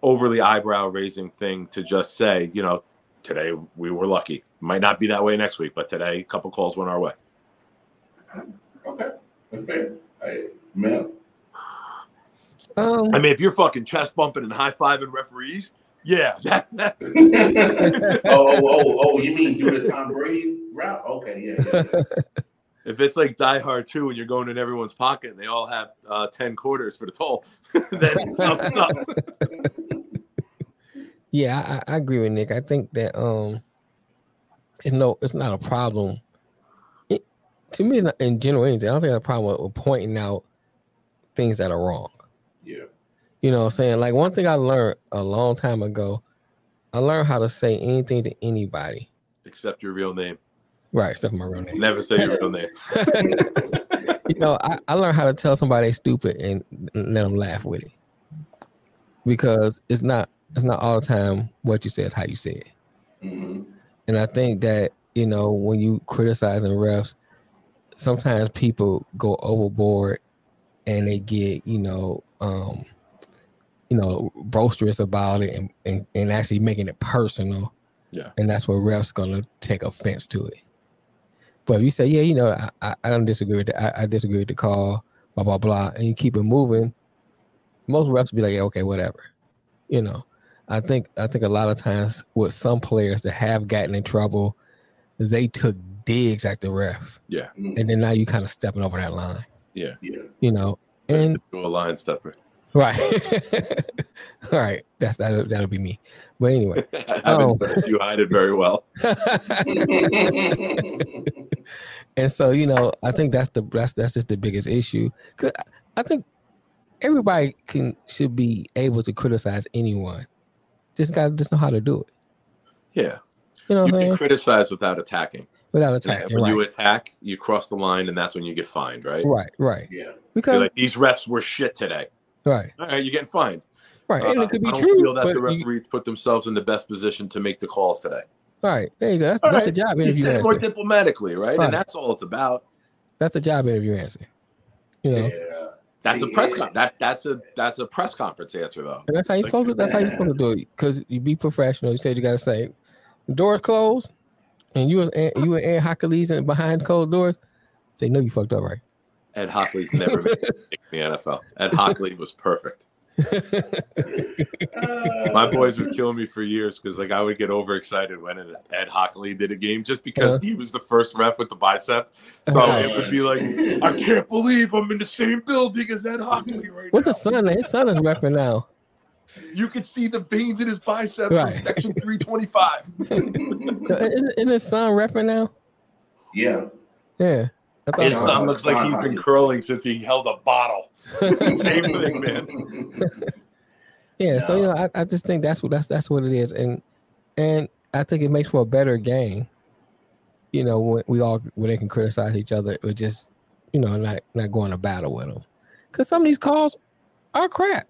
overly eyebrow raising thing to just say, you know, today we were lucky. Might not be that way next week, but today a couple calls went our way. okay, that's fair. Hey, man. Um. I mean, if you're fucking chest bumping and high fiving referees, yeah, that, that's oh, oh, oh, oh, you mean do the Tom Brady route? Okay, yeah. yeah, yeah. if it's like Die Hard 2 and you're going in everyone's pocket and they all have uh, 10 quarters for the toll, then something's up. Yeah, I, I agree with Nick. I think that um, it's no, it's not a problem. It, to me, it's not in general anything. I don't think it's a problem with, pointing out things that are wrong. yeah. You know what I'm saying? Like one thing I learned a long time ago, I learned how to say anything to anybody. Except your real name. Right, except my real name. Never say your real name. you know, I, I learned how to tell somebody stupid and let them laugh with it. Because it's not it's not all the time what you say is how you say it. hmm And I think that, you know, when you criticizing refs, sometimes people go overboard and they get, you know, um, you know, boisterous about it and, and, and actually making it personal. Yeah. And that's where refs gonna take offense to it. But if you say, yeah, you know, I, I, I don't disagree with that. I, I disagree with the call, blah, blah, blah, and you keep it moving, most refs will be like, yeah, okay, whatever. You know. I think I think a lot of times with some players that have gotten in trouble, they took digs at the ref, Yeah. Mm-hmm. and then now you kind of stepping over that line, Yeah. Yeah. you know. And Do a line stepper. right, all right, that's that. That'll be me. But anyway, I Oh. you hide it very well. and so you know, I think that's the that's that's just the biggest issue. Cause I- I think everybody can should be able to criticize anyone. Just got to just know how to do it. Yeah. You know You can saying? criticize without attacking. Without attacking, when right? you attack, you cross the line, and that's when you get fined, right? right, right. yeah. Because You're like, these refs were shit today. right, All right, you're getting fined. right, and Uh, it could be I don't true. feel that the you- referees put themselves in the best position to make the calls today. right, there you go. That's, All that's right, the job You said it more diplomatically, right? Right. And that's all it's about. That's the job interview answer. You know, Yeah. That's a press yeah. con- that that's a that's a press conference answer though. and that's how you Like- supposed to. That's how you supposed to do it. Because you be professional. You said you got to say, doors closed, and you was you and Aaron Hochuli's and behind closed doors. Say no, you fucked up, right? Ed Hochuli's never made a in the NFL. Ed Hochuli was perfect. My boys would kill me for years because like I would get overexcited when Ed Hochuli did a game just because Uh-huh. he was the first ref with the bicep. So Uh-huh. it would be like, I can't believe I'm in the same building as Ed Hochuli right What's now. the son? His son is repping now. You could see the veins in his biceps Right. from section 325. So Isn't, isn't his son repping now? yeah. Yeah. His son looks like he's been curling since he held a bottle. Same thing, man. Yeah, so you know, I, I just think that's what that's that's what it is, and and I think it makes for a better game. You know, when we all when they can criticize each other, or just you know not not going to battle with them, because some of these calls are crap.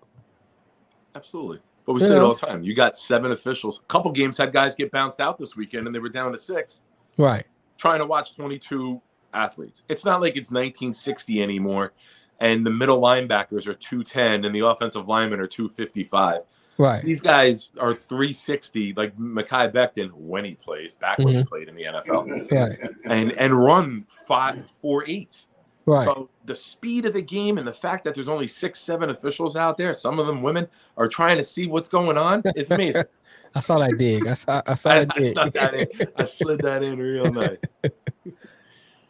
Absolutely. But we You say it all the time. You got seven officials. A couple games had guys get bounced out this weekend and they were down to six Right, trying to watch 22 athletes. It's not like it's 1960 anymore and the middle linebackers are 210 and the offensive linemen are 255. right, These guys are 360 like Mekhi Becton when he plays, back when he mm-hmm. played in the NFL. Right. And and run five four eights. right. So the speed of the game and the fact that there's only six, seven officials out there, some of them women, are trying to see what's going on is amazing. I saw that dig. I saw I saw I, that dig. in. I slid that in real nice.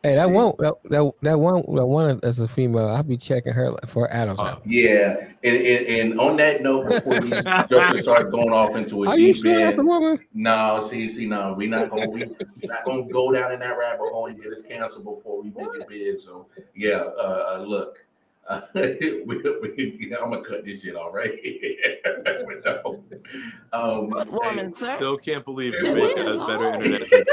Hey, that one, that, that, that one, that one as a female, I'll be checking her for Adam's Uh. Yeah, and, and, and on that note, before these jokers start going off into a Are you deep sure that's a end, woman? no, see, see, no, we not gonna we not gonna go down in that rabbit hole and get us canceled before we make it big. So yeah, uh, uh look, uh, we, we, I'm gonna cut this shit off right here. No, um, Woman, sir. Still can't believe Yeah, Jamaica women's has better internet.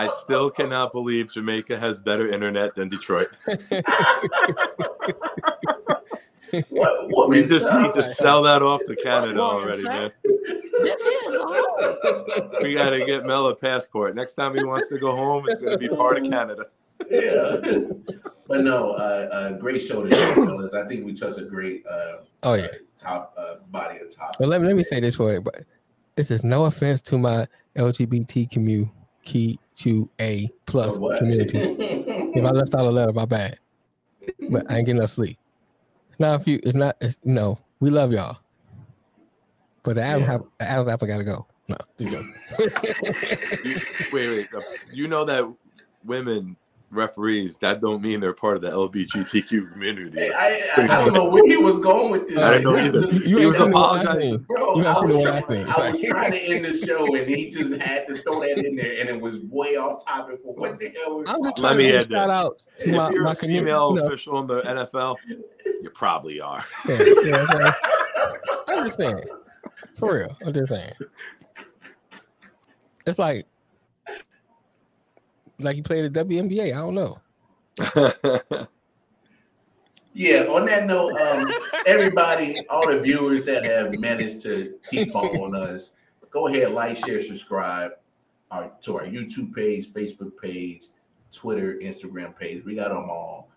Than, I still cannot believe Jamaica has better internet than Detroit. what, what We just up? need to sell that off to Canada Woman, already, sir. man. This is home. We got to get Mel a passport. Next time he wants to go home, it's going to be part of Canada. yeah. but no, uh, uh, great show today, fellas. I think we touched a great uh, Oh yeah. top uh, body of top. Well, let me let me say this for you, but this is no offense to my LGBT community, key to a plus community. If I left out a letter, my bad. But I ain't getting enough sleep. It's not a few. It's not. It's, no, we love y'all. But the Adam, Yeah. Hap- the Adam's apple gotta go. No, just. You, wait, wait. You know that women referees that don't mean they're part of the LGBTQ community. I, I, I don't know where he was going with this. I didn't know either. You He was seen the one I apologizing. Bro, You I was, trying, I. I was trying to end the show, and he just had to throw that in there, and it was way off topic for what the hell. We're I'm just talking Let trying me to add shout this. out to If my, you're my a community. female you know. official in the NFL, you probably are. Yeah, yeah, okay. I'm just saying. For real. I'm just saying. It's like like you play the WNBA. I don't know. Yeah, on that note, um, everybody, all the viewers that have managed to keep on us, go ahead, like, share, subscribe our, to our YouTube page, Facebook page, Twitter, Instagram page. We got them all.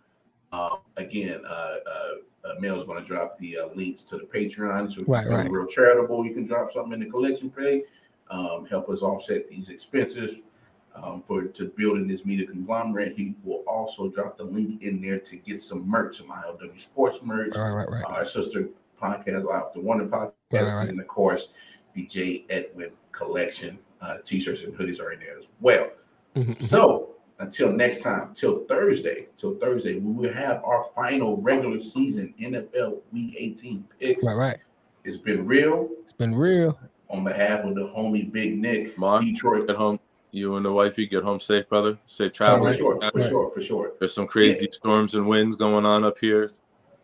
Uh, again, uh, uh, uh, Mel's going to drop the uh, links to the Patreon. So Right, right. real charitable, you can drop something in the collection page. Um, help us offset these expenses um, for to building this media conglomerate. He will also drop the link in there to get some merch, some ILW sports merch, Right, right, right. our sister podcast, Live the Wonder podcast, Right, right. and of course the J. Edwin collection uh, t-shirts and hoodies are in there as well. Mhm. So until next time, till Thursday, till Thursday, we will have our final regular season NFL Week 18 picks. Right, right. It's been real. It's been real. On behalf of the homie Big Nick, Mark, Detroit. get home. You and the wifey get home safe, brother. Safe oh, travel. For travels. sure, for sure, for sure. There's some crazy storms and winds going on up here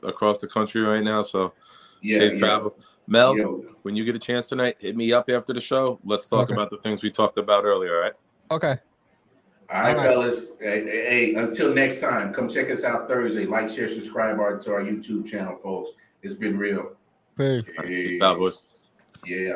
across the country right now. So Yeah, safe yeah. travel. Mel, Yo, when you get a chance tonight, hit me up after the show. Let's talk Okay. about the things we talked about earlier, all right? Okay. All right, All right. fellas. Hey, hey, hey, until next time, come check us out Thursday. Like, share, subscribe our, to our YouTube channel, folks. It's been real. Peace. Peace out, boys. Yeah.